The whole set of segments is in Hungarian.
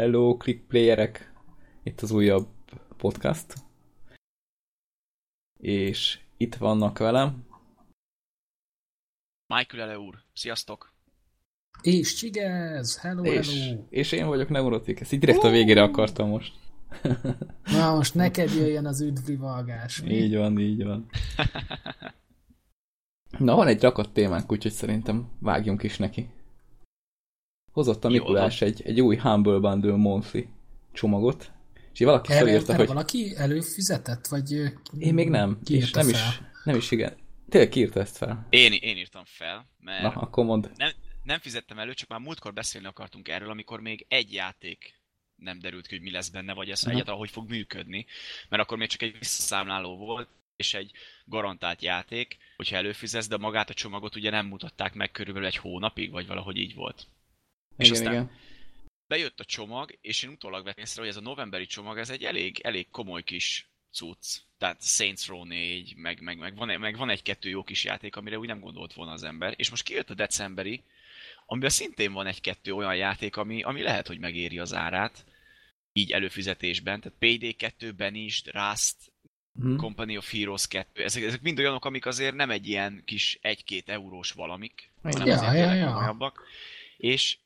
Hello, clickplayerek! Itt az újabb podcast. És itt vannak velem. Michael Ele úr, sziasztok! És Csigez! Hello, és, hello! És én vagyok Neurotik. Ezt így direkt a végére akartam most. Na most neked jöjjön az üdvrivalgás. mi? Így van, így van. Na, van egy rakott témánk, úgyhogy szerintem vágjunk is neki. Hozott a Mikulás egy, egy új Humble Bundle Monthly csomagot, és valaki Erre, felírta, erre hogy valaki előfizetett, vagy én még nem, és nem is, fel? nem is igen. Tényleg kiírta ezt fel. Én, én írtam fel, mert Na, akkor mondd. nem, nem fizettem elő, csak már múltkor beszélni akartunk erről, amikor még egy játék nem derült ki, hogy mi lesz benne, vagy ez Aha. egyáltalán hogy fog működni, mert akkor még csak egy visszaszámláló volt, és egy garantált játék, hogyha előfizetsz, de magát a csomagot ugye nem mutatták meg körülbelül egy hónapig, vagy valahogy így volt. És Igen, aztán igen. bejött a csomag, és én utólag vettem észre, hogy ez a novemberi csomag, ez egy elég, elég komoly kis cucc. Tehát Saints Row 4, meg, meg, meg, van, meg van egy-kettő jó kis játék, amire úgy nem gondolt volna az ember. És most kijött a decemberi, amiben szintén van egy-kettő olyan játék, ami, ami lehet, hogy megéri az árát, így előfizetésben. Tehát PD2, Banished, Rust, Hm. Company of Heroes 2, ezek, ezek mind olyanok, amik azért nem egy ilyen kis 1-2 eurós valamik, hanem Ja, azért ja, ja. komolyabbak. És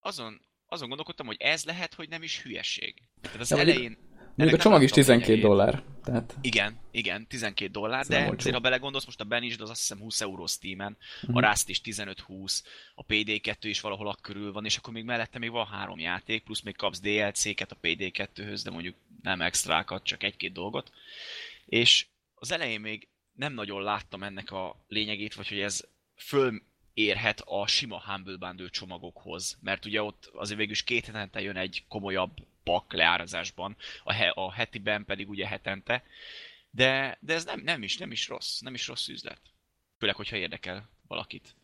azon, azon gondolkodtam, hogy ez lehet, hogy nem is hülyeség. Tehát az Ja, elején... Mondjuk a csomag is láttam 12 lényegét. dollár. Tehát Igen, igen, 12 dollár, Ez de azért ha belegondolsz, most a Banished az azt hiszem 20 euró Steam-en, Mhm. a Rust is 15-20, a PD2 is valahol ak körül van, és akkor még mellette még van három játék, plusz még kapsz DLC-ket a PD2-höz, de mondjuk nem extrákat, csak egy-két dolgot. És az elején még nem nagyon láttam ennek a lényegét, vagy hogy ez fölérhet a sima Humble Bundle csomagokhoz, mert ugye ott azért végül is két hetente jön egy komolyabb pak leárazásban, a, he, a hetiben pedig ugye hetente, de, de ez nem, nem, is, nem is rossz, nem is rossz üzlet. Főleg, hogyha érdekel valakit.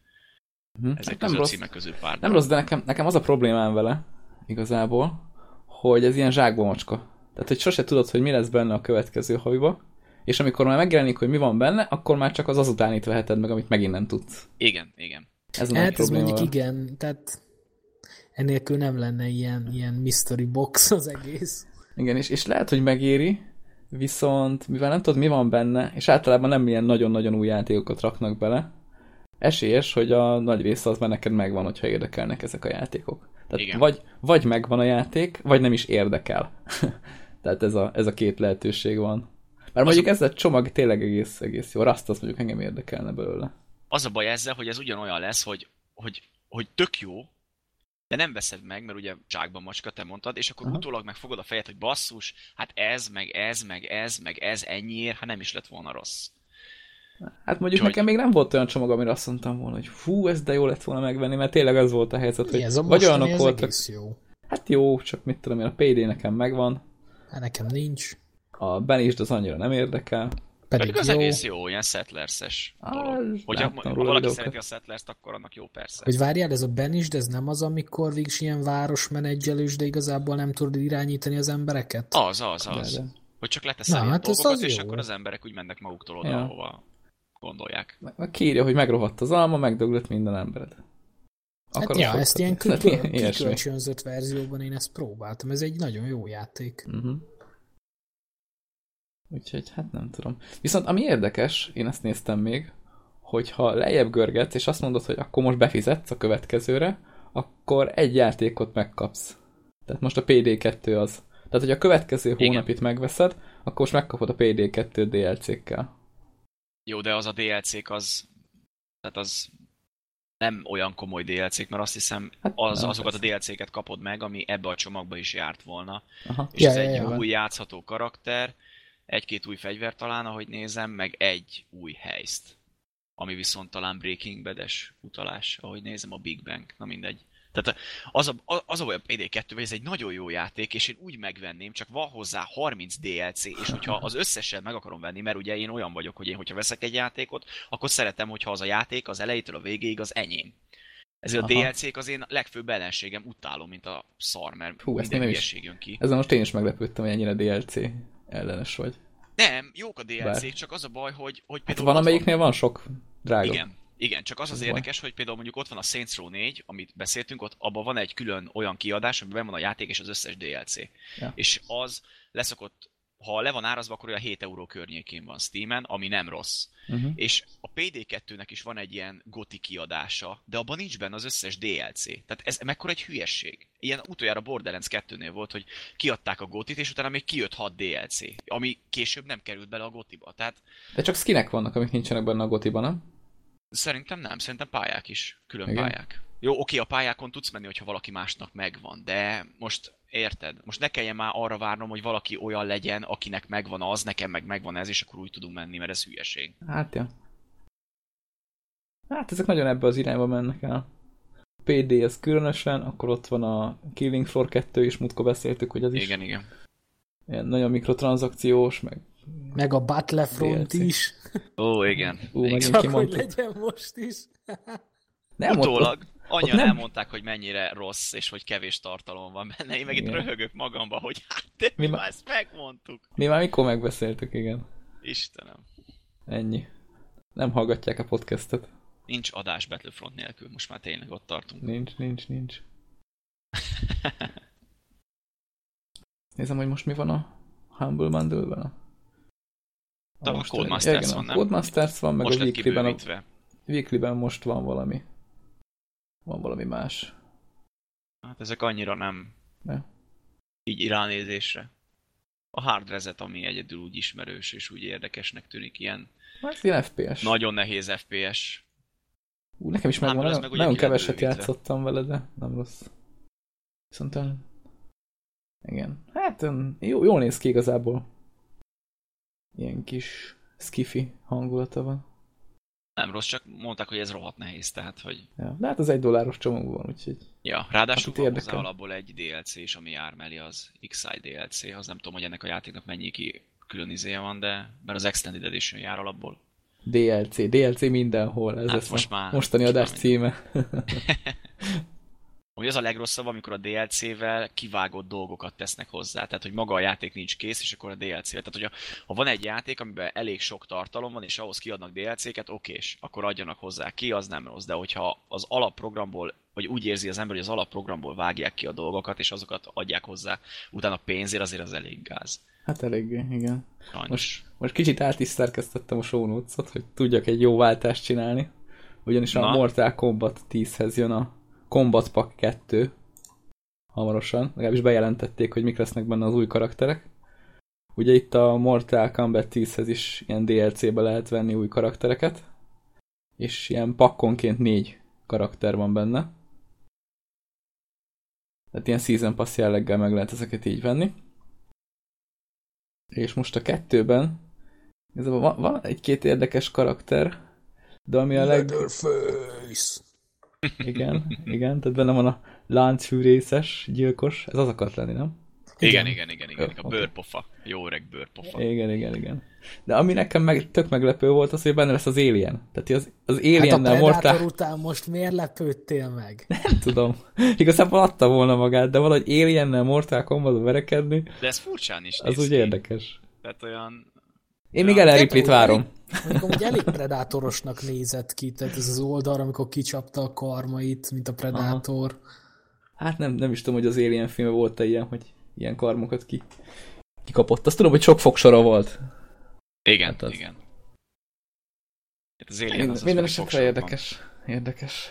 hm. Ezek Hát nem rossz. címek közül pár. Nem rossz, de nekem, nekem az a problémám vele, igazából, hogy ez ilyen zsákba macska. Tehát, hogy sose tudod, hogy mi lesz benne a következő haviba, és amikor már megjelenik, hogy mi van benne, akkor már csak az azutánit veheted meg, amit megint nem tudsz. Igen, igen. Ez Hát ez probléma. mondjuk igen, tehát enélkül nem lenne ilyen, ilyen mystery box az egész. Igen, és, és lehet, hogy megéri, viszont mivel nem tudod, mi van benne, és általában nem ilyen nagyon-nagyon új játékokat raknak bele, esélyes, hogy a nagy része az már neked megvan, hogyha érdekelnek ezek a játékok. Tehát Igen. vagy, vagy megvan a játék, vagy nem is érdekel. Tehát ez a, ez a két lehetőség van. Mert mondjuk ez a csomag tényleg egész, egész jó. Azt az mondjuk engem érdekelne belőle. Az a baj ezzel, hogy ez ugyanolyan lesz, hogy, hogy, hogy tök jó, de nem veszed meg, mert ugye zsákban macska, te mondtad, és akkor Aha. utólag megfogod a fejed, hogy basszus, hát ez, meg ez, meg ez, meg ez ennyiért, hát nem is lett volna rossz. Hát mondjuk Úgyhogy- nekem még nem volt olyan csomag, amire azt mondtam volna, hogy fú, ez de jó lett volna megvenni, mert tényleg az volt a helyzet, hogy Ez a vagy olyanok ez voltak, jó. hát jó, csak mit tudom én, a PD nekem megvan, Hát nekem nincs. A Banished az annyira nem érdekel. Pedig Pedig az jó. egész jó, ilyen settlers-es dolog. Hogyha ha valaki videókat. szereti a settlers-t, akkor annak jó persze. Hogy várjál, ez a Banished, ez nem az, amikor végig ilyen városmenedzselős, de igazából nem tudod irányítani az embereket? Az, az, az. De, de. Hogy csak leteszel Na, hát dolgokat, az és jó. akkor az emberek úgy mennek maguktól oda, Ja. ahova gondolják. Kiírja, hogy megrohadt az alma, megdöglött minden embered. Hát Akaros ja, ezt ilyen kikölcsönzött verzióban én ezt próbáltam. Ez egy nagyon jó játék. Uh-huh. Úgyhogy hát nem tudom. Viszont ami érdekes, én ezt néztem még, hogyha lejjebb görgetsz, és azt mondod, hogy akkor most befizetsz a következőre, akkor egy játékot megkapsz. Tehát most a PD2 az. Tehát, hogy a következő Igen. hónapit megveszed, akkor most megkapod a PD2 DLC-kkel. Jó, de az a DLC-k az... Tehát az nem olyan komoly DLC-k, mert azt hiszem Hát az, nem, azokat a persze. DLC-ket kapod meg, ami ebbe a csomagba is járt volna. Aha. És Ja, ez ja, egy ja. új játszható karakter, egy-két új fegyver talán, ahogy nézem, meg egy új helyszt. Ami viszont talán Breaking Bad-es utalás, ahogy nézem a Big Bang, na mindegy. Tehát az a, az a a PD2, hogy ez egy nagyon jó játék, és én úgy megvenném, csak van hozzá 30 DLC, és hogyha az összeset meg akarom venni, mert ugye én olyan vagyok, hogy én, hogyha veszek egy játékot, akkor szeretem, hogyha az a játék az elejétől a végéig az enyém. Ezért a Aha. DLC-k az én legfőbb ellenségem, utálom, mint a szar, mert Hú, ezt nem is- jön ki. Ezen most én is meglepődtem, hogy ennyire DLC ellenes vagy. Nem, jók a DLC-k, csak az a baj, hogy, hogy Hát van, amelyiknél van sok drága. Igen, Igen, csak az az Ez érdekes, hogy például mondjuk ott van a Saints Row 4, amit beszéltünk, ott abban van egy külön olyan kiadás, amiben van a játék és az összes DLC. Ja. És az leszokott, ha le van árazva, akkor olyan 7 euró környékén van Steamen, ami nem rossz. Uh-huh. És a PD2-nek is van egy ilyen goti kiadása, de abban nincs benne az összes DLC. Tehát ez mekkora egy hülyesség. Ilyen utoljára Borderlands 2-nél volt, hogy kiadták a gotit, és utána még kijött 6 DLC, ami később nem került bele a gotiba. Tehát De csak skinek vannak, amik nincsenek benne a gotiban, nem? Szerintem nem, szerintem pályák is, külön Igen. pályák. Jó, oké, a pályákon tudsz menni, hogyha valaki másnak megvan, de most érted? Most ne kelljen már arra várnom, hogy valaki olyan legyen, akinek megvan az, nekem meg megvan ez, és akkor úgy tudunk menni, mert ez hülyeség. Hát, ja. Hát ezek nagyon ebbe az irányba mennek el. PD ez különösen, akkor ott van a Killing Floor 2 is, múltkor beszéltük, hogy az is Igen, igen. ilyen nagyon mikrotranszakciós, meg Meg a Battlefront DLC. is. Ó, igen. Ú, igen. megint Csak hogy legyen most is. Nem, Utólag ott, annyian nem- elmondták, hogy mennyire rossz, és hogy kevés tartalom van benne. Én meg itt Igen. röhögök magamba, hogy hát de Mi mi már ezt megmondtuk. mi már mikor megbeszéltük, igen. Istenem. Ennyi. Nem hallgatják a podcastet. Nincs adás Battlefront nélkül, most már tényleg ott tartunk. Nincs, nincs, nincs. Nézem, hogy most mi van a Humble Bundle-ben. A... Talán a Codemasters van, nem? Codemasters van, meg most a Weekly-ben, a. Weekly-ben most van valami. Van valami más. Hát ezek annyira nem Ne? így ránézésre. A hard reset, ami egyedül úgy ismerős és úgy érdekesnek tűnik, ilyen Hát ilyen FPS. nagyon nehéz FPS. Ú, nekem is Hát, megvan, nagyon, meg nagyon keveset játszottam vele, de nem rossz. Viszont. Igen. Hát jó, jól néz ki igazából. Ilyen kis skifi hangulata van. Nem rossz, csak mondták, hogy ez rohadt nehéz, tehát hogy... Ja. De hát az egy dolláros csomagban van, úgyhogy... Ja, ráadásul Hát van itt hozzá érdekel. alapból egy DLC is, ami jár mellé, az XI DLC, az nem tudom, hogy ennek a játéknak mennyi ki külön izéje van, de mert az Extended Edition jár alapból. DLC, DLC mindenhol. Ez Hát lesz most már mostani adás van címe. Hogy az a legrosszabb, amikor a DLC-vel kivágott dolgokat tesznek hozzá. Tehát, hogy maga a játék nincs kész, és akkor a DLC-vel. Tehát, hogyha ha van egy játék, amiben elég sok tartalom van, és ahhoz kiadnak DLC-ket, okés, akkor adjanak hozzá ki, az nem rossz. De hogyha az alapprogramból, vagy úgy érzi az ember, hogy az alapprogramból vágják ki a dolgokat, és azokat adják hozzá utána pénzért, azért az elég gáz. Hát eléggé, igen. Sajnos. Most, most kicsit át is szerkesztettem a show notes-ot, hogy tudjak egy jó váltást csinálni. Ugyanis a Na. Mortal Kombat 10-hez jön a Combat Pack 2 hamarosan, legalábbis bejelentették, hogy mik lesznek benne az új karakterek. Ugye itt a Mortal Kombat 10-hez is ilyen DLC-be lehet venni új karaktereket, és ilyen pakkonként négy karakter van benne. Tehát ilyen Season Pass jelleggel meg lehet ezeket így venni. És most a kettőben igazából van, van egy-két érdekes karakter, de ami a leg... Leatherface. Igen, igen, tehát benne van a láncfűrészes gyilkos, ez az akart lenni, nem? Igen, igen, igen, igen. Jó, A bőrpofa. Jó öreg bőrpofa. Igen, igen, igen. De ami nekem meg, tök meglepő volt az, hogy benne lesz az Alien. Tehát az, az Hát a Aliennel Mortal... után most miért lepődtél meg? Nem tudom. Igazából adta volna magát, de valahogy Aliennel Mortal Kombatba verekedni, De ez furcsán is az néz úgy ki. érdekes. Tehát olyan... Én még Ja. Ellen Ripley-t várom. Mondjuk amúgy elég predátorosnak nézett ki, tehát ez az oldal, amikor kicsapta a karmait, mint a predátor. Hát nem, nem is tudom, hogy az Alien filmben volt-e ilyen, hogy ilyen karmokat ki, kikapott. Azt tudom, hogy sok fogsora volt. Igen, Hát az- igen. Hát az Alien Minden, az minden esetre érdekes. Érdekes.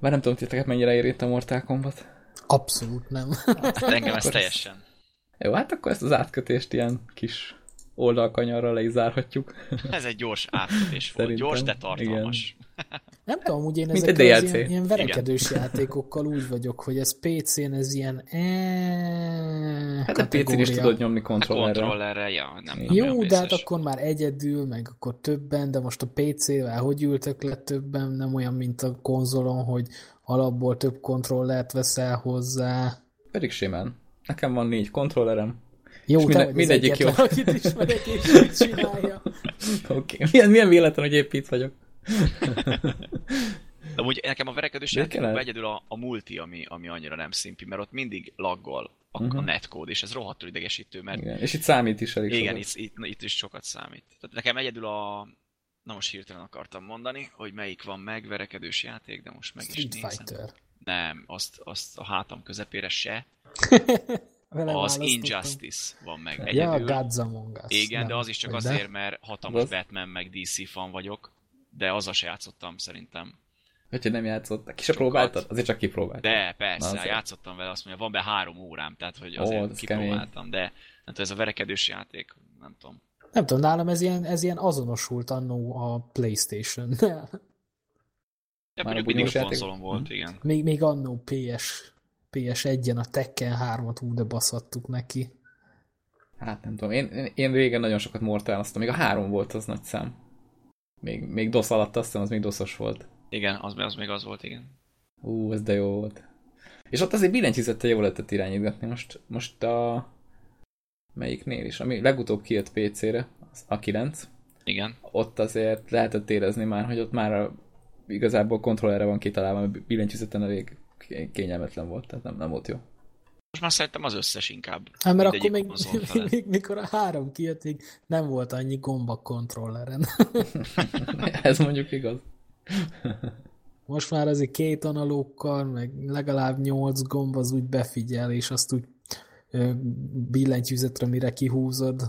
Bár nem tudom, titeket mennyire érint a Mortal Kombat. Abszolút nem. Hát engem ez teljesen. Jó, hát akkor ezt az átkötést ilyen kis oldalkanyarra le is zárhatjuk. Ez egy gyors átkötés volt. Szerintem, Gyors, de tartalmas. Nem tudom, úgy én Mint ezekkel egy DLC. ilyen, ilyen verekedős játékokkal úgy vagyok, hogy ez PC-n ez ilyen eh, Hát a PC-n is tudod nyomni A kontrollerre. kontrollerre, ja, nem, nem Jó, de hát akkor már egyedül, meg akkor többen, de most a PC-vel hogy ültök le többen, nem olyan, mint a konzolon, hogy alapból több kontrollert veszel hozzá. Pedig simán. Nekem van négy kontrollerem. Jó, És minden- mindegyik jó. akit ismerek, és így csinálja. Oké. Okay. Milyen, milyen véletlen, hogy épp itt vagyok. De úgy nekem a verekedős játékokban egyedül a, a multi, ami, ami annyira nem szimpi, mert ott mindig laggol a, Mhm. a netcode, és ez rohadtul idegesítő, mert Igen. És itt számít is elég igen, sokat. itt, itt, itt is sokat számít. Tehát nekem egyedül a Na most hirtelen akartam mondani, hogy melyik van meg, verekedős játék, de most meg Street is nézem. Fighter. Nem, azt, azt a hátam közepére se. Vele az. Injustice van meg Ja, egyedül. Gods Among Us. Igen, Nem, de az is csak azért, mert hatalmas Az? Batman meg DC fan vagyok, de az se játszottam szerintem. Hogyha nem játszott. Ki se próbáltad? Azért csak kipróbáltad. De persze, Na, azért. játszottam vele, azt mondja, van be három órám, tehát hogy Ó, azért ez kipróbáltam, de nem tudom, ez a verekedős játék, nem tudom. Nem tudom, nálam ez ilyen, ez ilyen azonosult annó a Playstation. De Már a mondjuk mindig a konzolon volt, igen. még, még annó PS, PS1-en a Tekken 3-at úgy de baszattuk neki. Hát nem tudom, én, én, régen nagyon sokat mortáloztam, még a három volt az nagy szám. Még, még DOS alatt azt hiszem, az még doszos volt. Igen, az, az még az volt, igen. Ú, ez de jó volt. És ott azért billentyűzettel jól lehetett irányítgatni. Most, most a... Melyiknél is? Ami legutóbb kijött PC-re, az a 9. Igen. Ott azért lehetett érezni már, hogy ott már a, igazából kontrollerre van kitalálva, mert billentyűzeten elég kényelmetlen volt, tehát nem, nem volt jó. Most már szerintem az összes inkább. Hát mert akkor még, fele. még, mikor a három kijött, még nem volt annyi gomb a kontrolleren. Ez mondjuk igaz. Most már azért két analókkal, meg legalább nyolc gomb az úgy befigyel, és azt úgy billentyűzetre mire kihúzod.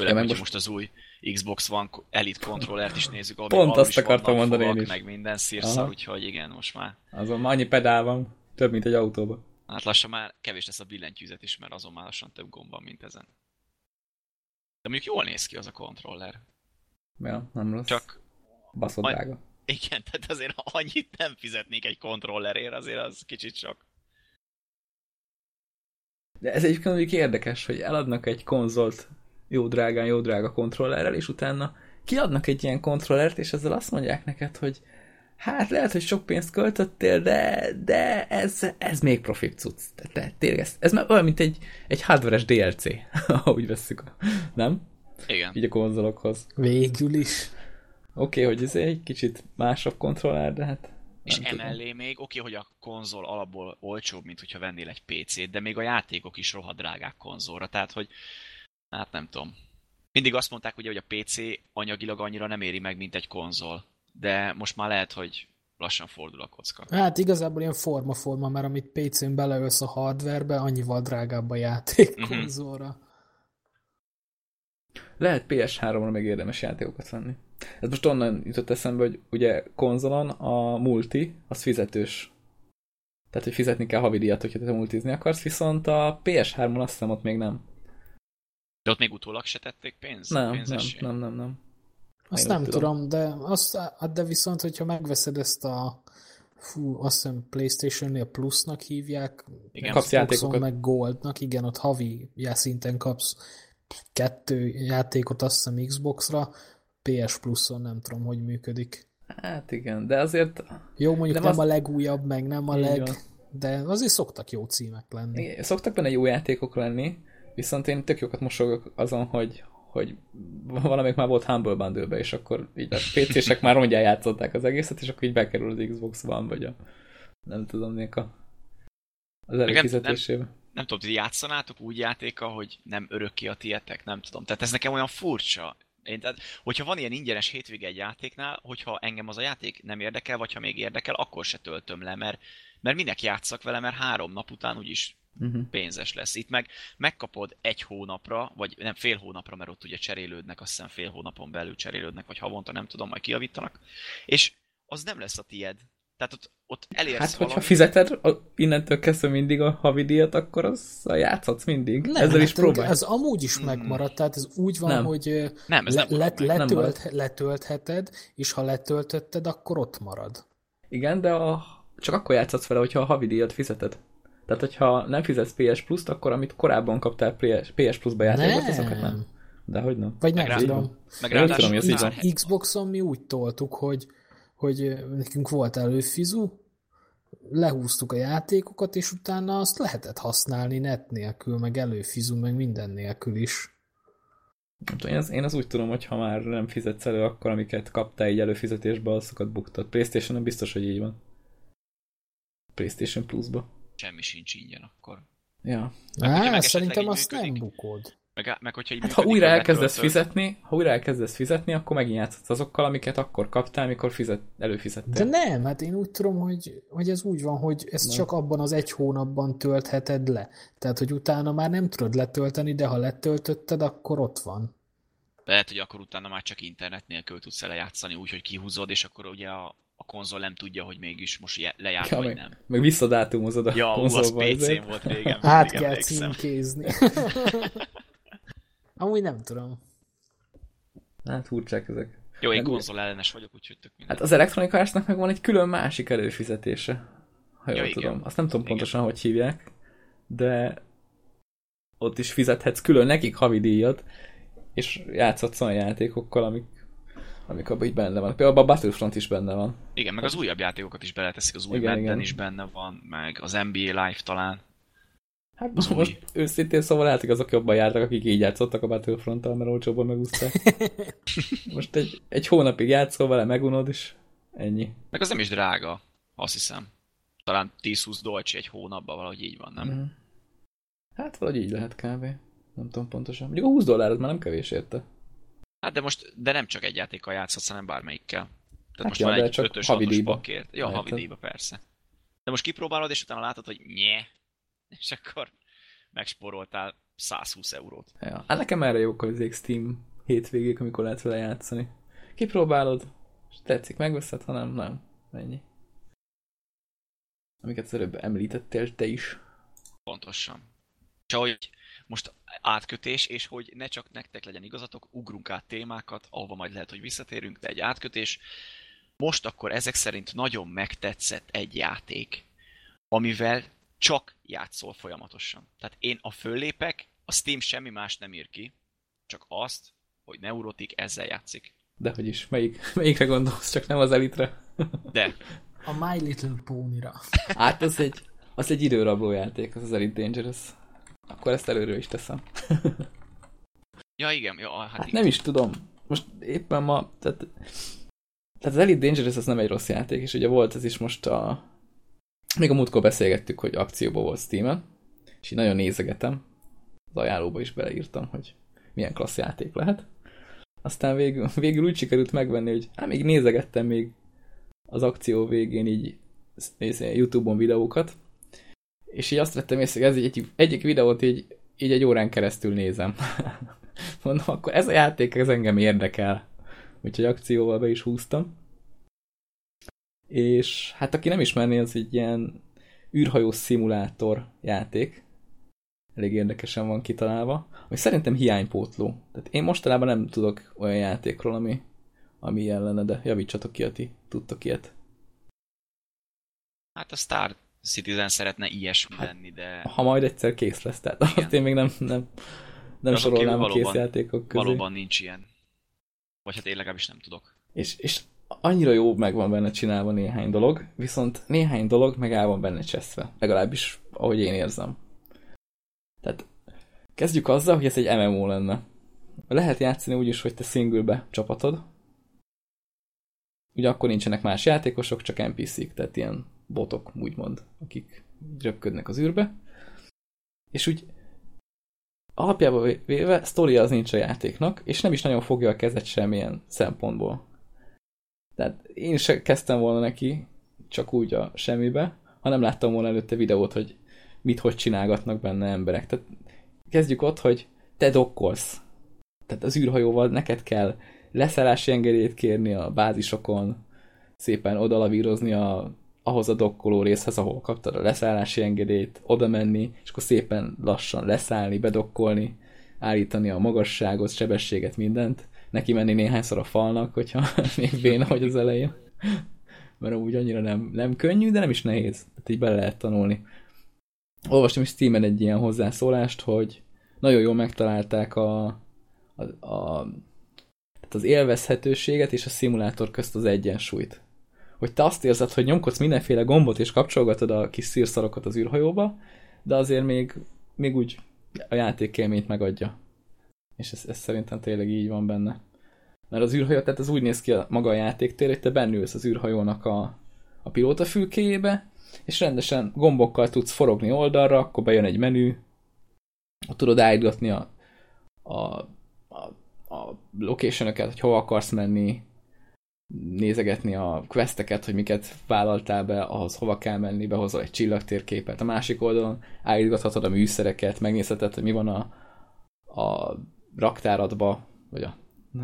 Főleg, Ja, most- most az új Xbox One Elite kontrollert is nézzük, ahol Pont azt akartam mondani én fogak, is. meg minden szírszar, úgyhogy igen, most már. Azon annyi pedál van, több, mint egy autóban. Hát lassan már kevés lesz a billentyűzet is, mert azon már lassan több gomb van, mint ezen. De mondjuk jól néz ki az a kontroller. Ja, nem rossz. Csak Baszott drága. igen, tehát azért annyit nem fizetnék egy kontrollerért, azért az kicsit sok. De ez egyébként mondjuk érdekes, hogy eladnak egy konzolt jó drágán, jó drága kontrollerrel, és utána kiadnak egy ilyen kontrollert, és ezzel azt mondják neked, hogy hát lehet, hogy sok pénzt költöttél, de, de ez, ez még profit cucc. De, de tényleg ez, ez már olyan, mint egy, egy hardware-es DLC, ha úgy vesszük. Nem? Igen. Így a konzolokhoz. Végül is. Oké, okay, hogy ez egy kicsit másabb kontroller, de hát És nem tudom. emellé még, oké, hogy a konzol alapból olcsóbb, mint hogyha vennél egy PC-t, de még a játékok is rohadt drágák konzolra, tehát hogy, hát nem tudom. Mindig azt mondták ugye, hogy a PC anyagilag annyira nem éri meg, mint egy konzol, de most már lehet, hogy lassan fordul a kocka. Hát igazából ilyen forma-forma, mert amit PC-n beleölsz a hardwarebe, annyival drágább a játék Mhm. konzolra. Lehet PS3-ra meg érdemes játékokat venni. Ez most onnan jutott eszembe, hogy ugye konzolon a multi, az fizetős. Tehát, hogy fizetni kell havidíjat, hogyha te multizni akarsz, viszont a PS3-on azt hiszem ott még nem. De ott még utólag se tették pénz? Nem, nem, nem, nem, nem. Azt nem úgy tudom, de, azt, hát de viszont, hogyha megveszed ezt a fú, azt hiszem Playstation-nél plusznak hívják, Igen. Kapsz játékokat. meg Goldnak, igen, ott havi já- szinten kapsz kettő játékot, azt hiszem Xboxra, PS Pluszon nem tudom, hogy működik. Hát igen, de azért Jó, mondjuk Nem nem, azt- a legújabb, meg nem a leg, van. de azért szoktak jó címek lenni. igen, szoktak benne jó játékok lenni, viszont én tök jókat mosogok azon, hogy, hogy valamelyik már volt Humble bundle és akkor így a PC-sek már rongyán játszották az egészet, és akkor így bekerül az Xbox One, vagy a nem tudom, nek a az előfizetésébe. nem tudom, ti játszanátok úgy játéka, hogy nem örökké a tietek, nem tudom. Tehát ez nekem olyan furcsa. Én, tehát, hogyha van ilyen ingyenes hétvége egy játéknál, hogyha engem az a játék nem érdekel, vagy ha még érdekel, akkor se töltöm le, mert, mert minek játszak vele, mert három nap után úgyis Uh-huh. pénzes lesz. Itt meg megkapod egy hónapra, vagy nem fél hónapra, mert ott ugye cserélődnek, azt hiszem fél hónapon belül cserélődnek, vagy havonta, nem tudom, majd kiavítanak. És az nem lesz a tied. Tehát ott, ott elérsz Hát, hogyha fizeted a, innentől kezdve mindig a havidíjat, akkor az játszhatsz mindig. Nem, Ezzel is hát próbálj. Ez amúgy is megmaradt, tehát ez úgy van, Nem. hogy Nem, ez le, nem let. Nem letölt, marad. letöltheted, és ha letöltötted, akkor ott marad. Igen, de a, csak akkor játszhatsz vele, hogyha a havidíjat fizeted. Tehát, hogyha nem fizetsz PS Plus-t, akkor amit korábban kaptál PS, Plus-ba játékokat, azokat nem. De hogy nem? Vagy nem Meg tudom. meg ráadásul tudom, így van. Xboxon mi úgy toltuk, hogy, hogy nekünk volt előfizu, lehúztuk a játékokat, és utána azt lehetett használni net nélkül, meg előfizu, meg minden nélkül is. Nem tudom, én, az, én az úgy tudom, hogy ha már nem fizetsz elő, akkor amiket kaptál így előfizetésbe, azokat buktad. Playstation-on biztos, hogy így van. PlayStation Plus-ba. Semmi sincs ingyen akkor. Ja. Meg hogyha Á, meg szerintem azt nem működik. bukod. Meg, meg hogyha így Hát ha működik, újra hogy elkezdesz fizetni, ha újra elkezdesz fizetni, akkor megint játszhatsz azokkal, amiket akkor kaptál, mikor fizet, De előfizettél. nem, hát én úgy tudom, hogy, hogy ez úgy van, hogy ezt Nem. csak abban az egy hónapban töltheted le. Tehát, hogy utána már nem tudod letölteni, de ha letöltötted, akkor ott van. Lehet, hogy akkor utána már csak internet nélkül tudsz lejátszani, úgyhogy kihúzod, és akkor ugye a, a konzol nem tudja, hogy mégis most lejárt, Ja, vagy meg, nem. meg visszadátumozod a Ja, az konzolba. ezért. PC-n volt régen. Át mindig kell emlékszem. címkézni. Amúgy nem tudom. Hát furcsák ezek. Jó, én Meg- konzol ellenes vagyok, úgyhogy tök minden. Hát az Electronic Arts-nak meg van egy külön másik előfizetése. Ha jól Ja, igen. tudom. Azt nem tudom Igen. pontosan, hogy hívják, de ott is fizethetsz külön nekik havi díjat, és játszhatsz olyan játékokkal, amik, amik abban így benne van. Például a Battlefront is benne van. Igen, meg az újabb játékokat is beleteszik, az új Igen, Madden igen. is benne van, meg az NBA Live talán. Hát Az most, új. őszintén szóval lehet, hogy azok jobban jártak, akik így játszottak a Battlefront-tal, mert olcsóbban megúszták. most egy, egy hónapig játszol vele, megunod is. Ennyi. Meg az nem is drága, azt hiszem. Talán 10-20 dolcsi egy hónapban, valahogy így van, nem? Mhm. Hát valahogy így lehet kb. Nem tudom pontosan. Mondjuk a 20 dollár az már nem kevés érte. Hát de most, de nem csak egy játékkal játszhatsz, hanem bármelyikkel. Tehát Hát most ja, van egy csak 5-ös, havidíjba. 6-os pakért. Ja, havidíjba persze. De most kipróbálod, és utána látod, hogy nye, és akkor megspóroltál 120 eurót. Ja. Hát nekem erre jók az Steam hétvégék, amikor lehet vele játszani. Kipróbálod, és tetszik, megveszed, ha nem, nem. Ennyi. Amiket az előbb említettél te is. Pontosan. És ahogy most átkötés, és hogy ne csak nektek legyen igazatok, ugrunk át témákat, ahova majd lehet, hogy visszatérünk, de egy átkötés. Most akkor ezek szerint nagyon megtetszett egy játék, amivel csak játszol folyamatosan. Tehát én a föllépek, a Steam semmi más nem ír ki, csak azt, hogy Neurotik ezzel játszik. De hogy is, melyik, melyikre gondolsz, csak nem az elitre. De A My Little Pony-ra. Hát az egy, az egy időrabló játék, az az Elite Dangerous. Akkor ezt előről is teszem. Ja, igen, ja, hát, Hát igen. nem is tudom. Most éppen ma, tehát, tehát az Elite Dangerous az nem egy rossz játék, és ugye volt ez is most a... Még a múltkor beszélgettük, hogy akcióba volt Steam-en, és így nagyon nézegetem. Az ajánlóba is beleírtam, hogy milyen klassz játék lehet. Aztán végül, végül úgy sikerült megvenni, hogy hát még nézegettem még az akció végén így így Youtube-on videókat, és így azt vettem észre, hogy ez egy, egyik videót így, így egy órán keresztül nézem. Mondom, akkor ez a játék, ez engem érdekel. Úgyhogy akcióval be is húztam. És hát aki nem ismerné, az egy ilyen űrhajó szimulátor játék. Elég érdekesen van kitalálva. Ami szerintem hiánypótló. Tehát én mostanában nem tudok olyan játékról, ami, ami ilyen lenne, de javítsatok ki, ti tudtok ilyet. Hát a Star Citizen szeretne ilyesmi Hát, lenni, de Ha majd egyszer kész lesz, tehát azt én még nem, nem, nem sorolnám a kész játékok közé. valóban nincs ilyen. Vagy hát én legalábbis nem tudok. És, és annyira jó meg van benne csinálva néhány dolog, viszont néhány dolog meg el van benne cseszve. Legalábbis, ahogy én érzem. Tehát kezdjük azzal, hogy ez egy MMO lenne. Lehet játszani úgy is, hogy te singlebe csapatod. Ugye akkor nincsenek más játékosok, csak NPC-k, tehát ilyen botok, úgymond, akik röpködnek az űrbe. És úgy alapjában véve sztoria az nincs a játéknak, és nem is nagyon fogja a kezet semmilyen szempontból. Tehát én se kezdtem volna neki csak úgy a semmibe, ha nem láttam volna előtte videót, hogy mit, hogy csinálgatnak benne emberek. Tehát kezdjük ott, hogy te dokkolsz. Tehát az űrhajóval neked kell leszállási engedélyt kérni a bázisokon, szépen odalavírozni a, ahhoz a dokkoló részhez, ahol kaptad a leszállási engedélyt, oda menni, és akkor szépen lassan leszállni, bedokkolni, állítani a magasságot, sebességet, mindent, neki menni néhányszor a falnak, hogyha még béna vagy az elején. Mert úgy annyira nem, nem könnyű, de nem is nehéz. Tehát így bele lehet tanulni. Olvastam is Steamen egy ilyen hozzászólást, hogy nagyon jól megtalálták a, a, a tehát az élvezhetőséget és a szimulátor közt az egyensúlyt. Hogy te azt érzed, hogy nyomkodsz mindenféle gombot és kapcsolgatod a kis szírszarokat az űrhajóba, de azért még, még úgy a játékélményt megadja. És ez, ez szerintem tényleg így van benne. Mert az űrhajó, tehát ez úgy néz ki a maga a játéktér, hogy te bennülsz az űrhajónak a, a pilóta fülkéjébe, és rendesen gombokkal tudsz forogni oldalra, akkor bejön egy menü, ott tudod állítgatni a, a, a, a location hogy hova akarsz menni, nézegetni a questeket, hogy miket vállaltál be, ahhoz hova kell menni, behozol egy csillagtérképet. A másik oldalon állítgathatod a műszereket, megnézheted, hogy mi van a, a raktáradba, vagy a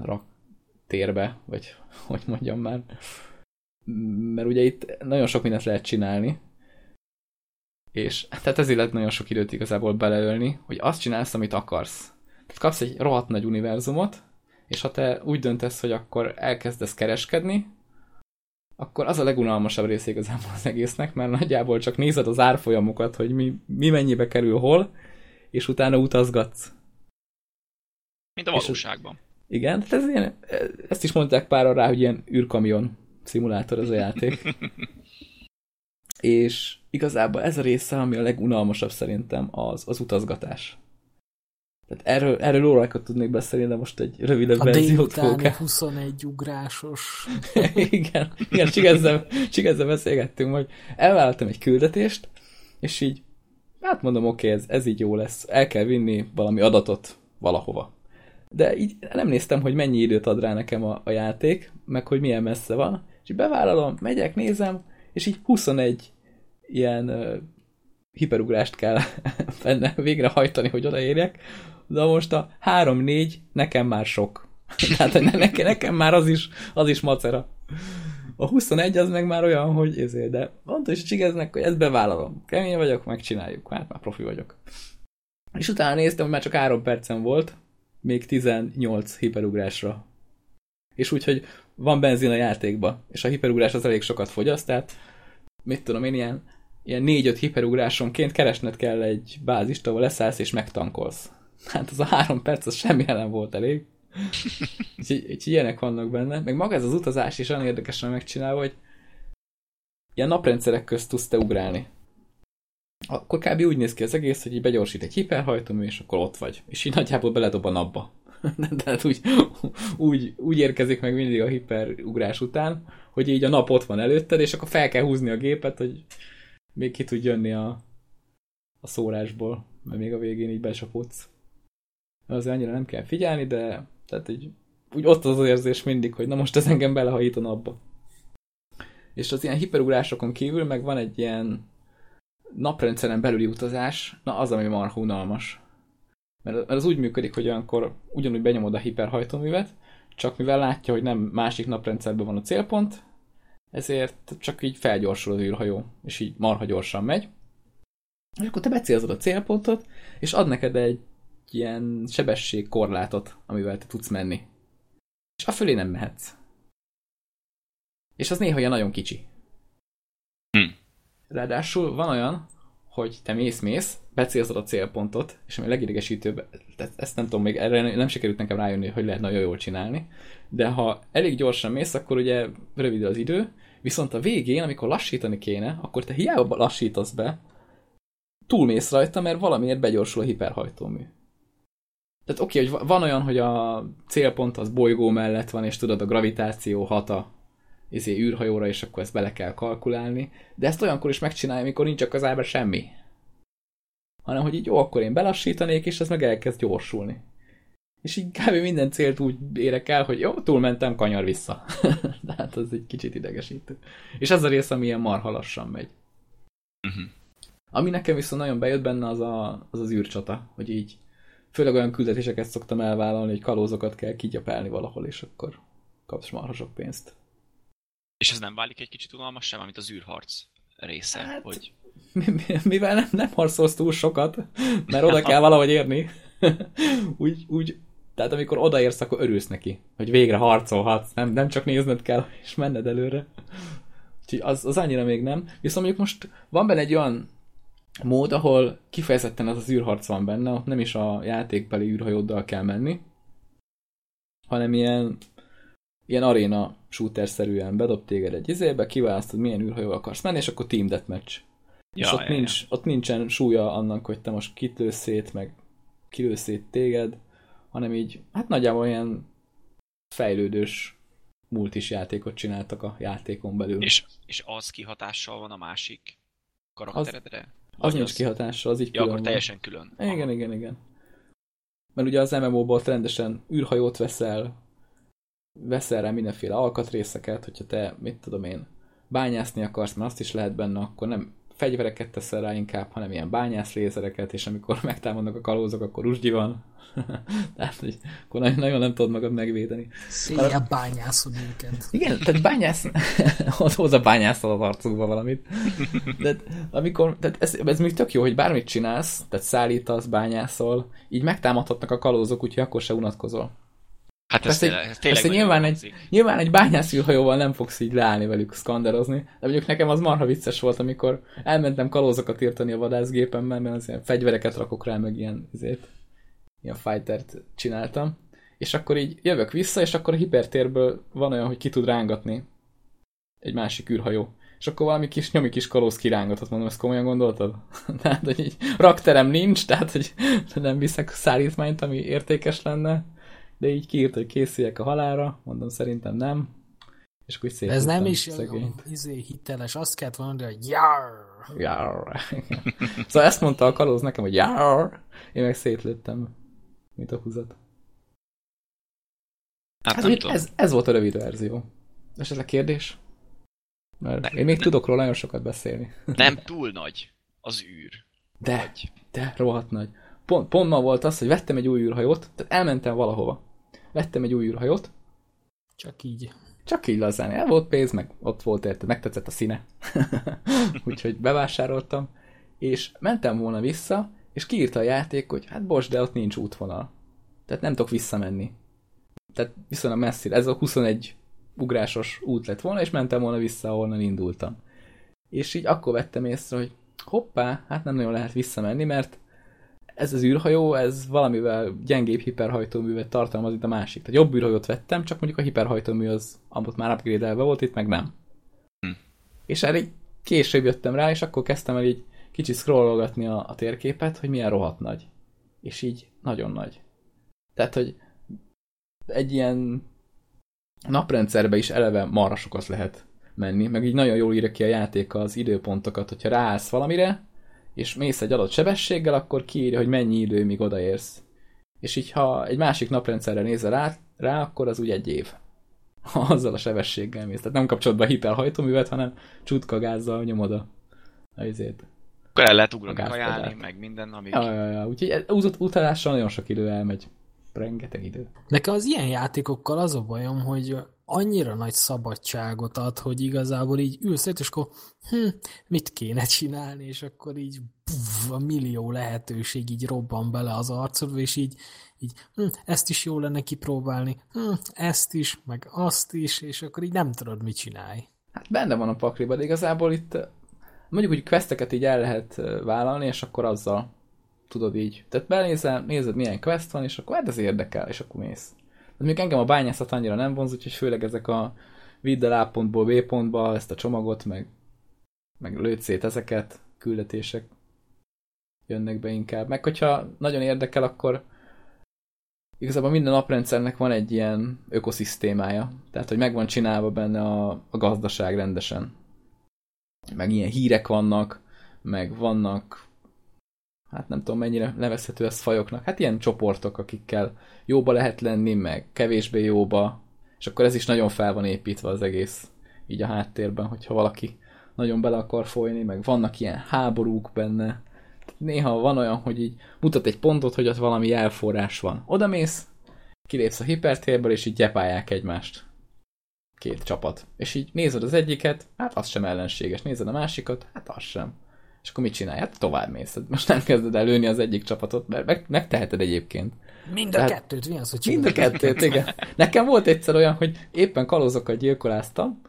raktérbe, vagy hogy mondjam már. Mert ugye itt nagyon sok mindent lehet csinálni, és tehát ezért lehet nagyon sok időt igazából beleölni, hogy azt csinálsz, amit akarsz. Tehát kapsz egy rohadt nagy univerzumot, és ha te úgy döntesz, hogy akkor elkezdesz kereskedni, akkor az a legunalmasabb rész igazából az egésznek, mert nagyjából csak nézed az árfolyamokat, hogy mi, mi mennyibe kerül hol, és utána utazgatsz. Mint a valóságban. És, igen, ez ilyen, ezt is mondták pár rá, hogy ilyen űrkamion szimulátor ez a játék. és igazából ez a része, ami a legunalmasabb szerintem, az, az utazgatás. Tehát erről, erről órákat tudnék beszélni, de most egy rövidebb a verziót fogok. A 21 ugrásos. igen, igen csigezzel, csigezzel beszélgettünk, hogy elvállaltam egy küldetést, és így, hát mondom, oké, okay, ez, ez így jó lesz. El kell vinni valami adatot valahova. De így nem néztem, hogy mennyi időt ad rá nekem a, a játék, meg hogy milyen messze van, és így bevállalom, megyek, nézem, és így 21 ilyen hiperugrást kell benne végrehajtani, hogy odaérjek, de most a 3-4 nekem már sok. Tehát nekem, nekem már az is, az is macera. A 21 az meg már olyan, hogy ezért, de mondta is csigeznek, hogy ezt bevállalom. Kemény vagyok, megcsináljuk, hát már profi vagyok. És utána néztem, hogy már csak 3 percen volt, még 18 hiperugrásra. És úgy, hogy van benzin a játékba, és a hiperugrás az elég sokat fogyaszt, tehát mit tudom én, ilyen, ilyen 4-5 hiperugrásonként keresned kell egy bázist, ahol leszállsz és megtankolsz. Hát az a három perc, az semmi nem volt elég. Úgyhogy, úgyhogy ilyenek vannak benne. Meg maga ez az utazás is olyan érdekesen megcsinálva, hogy ilyen naprendszerek közt tudsz te ugrálni. Akkor kb. úgy néz ki az egész, hogy így begyorsít egy hiperhajtómű, és akkor ott vagy. És így nagyjából beledob a napba. Tehát úgy, úgy, úgy érkezik meg mindig a hiperugrás után, hogy így a nap ott van előtted, és akkor fel kell húzni a gépet, hogy még ki tud jönni a, a szórásból, mert még a végén így besapodsz azért annyira nem kell figyelni, de tehát így, úgy ott az, az érzés mindig, hogy na most ez engem belehajít a napba. És az ilyen hiperugrásokon kívül meg van egy ilyen naprendszeren belüli utazás, na az, ami marha unalmas. Mert, mert az úgy működik, hogy olyankor ugyanúgy benyomod a hiperhajtóművet, csak mivel látja, hogy nem másik naprendszerben van a célpont, ezért csak így felgyorsul az űrhajó, és így marha gyorsan megy. És akkor te becélzod a célpontot, és ad neked egy ilyen sebességkorlátot, amivel te tudsz menni. És a fölé nem mehetsz. És az néha ilyen nagyon kicsi. Hm. Ráadásul van olyan, hogy te mész-mész, becélzod a célpontot, és ami legidegesítőbb, ezt nem tudom, még erre nem sikerült nekem rájönni, hogy lehet nagyon jól csinálni, de ha elég gyorsan mész, akkor ugye rövid az idő, viszont a végén, amikor lassítani kéne, akkor te hiába lassítasz be, túlmész rajta, mert valamiért begyorsul a hiperhajtómű. Tehát oké, okay, hogy van olyan, hogy a célpont az bolygó mellett van, és tudod, a gravitáció hat a izé, űrhajóra, és akkor ezt bele kell kalkulálni, de ezt olyankor is megcsinálja, amikor nincs a közelben semmi. Hanem, hogy így jó, akkor én belassítanék, és ez meg elkezd gyorsulni. És így kb. minden célt úgy érek el, hogy jó, túlmentem, kanyar vissza. de hát az egy kicsit idegesítő. És ez a rész, ami ilyen marha lassan megy. Uh-huh. Ami nekem viszont nagyon bejött benne, az a, az, az űrcsata, hogy így Főleg olyan küldetéseket szoktam elvállalni, hogy kalózokat kell kigyapálni valahol, és akkor kapsz marha sok pénzt. És ez nem válik egy kicsit unalmas sem, amit az űrharc része, hát, hogy... Mivel nem, nem harcolsz túl sokat, mert oda kell valahogy érni, úgy, úgy, tehát amikor odaérsz, akkor örülsz neki, hogy végre harcolhatsz, nem, nem csak nézned kell, és menned előre. Úgyhogy az, az annyira még nem. Viszont mondjuk most van benne egy olyan mód, ahol kifejezetten az az űrharc van benne, ott nem is a játékbeli űrhajóddal kell menni, hanem ilyen, ilyen aréna shooter-szerűen bedob téged egy izébe, kiválasztod, milyen űrhajó akarsz menni, és akkor team deathmatch. Ja, és ott, ja, nincs, ja. ott nincsen súlya annak, hogy te most kitlősz szét, meg kilősz szét téged, hanem így, hát nagyjából ilyen fejlődős multis játékot csináltak a játékon belül. És, és az kihatással van a másik karakteredre? Az, az nincs kihatással, az így ja, külön akkor teljesen külön. Igen, Aha. igen, igen. mert ugye az MMO-ból rendesen űrhajót veszel, veszel rá mindenféle alkatrészeket, hogyha te, mit tudom én, bányászni akarsz, mert azt is lehet benne, akkor nem fegyvereket teszel rá inkább, hanem ilyen bányászlézereket, és amikor megtámadnak a kalózok, akkor usgyi van. Tehát, hogy akkor nagyon, nagyon nem tudod magad megvédeni. Széjjel bányászod őket. Igen, tehát bányász, hoz a bányászol az arcukba valamit. De amikor, tehát ez, ez még tök jó, hogy bármit csinálsz, tehát szállítasz, bányászol, így megtámadhatnak a kalózok, úgyhogy akkor se unatkozol. Hát ez, tényleg, ez tényleg persze nyilván egy, nyilván egy bányászűrhajóval nem fogsz így leállni velük szkanderozni, de mondjuk nekem az marha vicces volt, amikor elmentem kalózokat írtani a vadászgépemmel, mert az ilyen fegyvereket rakok rá, meg ilyen, ezért, ilyen fightert csináltam, és akkor így jövök vissza, és akkor a hipertérből van olyan, hogy ki tud rángatni egy másik űrhajó. És akkor valami kis nyomi kis kalóz kirángatott, mondom, ezt komolyan gondoltad? tehát, hogy így rakterem nincs, tehát, hogy nem viszek szállítmányt, ami értékes lenne, de így kiírt, hogy készüljek a halára, mondom, szerintem nem. És akkor De ez nem is szegényt. izé, hiteles, azt kellett mondani, hogy jár. Jár. szóval ezt mondta a kalóz nekem, hogy jár, én meg szétlőttem, mint a húzat. Hát Hát nem tudom. ez, ez volt a rövid verzió. És ez a kérdés? Mert Nem, én még nem. tudok róla nagyon sokat beszélni. Nem túl nagy az űr. De, Vagy. de, rohadt nagy. Pont, pont ma volt az, hogy vettem egy új űrhajót, tehát elmentem valahova. Vettem egy új űrhajót, Csak így. Csak így lazán. El volt pénz, meg ott volt érte, megtetszett a színe. Úgyhogy bevásároltam, és mentem volna vissza, és kiírta a játék, hogy hát bocs, de ott nincs útvonal. Tehát nem tudok visszamenni. Tehát viszonylag messzire. Ez a 21 ugrásos út lett volna, és mentem volna vissza, ahonnan indultam. És így akkor vettem észre, hogy hoppá, hát nem nagyon lehet visszamenni, mert ez az űrhajó, ez valamivel gyengébb hiperhajtóművet tartalmaz, itt a másik. Tehát jobb űrhajót vettem, csak mondjuk a hiperhajtómű az abban már upgrade volt, itt meg nem. Hm. És erre később jöttem rá, és akkor kezdtem el így kicsit scrollolgatni a, a térképet, hogy milyen rohadt nagy. És így nagyon nagy. Tehát, hogy egy ilyen naprendszerbe is eleve marra sokat lehet menni, meg így nagyon jól írja ki a játék az időpontokat, hogyha ráállsz valamire, és mész egy adott sebességgel, akkor kiírja, hogy mennyi idő, míg odaérsz. És így, ha egy másik naprendszerre nézel rá, rá akkor az úgy egy év. Ha azzal a sebességgel mész. Tehát nem kapcsolod be a hiperhajtóművet, hanem csutka gázzal nyomod a, a izét. Akkor el lehet ugrani, kajálni, meg minden, amik... Ja, ja, ja. Úgyhogy utalással nagyon sok idő elmegy. Rengeteg idő. Nekem az ilyen játékokkal az a bajom, hogy annyira nagy szabadságot ad, hogy igazából így ülsz és akkor hm, mit kéne csinálni, és akkor így puf, a millió lehetőség így robban bele az arcodba, és így, így hm, ezt is jó lenne kipróbálni, hm, ezt is, meg azt is, és akkor így nem tudod, mit csinálj. Hát benne van a pakliba, de igazából itt eh, mondjuk, hogy questeket így el lehet eh, vállalni, és akkor azzal tudod így. Tehát benézel, nézed milyen quest van, és akkor hát ez érdekel, és akkor mész. De még engem a bányászat annyira nem vonz, úgyhogy főleg ezek a vidd el A pontból B pontba ezt a csomagot, meg, meg lőd szét ezeket, küldetések jönnek be inkább. Meg hogyha nagyon érdekel, akkor igazából minden naprendszernek van egy ilyen ökoszisztémája. Tehát, hogy meg van csinálva benne a, a gazdaság rendesen. Meg ilyen hírek vannak, meg vannak hát nem tudom mennyire nevezhető ez fajoknak, hát ilyen csoportok, akikkel jóba lehet lenni, meg kevésbé jóba, és akkor ez is nagyon fel van építve az egész így a háttérben, hogyha valaki nagyon bele akar folyni, meg vannak ilyen háborúk benne. Néha van olyan, hogy így mutat egy pontot, hogy ott valami jelforrás van. Oda mész, kilépsz a hipertérből, és így gyepálják egymást. Két csapat. És így nézed az egyiket, hát az sem ellenséges. Nézed a másikat, hát az sem. És akkor mit csinálj? Hát tovább mész. Hát Most nem kezded el lőni az egyik csapatot, mert meg, megteheted egyébként. Mind a Tehát- kettőt, mi az, hogy Mind a kettőt, igen. Nekem volt egyszer olyan, hogy éppen kalózokat gyilkoláztam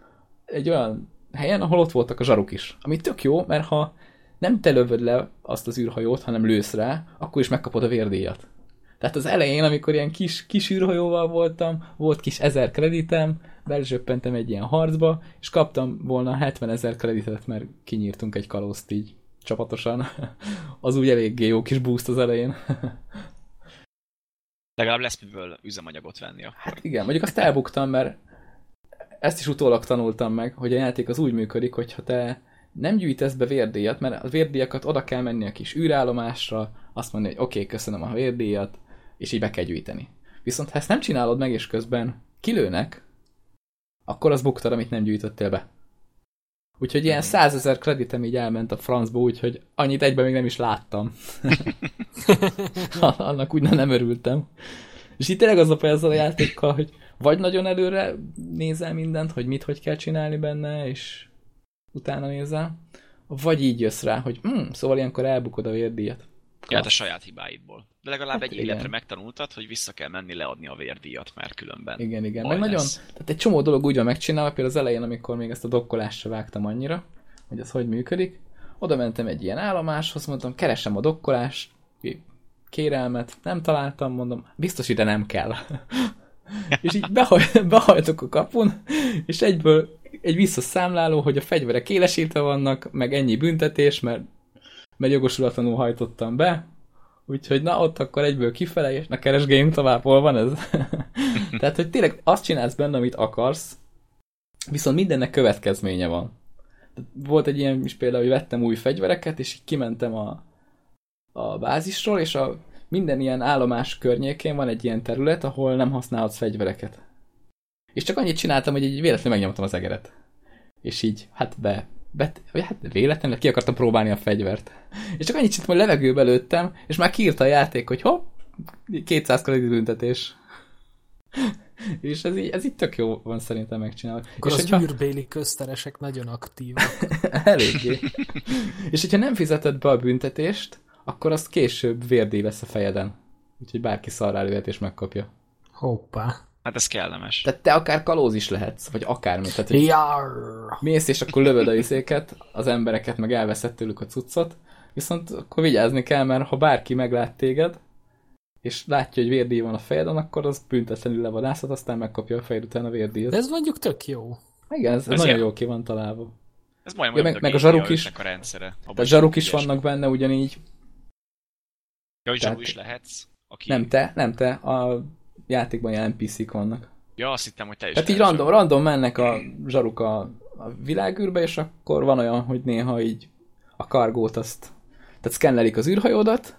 egy olyan helyen, ahol ott voltak a zsaruk is. Ami tök jó, mert ha nem te lövöd le azt az űrhajót, hanem lősz rá, akkor is megkapod a vérdíjat. Tehát az elején, amikor ilyen kis, kis űrhajóval voltam, volt kis ezer kreditem, belzsöppentem egy ilyen harcba, és kaptam volna 70 ezer kreditet, mert kinyírtunk egy kalózt így csapatosan. Az úgy eléggé jó kis boost az elején. Legalább lesz miből üzemanyagot venni akkor. Hát igen, mondjuk azt elbuktam, mert ezt is utólag tanultam meg, hogy a játék az úgy működik, hogy ha te nem gyűjtesz be vérdíjat, mert a vérdíjakat oda kell menni a kis űrállomásra, azt mondani, hogy oké, okay, köszönöm a vérdíjat, és így be kell gyűjteni. Viszont ha ezt nem csinálod meg, és közben kilőnek, akkor az buktad, amit nem gyűjtöttél be. Úgyhogy ilyen százezer kreditem így elment a francba, úgyhogy annyit egyben még nem is láttam. Annak úgy nem örültem. És itt tényleg az a ezzel a játékkal, hogy vagy nagyon előre nézel mindent, hogy mit, hogy kell csinálni benne, és utána nézel, vagy így jössz rá, hogy hm, szóval ilyenkor elbukod a vérdíjat. Ja, hát a saját hibáidból. De legalább Hát egy igen. életre megtanultad, hogy vissza kell menni leadni a vérdíjat, mert különben. Igen, igen. Meg nagyon, tehát egy csomó dolog úgy van megcsinálva, például az elején, amikor még ezt a dokkolást se vágtam annyira, hogy ez hogy működik, oda mentem egy ilyen állomáshoz, mondtam, keresem a dokkolást, kérelmet, nem találtam, mondom, biztos ide nem kell. és így behaj, behajtok a kapun, és egyből egy visszaszámláló, hogy a fegyverek élesítve vannak, meg ennyi büntetés, mert, mert jogosulatlanul hajtottam be, úgyhogy na ott akkor egyből kifele, és na keresgéljünk tovább, hol van ez? Tehát, hogy tényleg azt csinálsz benne, amit akarsz, viszont mindennek következménye van. Volt egy ilyen is például, hogy vettem új fegyvereket, és így kimentem a, a bázisról, és a minden ilyen állomás környékén van egy ilyen terület, ahol nem használhatsz fegyvereket. És csak annyit csináltam, hogy így véletlenül megnyomtam az egeret. És így, hát be, be vagy hát véletlenül ki akartam próbálni a fegyvert. És csak annyit csináltam, hogy levegőbe lőttem, és már kiírta a játék, hogy hopp, 200 kredit büntetés. és ez így, ez így tök jó van szerintem megcsinálva. Akkor és az hogyha- űrbéli közteresek nagyon aktívak. Eléggé. És hogyha nem fizeted be a büntetést, akkor azt később vérdíj lesz a fejeden. Úgyhogy bárki szar rá lőhet és megkapja. Hoppá. Hát ez kellemes. Tehát te akár kalóz is lehetsz, vagy akármi. Tehát, hogy Jarr. mész és akkor lövöd a izéket, az embereket, meg elveszed tőlük a cuccot, viszont akkor vigyázni kell, mert ha bárki meglát téged, és látja, hogy vérdíj van a fejeden, akkor az büntetlenül levadászhat, aztán megkapja a fejed után a vérdíjat. Ez mondjuk tök jó. Igen, ez, ez nagyon jól ki van találva. Ez majdnem Ja, meg- meg a zsaruk is. 5-nek a rendszere. Tehát zsaruk is vannak benne ugyanígy, Ja, hogy zsaru is lehetsz. Aki... Nem te, nem te, a játékban ilyen NPC-k vannak. Ja, azt hittem, hogy te is Tehát így random, random mennek a zsaruk a, a világűrbe, és akkor van olyan, hogy néha így a kargót azt, tehát szkennelik az űrhajódat,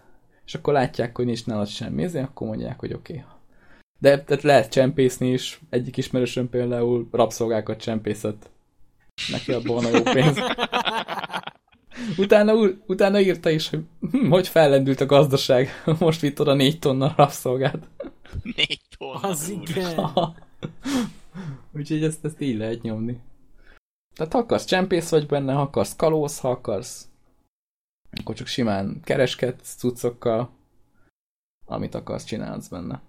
és akkor látják, hogy nincs nálad semmi, ezért akkor mondják, hogy oké. Okay. De tehát lehet csempészni is, egyik ismerősöm például rabszolgákat csempészett. Neki abban van a jó pénz. Utána, utána írta is, hogy hm, hogy fellendült a gazdaság, most vitt oda négy tonna rabszolgát. Négy tonna. Az úr. igen. Úgyhogy ezt, ezt így lehet nyomni. Tehát ha akarsz csempész vagy benne, ha akarsz kalóz, ha akarsz, akkor csak simán kereskedsz cuccokkal, amit akarsz, csinálsz benne.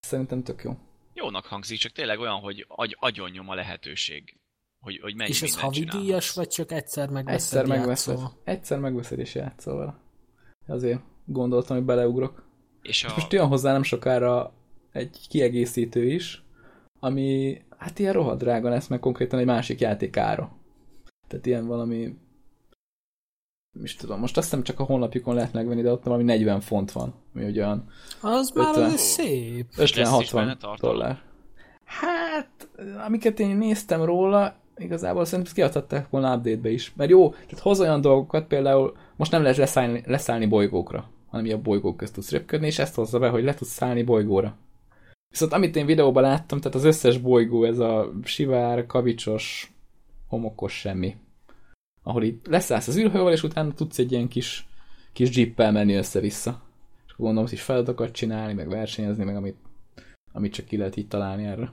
Szerintem tök jó. Jónak hangzik, csak tényleg olyan, hogy agy, agyon nyom a lehetőség. Hogy, hogy mennyi És ez havidíjas, vagy csak egyszer megveszed Egyszer megveszed, játszol? egyszer megveszed és játszol vele. Azért gondoltam, hogy beleugrok. És a... Most jön hozzá nem sokára egy kiegészítő is, ami hát ilyen rohadt drága lesz, meg konkrétan egy másik játék ára. Tehát ilyen valami is tudom, most azt hiszem csak a honlapjukon lehet megvenni, de ott valami 40 font van, ami ugye olyan Az már 50. azért szép. És lesz is benne 50-60 tartalom? dollár. Hát, amiket én néztem róla, igazából szerintem ezt kiadhatták volna update-be is. Mert jó, tehát hoz olyan dolgokat, például most nem lehet leszállni, leszállni bolygókra, hanem a bolygók közt tudsz röpködni, és ezt hozza be, hogy le tudsz szállni bolygóra. Viszont amit én videóban láttam, tehát az összes bolygó, ez a sivár, kavicsos, homokos semmi. Ahol itt leszállsz az űrhajóval, és utána tudsz egy ilyen kis, kis jeeppel menni össze-vissza. És akkor gondolom, hogy is feladatokat csinálni, meg versenyezni, meg amit, amit csak ki lehet így találni erre.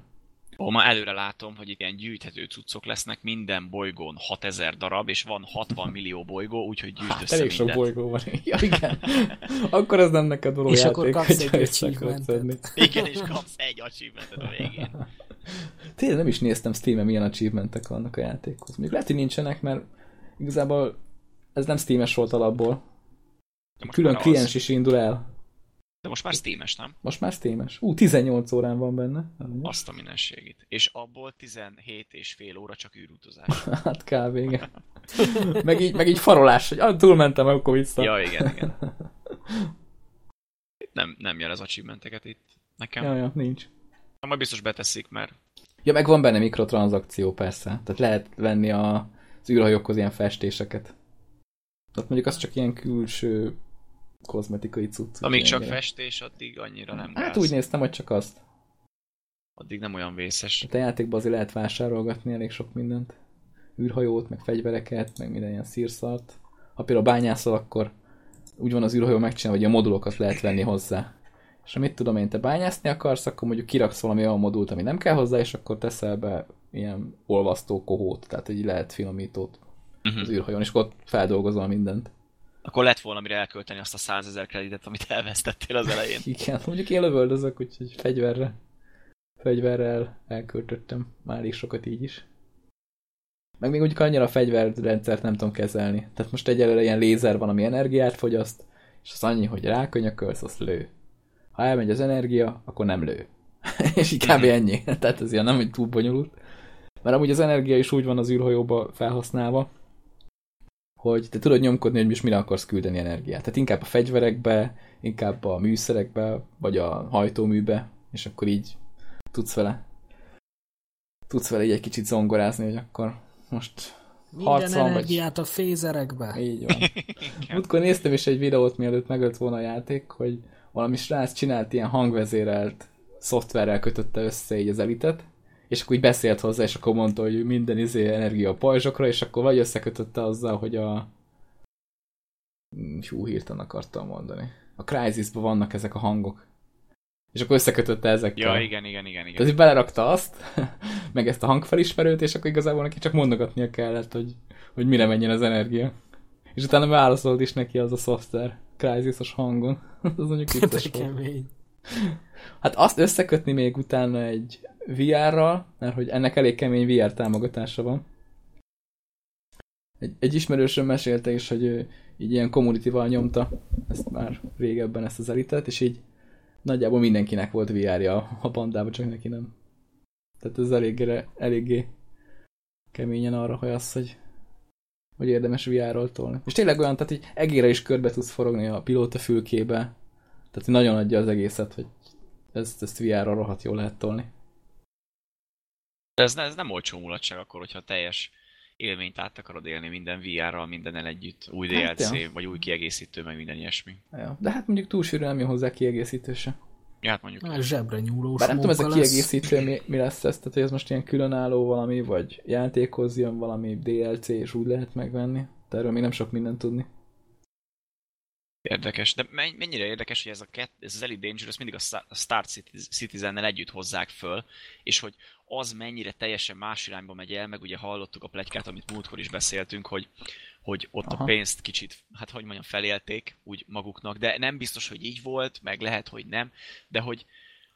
Ó, ma előre látom, hogy itt ilyen gyűjthető cuccok lesznek minden bolygón 6000 darab, és van 60 millió bolygó, úgyhogy gyűjt Hát össze elég sok mindent. bolygó van. Ja, igen. akkor ez nem neked való És játék, akkor kapsz egy achievementet. Igen, és kapsz egy achievementet a végén. Tényleg nem is néztem Steam-en milyen achievementek vannak a játékhoz. Még lehet, hogy nincsenek, mert igazából ez nem Steam-es volt alapból. Külön már kliens az. is indul el. De most már Steam-es, nem? Most már Steam-es. Ú, 18 órán van benne. Azt a mindenségét. És abból 17 és fél óra csak űrutazás. Hát kb. igen. meg, így, meg így farolás, hogy ah, túlmentem, akkor vissza. ja, igen, igen. Nem, nem jel az achievementeket itt nekem. ja, ja, nincs. Ja. Majd biztos beteszik, mert Ja, meg van benne mikrotranszakció persze. Tehát lehet venni a, az űrhajókhoz ilyen festéseket. Tehát mondjuk az csak ilyen külső kozmetikai cucc. Amíg csak ennyire. festés, addig annyira nem Hát gáz. úgy néztem, hogy csak azt. Addig nem olyan vészes. Hát a játékban azért lehet vásárolgatni elég sok mindent. űrhajót, meg fegyvereket, meg minden ilyen szírszart. Ha például bányászol, akkor úgy van az űrhajó megcsinálva, hogy a modulokat lehet venni hozzá. És ha mit tudom én, te bányászni akarsz, akkor mondjuk kiraksz valami olyan modult, ami nem kell hozzá, és akkor teszel be ilyen olvasztó kohót, tehát egy lehet finomítót Uh-huh. az űrhajón, és akkor ott feldolgozol mindent. Akkor lett volna mire elkölteni azt a 100 ezer kreditet, amit elvesztettél az elején. Igen, mondjuk én lövöldözök, úgyhogy fegyverre, fegyverrel elköltöttem már elég sokat így is. Meg még mondjuk annyira a fegyverrendszert nem tudom kezelni. Tehát most egyelőre ilyen lézer van, ami energiát fogyaszt, és az annyi, hogy rákönyökölsz, azt lő. Ha elmegy az energia, akkor nem lő. és így kb. ennyi. Tehát ez ilyen nem egy túl bonyolult. Mert amúgy az energia is úgy van az űrhajóba felhasználva, hogy te tudod nyomkodni, hogy most mire akarsz küldeni energiát. Tehát inkább a fegyverekbe, inkább a műszerekbe, vagy a hajtóműbe, és akkor így tudsz vele tudsz vele így egy kicsit zongorázni, hogy akkor most Minden Harcol, vagy- energiát a fézerekbe. így van. Múltkor néztem is egy videót, mielőtt megölt volna a játék, hogy valami srác csinált ilyen hangvezérelt szoftverrel kötötte össze így az elitet, és akkor úgy beszélt hozzá, és akkor mondta, hogy minden izé energia a pajzsokra, és akkor vagy összekötötte azzal, hogy a hú, hirtelen akartam mondani. A Crysis-ban vannak ezek a hangok. És akkor összekötötte ezekkel. Ja, igen, igen, igen, Tehát igen. így belerakta azt, meg ezt a hangfelismerőt, és akkor igazából neki csak mondogatnia kellett, hogy, hogy mire menjen az energia. És utána válaszolt is neki az a szoftver, Crysis-os hangon. az mondjuk vicces volt. Hát azt összekötni még utána egy VR-ral, mert hogy ennek elég kemény VR támogatása van. Egy, egy ismerősöm mesélte is, hogy ő így ilyen community-val nyomta ezt már régebben ezt az elitet, és így nagyjából mindenkinek volt VR-ja a bandában, csak neki nem. Tehát ez eléggé, eléggé keményen arra, hogy az, hogy, hogy érdemes VR-ról tolni. És tényleg olyan, tehát így egére is körbe tudsz forogni a pilóta fülkébe, tehát nagyon adja az egészet, hogy ezt, ezt VR-ra rohadt jól lehet tolni. De ez, ne- ez nem olcsó mulatság akkor, hogyha teljes élményt át akarod élni minden VR-ral, mindennel együtt, új Hát, DLC, ja. vagy új kiegészítő, meg minden ilyesmi. Ja. De hát mondjuk túl sűrű nem jön hozzá kiegészítő se. Ja, hát mondjuk. Na, zsebre nyúlós Bár nem tudom, ez a lesz. kiegészítő mi, mi lesz ez, tehát hogy ez most ilyen különálló valami, vagy játékhoz jön valami DLC, és úgy lehet megvenni. De erről még nem sok mindent tudni. Érdekes, de men- mennyire érdekes, hogy ez, a kett, ez az Elite Dangerous mindig a Star- Citizen-nel együtt hozzák föl, és hogy az mennyire teljesen más irányba megy el, meg ugye hallottuk a plegykát, amit múltkor is beszéltünk, hogy, hogy ott Aha. a pénzt kicsit, hát hogy mondjam, felélték úgy maguknak, de nem biztos, hogy így volt, meg lehet, hogy nem, de hogy,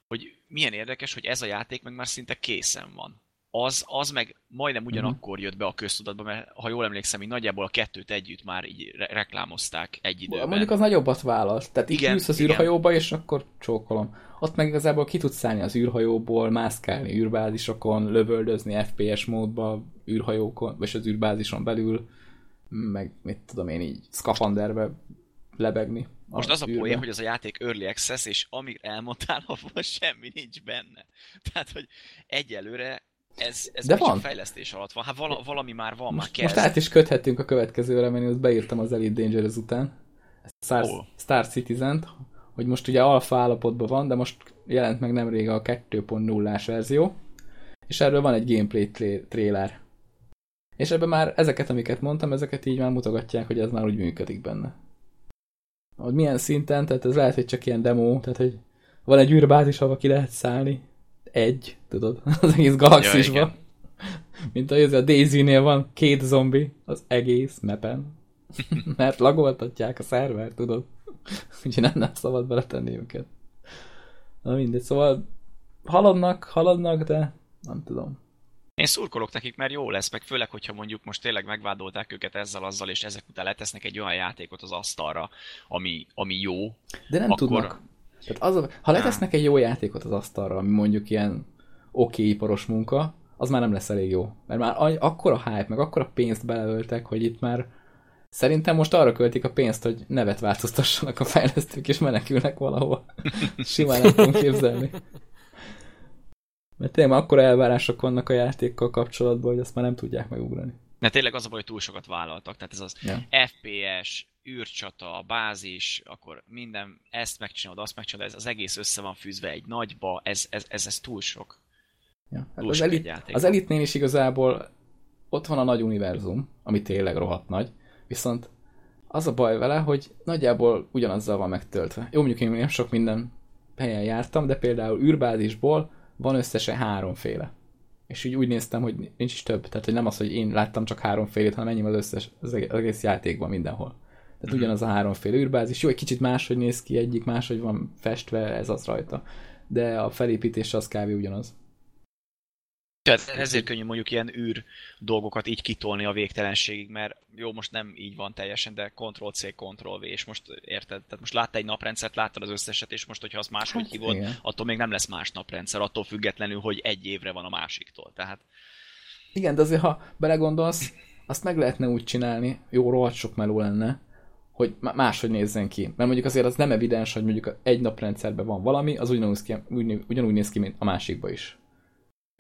hogy milyen érdekes, hogy ez a játék meg már szinte készen van. Az, az meg majdnem ugyanakkor jött be a köztudatba, mert ha jól emlékszem, így nagyjából a kettőt együtt már így re- reklámozták egy időben. Mondjuk az nagyobbat választ. Tehát így Igen, ülsz az igen. űrhajóba, és akkor csókolom. Ott meg igazából ki tudsz szállni az űrhajóból, mászkálni űrbázisokon, lövöldözni FPS módba, űrhajókon, vagy az űrbázison belül, meg mit tudom én így, szkafanderbe lebegni. Most az a űrbe. poén, hogy ez a játék Early Access, és amíg elmondtál, abban semmi nincs benne. Tehát, hogy egyelőre ez, ez De van. fejlesztés alatt van. Hát vala, valami már van, Most, már most kezd. át is köthetünk a következőre, mert én beírtam az Elite Dangerous után. Star, Hol? Star Citizen-t, hogy most ugye alfa állapotban van, de most jelent meg nemrég a 2.0-ás verzió, és erről van egy gameplay tra- trailer. És ebben már ezeket, amiket mondtam, ezeket így már mutogatják, hogy ez már úgy működik benne. Hogy milyen szinten, tehát ez lehet, hogy csak ilyen demo, tehát hogy van egy űrbázis, ahol ki lehet szállni. Egy, tudod, az egész galaxisban. igen. Mint ahogy a Daisy-nél van két zombi az egész mepen. Mert lagoltatják a szerver, tudod? Úgyhogy nem, nem szabad beletenni őket. Na mindegy, szóval haladnak, haladnak, de nem tudom. Én szurkolok nekik, mert jó lesz, meg főleg, hogyha mondjuk most tényleg megvádolták őket ezzel, azzal, és ezek után letesznek egy olyan játékot az asztalra, ami, ami jó. De nem Akkor- tudnak. Tehát az a, ha letesznek egy jó játékot az asztalra, ami mondjuk ilyen oké iparos munka, az már nem lesz elég jó. Mert már a- akkora hype, meg akkora pénzt beleöltek, hogy itt már szerintem most arra költik a pénzt, hogy nevet változtassanak a fejlesztők, és menekülnek valahova. Simán nem tudom képzelni. Mert tényleg már akkora elvárások vannak a játékkal kapcsolatban, hogy azt már nem tudják megugrani. De tényleg az a baj, hogy túl sokat vállaltak. Tehát ez az Ja. FPS, űrcsata, bázis, akkor minden, ezt megcsinálod, azt megcsinálod, ez az egész össze van fűzve egy nagyba, ez, ez, ez, ez túl sok. Ja. Hát Túl az, sok elit, az elitnél is igazából ott van a nagy univerzum, ami tényleg rohadt nagy, viszont az a baj vele, hogy nagyjából ugyanazzal van megtöltve. Jó, mondjuk én nem sok minden helyen jártam, de például űrbázisból van összesen háromféle. És így úgy néztem, hogy nincs is több. Tehát, hogy nem az, hogy én láttam csak háromfélét, hanem ennyi az összes, az egész játékban mindenhol. Tehát Mhm. ugyanaz a háromféle űrbázis. Jó, egy kicsit máshogy néz ki, egyik máshogy van festve, ez az rajta. De a felépítés az kb. ugyanaz. Tehát ezért könnyű mondjuk ilyen űr dolgokat így kitolni a végtelenségig, mert jó, most nem így van teljesen, de Ctrl-C, Ctrl-V, és most érted? Tehát most láttál egy naprendszert, láttad az összeset, és most, hogyha azt máshogy Hát, hívod, igen. attól még nem lesz más naprendszer, attól függetlenül, hogy egy évre van a másiktól. Tehát Igen, de azért, ha belegondolsz, azt meg lehetne úgy csinálni, jó, rohadt sok meló lenne, hogy má- máshogy nézzen ki. Mert mondjuk azért az nem evidens, hogy mondjuk egy naprendszerben van valami, az ugyanúgy, ki, ugyanúgy, ugyanúgy néz ki, mint a másikba is.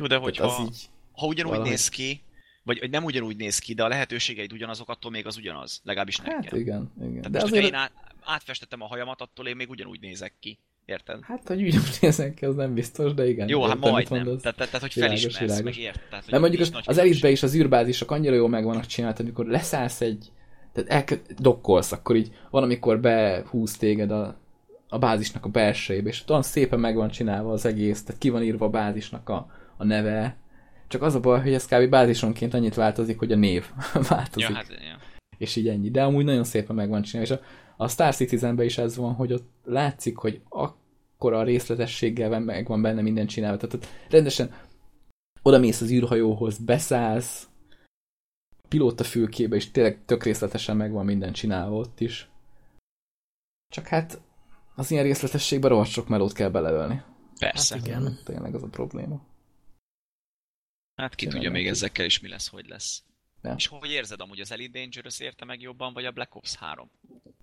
jó, de hogyha, az így, ha ugyanúgy valahogy- néz ki, vagy, vagy nem ugyanúgy néz ki, de a lehetőségeid ugyanazok, attól még az ugyanaz. Legalábbis nekem. hát igen, igen. Tehát De most, azért, én át, átfestettem a hajamat, attól én még ugyanúgy nézek ki. Érted? hát, hogy ugyanúgy nézzen ki, az nem biztos, de igen. Jó, hát majdnem. Tehát, tehát, hogy Világos, felismersz, világos. meg ért. Tehát, mondjuk az, az elitbe is az űrbázisok annyira jól meg vannak csinálva, amikor leszállsz egy, tehát elke, dokkolsz, akkor így van, amikor behúz téged a, a bázisnak a belsejébe, és olyan szépen meg van csinálva az egész, tehát ki van írva a bázisnak a, a neve, csak az a baj, hogy ez kb. bázisonként annyit változik, hogy a név változik, Ja, hát, ja. és így ennyi. De amúgy nagyon szépen meg van csinálva, és a, a Star Citizenben is ez van, hogy ott látszik, hogy akkora részletességgel meg van benne minden csinálva. Tehát rendesen oda mész az űrhajóhoz, beszállsz, pilóta fülkébe, és tényleg tök részletesen meg van minden csinálva ott is. Csak hát az ilyen részletességben rohadt sok melót kell beleölni. Persze. Hát Hát, igen. Tényleg az a probléma. hát ki Tényleg tudja még ezekkel is mi lesz, hogy lesz. Ja. És hogy érzed amúgy az Elite Dangerous érte meg jobban, vagy a Black Ops 3?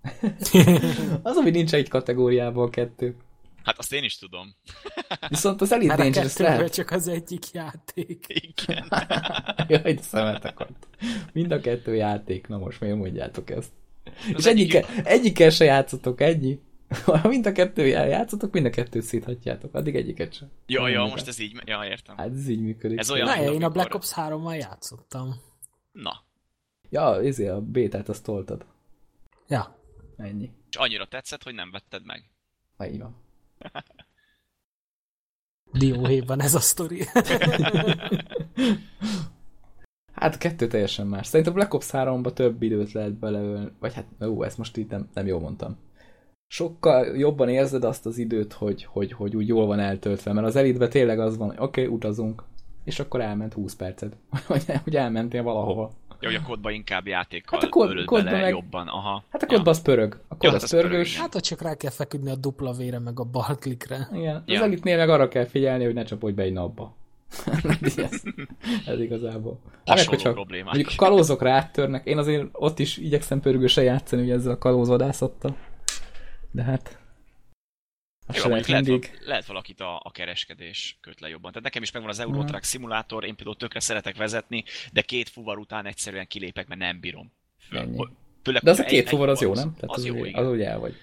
Az, hogy nincs egy kategóriában a kettő. Hát azt én is tudom. Viszont az Elite a Dangerous lehet. csak az egyik játék. Igen. Jaj, de szemet akart. Mind a kettő játék, na most miért mondjátok ezt? Az És egyik egyike, egyikkel se játszotok, ennyi? Ha mind a kettő játszotok, mind a kettőt szíthatjátok, addig egyiket sem. Ja, ja, mondom. most ez így, ja, értem. Hát ez így működik. Ez olyan- Na, én a amikor- Black Ops 3-mal játszottam. Na, Ja, izé, a bétát azt toltad. Ja. Ennyi. és annyira tetszett, hogy nem vetted meg. Ha így van. Dióhéjban ez a sztori. Hát kettő teljesen más. Szerintem Black Ops 3-ba több időt lehet beleölni, vagy hát, ó, ezt most itt nem, nem jól mondtam. Sokkal jobban érzed azt az időt, hogy, hogy, hogy úgy jól van eltöltve, mert az elitben tényleg az van, hogy oké, okay, utazunk, és akkor elment 20 perced, hogy elmentél valahova. Jó, hogy a kodba inkább játékkal Hát a kód- kódba bele meg- jobban. Aha. Hát a kodban az pörög. A kod Ja, az hát az pörög, pörgős. igen. Hát ott csak rá kell feküdni a dupla vére, meg a bal klikre. Igen, az Ja. elitnél meg arra kell figyelni, hogy ne csapodj be egy napba. ez, ez igazából. Meg, Hasonló hogyha problémák. mondjuk a kalózok rátörnek, én azért ott is igyekszem pörgősen játszani ugye ezzel a kalózvadászattal. De hát... Az Jó, lehet mindig. lehet valakit a, a kereskedés köt le jobban. Tehát nekem is megvan az Eurotrack szimulátor, én például tökre szeretek vezetni, de két fuvar után egyszerűen kilépek, mert nem bírom. Föl. Ennyi. Főleg, De az a két fuvar az jó, nem? Tehát az, jó, ugye- igen. az ugye el vagy.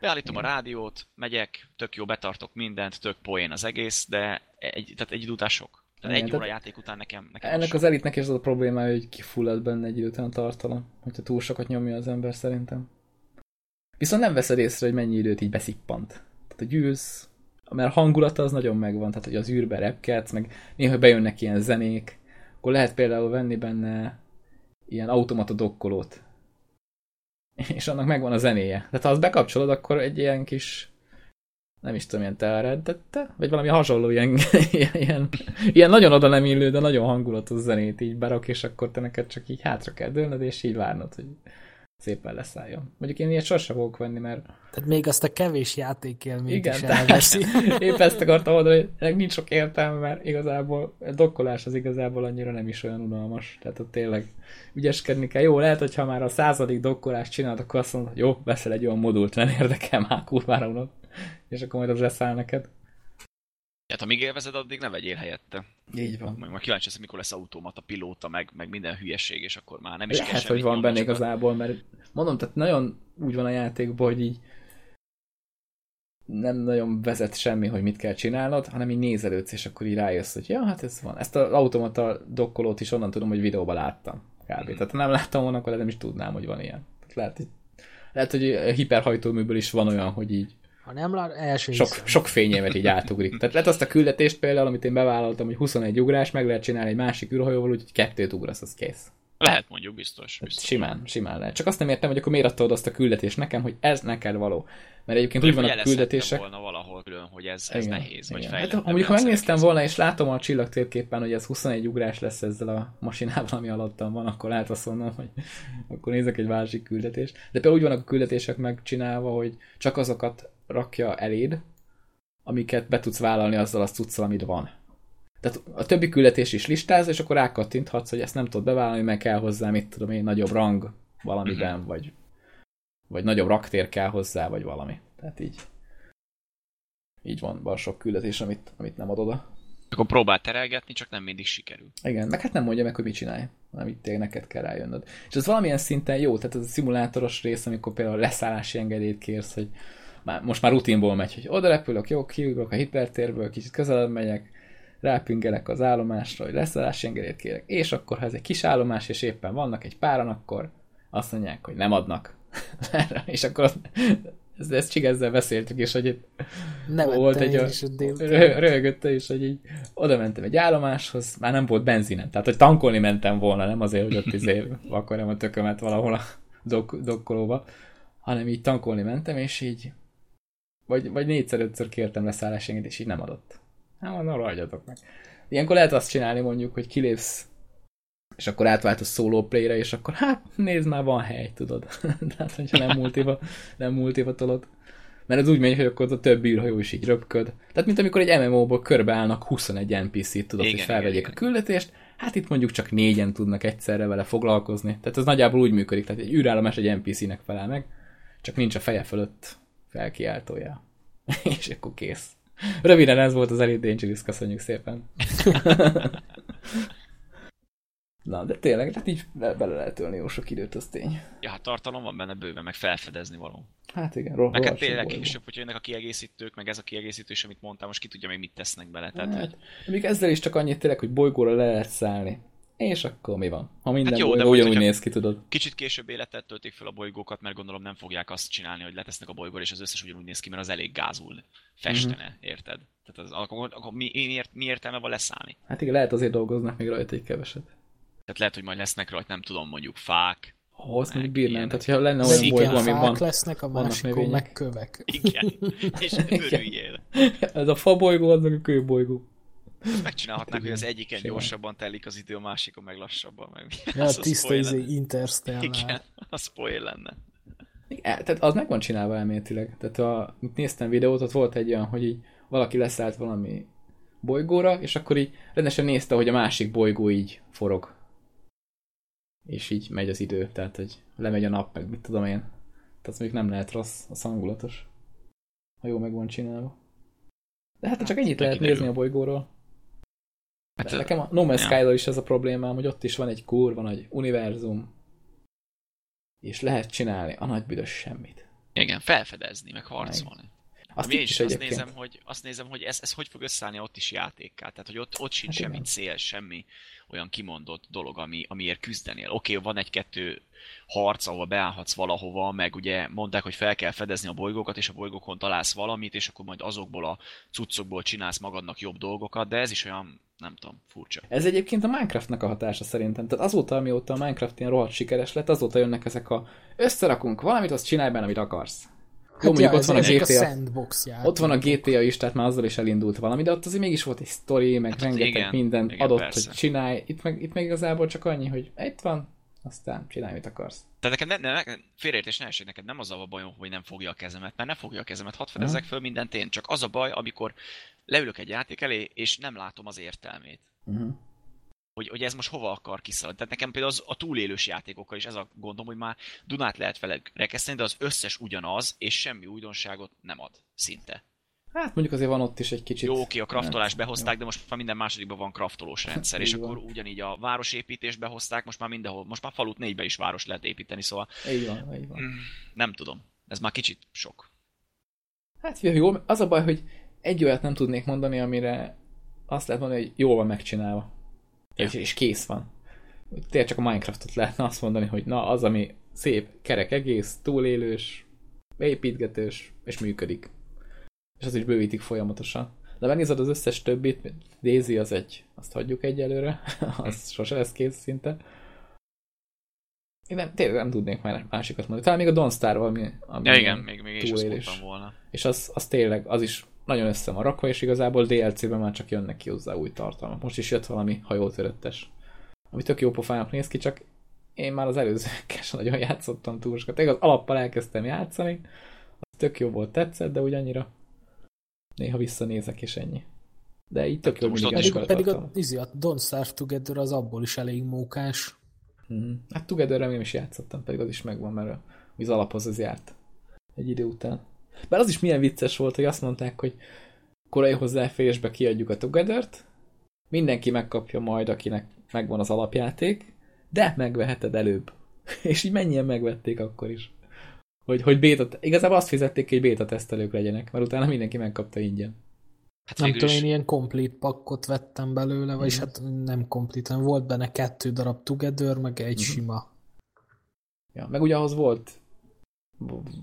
Beállítom a rádiót, megyek, tök jó, betartok mindent, tök poén az egész, de egy, tehát egy idő után sok. Tehát Igen, egy óra játék után nekem, nekem Ennek az elitnek is az a problémája, hogy kifullad benne egy idő után a tartalom, hogyha túl sokat nyomja az ember szerintem. Viszont nem veszed észre, hogy mennyi időt így beszippant. A gyűlsz, mert a hangulata az nagyon megvan, tehát hogy az űrbe repkedsz, meg néha bejönnek ilyen zenék, akkor lehet például venni benne ilyen automata dokkolót. És annak megvan a zenéje. Tehát ha azt bekapcsolod, akkor egy ilyen kis nem is tudom, ilyen telreddette, vagy valami hasonló ilyen, ilyen, ilyen, nagyon oda nem illő, de nagyon hangulatos zenét így berak, és akkor te neked csak így hátra kell dőlned, és így várnod, hogy szépen leszálljon. Mondjuk én ilyet sosem fogok venni, mert Tehát még azt a kevés játékélményt igen, is elveszi. épp ezt akartam mondani, hogy nincs sok értelme, mert igazából a dokkolás az igazából annyira nem is olyan unalmas. Tehát ott tényleg ügyeskedni kell. Jó, lehet, hogyha már a századik dokkolást csinálod, akkor azt mondod, hogy jó, veszel egy olyan modult, nem érdekel, már kurvára unod. És akkor majd az leszáll neked. Tehát amíg élvezed, addig ne vegyél helyette. Így van. Meg majd kíváncsi leszek, mikor lesz automata, pilóta, meg, meg minden hülyeség, és akkor már nem is Lehet, kell hogy van benne a- igazából, mert mondom, tehát nagyon úgy van a játékban, hogy így nem nagyon vezet semmi, hogy mit kell csinálnod, hanem így nézelődsz, és akkor így rájössz, hogy ja, hát ez van. Ezt az automata dokkolót is onnan tudom, hogy videóban láttam. Kb. Mhm. Tehát ha nem láttam volna, akkor nem is tudnám, hogy van ilyen. Tehát lehet, hogy, lehet, hogy a hiperhajtóműből is van olyan, hogy így Ha nem lát, első sok, hiszem. sok fényévet így átugrik. Tehát lehet azt a küldetést például, amit én bevállaltam, hogy 21 ugrás, meg lehet csinálni egy másik űrhajóval, úgyhogy kettőt ugrasz, az kész. Lehet mondjuk, biztos. Hát biztos. simán, simán lehet. Csak azt nem értem, hogy akkor miért adtad azt a küldetést nekem, hogy ez neked való. Mert egyébként úgy vannak küldetések. volna valahol külön, hogy ez, ez nehéz, vagy igen. fejletlen. Hát, ha mondjuk, ha megnéztem volna, és látom a csillagtérképen, hogy ez 21 ugrás lesz ezzel a masinával, ami alattam van, akkor lehet azt mondom, hogy akkor nézek egy másik küldetést. De például úgy vannak a küldetések megcsinálva, hogy csak azokat rakja eléd, amiket be tudsz vállalni azzal a cuccal, amit van. Tehát a többi küldetés is listáz, és akkor rákattinthatsz, hogy ezt nem tudod bevállalni, mert kell hozzá, mit tudom én, nagyobb rang valamiben, Mhm. vagy, vagy nagyobb raktér kell hozzá, vagy valami. Tehát így így van, van sok küldetés, amit, amit nem ad oda. Akkor próbál terelgetni, csak nem mindig sikerül. Igen, meg hát nem mondja meg, hogy mit csinálj, hanem itt tényleg neked kell rájönnöd. És ez valamilyen szinten jó, tehát ez a szimulátoros rész, amikor például leszállási engedélyt kérsz, hogy már, most már rutinból megy, hogy oda repülök, jó, kiugrok a hipertérből, kicsit közelebb megyek, rápingelek az állomásra, hogy leszállási engedélyt kérek, és akkor, ha ez egy kis állomás, és éppen vannak egy páran, akkor azt mondják, hogy nem adnak. és akkor ezt, ezt csigezzel beszéltük is, hogy itt Nevettem volt egy a, rö- röhögötte is, hogy így oda mentem egy állomáshoz, már nem volt benzinem, tehát hogy tankolni mentem volna, nem azért, hogy ott izé akarjam a tökömet valahol a dok- dokkolóba, hanem így tankolni mentem, és így vagy, vagy négyszer-ötször kértem leszállási engedélyt, és így nem adott. Hát mondom, ragadjatok meg. Ilyenkor lehet azt csinálni mondjuk, hogy kilépsz és akkor átváltasz solo play-re, és akkor hát nézd már, van hely, tudod. Tehát, hogyha nem multiba, nem multiba tolod. Mert ez úgy megy, hogy akkor a többi űrhajó is így röpköd. Tehát, mint amikor egy MMO-ból körbeállnak 21 NPC-t, tudod, Igen, hogy felvegyék igen, a küldetést, hát itt mondjuk csak négyen tudnak egyszerre vele foglalkozni. Tehát ez nagyjából úgy működik, tehát egy űrállomás egy NPC-nek felel meg, csak nincs a feje fölött felkiáltója. és akkor kész. Röviden ez volt az Elite Dangerous, köszönjük szépen. Na, de tényleg, tehát így be- bele lehet ölni jó sok időt, az tény. Ja, hát tartalom van benne bőven, meg felfedezni való. Hát igen, ro- Meg hát rohadt tényleg később, hogyha jönnek a kiegészítők, meg ez a kiegészítő is, amit mondtam, most ki tudja még mit tesznek bele. Tehát, Hát, még ezzel is csak annyit tényleg, hogy bolygóra le lehet szállni. És akkor mi van? Ha minden Hát hát jó, bolygó de ugyanúgy néz ki, tudod. Kicsit később életet töltik fel a bolygókat, mert gondolom nem fogják azt csinálni, hogy letesznek a bolygóra, és az összes ugyanúgy néz ki, mert az elég gázul festene, Mhm. érted? Tehát az, akkor, akkor mi, miért, mi értelme van leszállni? Hát igen, lehet azért dolgoznak még rajta egy keveset. Tehát lehet, hogy majd lesznek rajta, nem tudom, mondjuk fák. Ahhoz mondjuk bírnám, tehát ha lenne olyan bolygó, ami van, lesznek, a másikon meg kövek. Igen, és örüljél. ez a fa bolygó, az meg a kőbolygó. Ezt megcsinálhatnák, hogy az egyiken Simán. gyorsabban telik az idő, a másikon meg lassabban. Meg? Ja, Az a tiszta izé lenne. Interstellar. Igen, a spoil lenne. Igen, tehát az meg van csinálva elméletileg. Tehát a, mint néztem videót, ott volt egy olyan, hogy így valaki leszállt valami bolygóra, és akkor így rendesen nézte, hogy a másik bolygó így forog. És így megy az idő, tehát hogy lemegy a nap, meg mit tudom én. Tehát az mondjuk nem lehet rossz, az hangulatos. Ha jó meg van csinálva. De hát, csak ennyit lehet kiderül. nézni a bolygóról. Hát, nekem a No Man's ja. Is ez a problémám, hogy ott is van egy kurva nagy univerzum, és lehet csinálni a nagy büdös semmit. igen, felfedezni, meg harcolni. Azt én is is azt nézem, hogy, azt nézem, hogy ez, ez hogy fog összeállni ott is játékká. Tehát, hogy ott, ott sincs Hát semmi igen. cél, semmi olyan kimondott dolog, ami, amiért küzdenél. Oké, okay, van egy-kettő harc, ahol beállhatsz valahova, meg ugye mondták, hogy fel kell fedezni a bolygókat, és a bolygókon találsz valamit, és akkor majd azokból a cuccokból csinálsz magadnak jobb dolgokat, de ez is olyan, nem tudom, furcsa. Ez egyébként a Minecraftnak a hatása szerintem. Tehát azóta, amióta a Minecraft ilyen rohadt sikeres lett, azóta jönnek ezek a összerakunk valamit, azt csinálj benne, amit akarsz. Jó, mondjuk Hát ja, ott van a GTA. sandbox játék. Ott van a GTA is, tehát már azzal is elindult valami, de ott azért mégis volt egy sztori, meg Hát rengeteg igen, minden igen, adott, persze. hogy csinálj. Itt meg, itt meg igazából csak annyi, hogy itt van, aztán csinálj, mit akarsz. Tehát neked ne, ne, félreértés ne esik, neked nem az a bajom, hogy nem fogja a kezemet, mert ne fogja a kezemet, hadd fedezzek föl mindent én. Csak az a baj, amikor leülök egy játék elé, és nem látom az értelmét. Uh-huh. Hogy, hogy ez most hova akar kiszaladni. Tehát nekem például az, a túlélős játékokkal is ez a gondom, hogy már Dunát lehet vele rekeszteni, de az összes ugyanaz, és semmi újdonságot nem ad, szinte. Hát mondjuk azért van ott is egy kicsit... Jó, oké, a kraftolást Hát, behozták, de most már minden másodikban van kraftolós rendszer, és van. akkor ugyanígy a városépítést behozták, most már mindenhol, most már falut négybe is város lehet építeni, szóval Így van, így van. mm, nem tudom. Ez már kicsit sok. Hát jó, az a baj, hogy egy olyat nem tudnék mondani, amire azt lehet mondani, hogy jól van megcsinálva. Ja. És, és kész van. Tényleg csak a Minecraftot lehetne azt mondani, hogy na, az, ami szép, kerek egész, túlélős, építgetős, és működik. És az is bővítik folyamatosan. De megnézed az összes többit, Daisy az egy, azt hagyjuk egyelőre, az sose lesz kész szinte. Én nem, tényleg nem tudnék már másikat mondani. Talán még a Don't Star ami, ami Ja igen, még, még is azt túlélés. mondtam volna. És az, az tényleg, az is nagyon össze van rakva, és igazából DLC-ben már csak jönnek ki hozzá új tartalmak. Most is jött valami hajótöröttes, ami tök jó pofának néz ki, csak én már az előzőkkel sem nagyon játszottam túl sokat. Tényleg az alappal elkezdtem játszani, az tök jó volt, tetszett, de úgy annyira néha visszanézek, és ennyi. De így tök jó Most mindig Pedig, pedig a, izi, a Don't Starve Together az abból is elég mókás. Mhm. Hát Together én is játszottam, pedig az is megvan, mert az alaphoz az járt egy idő után. Bár az is milyen vicces volt, hogy azt mondták, hogy korai hozzáférésbe kiadjuk a Together-t, mindenki megkapja majd, akinek megvan az alapjáték, de megveheted előbb. És így mennyien megvették akkor is. Hogy, hogy beta, igazából azt fizették, hogy beta tesztelők legyenek, mert utána mindenki megkapta ingyen. Hát Nem tudom, én ilyen complete pakkot vettem belőle, vagyis Mhm. hát nem complete, hanem volt benne kettő darab Together, meg egy Mhm. sima. Ja, meg ugye ahhoz volt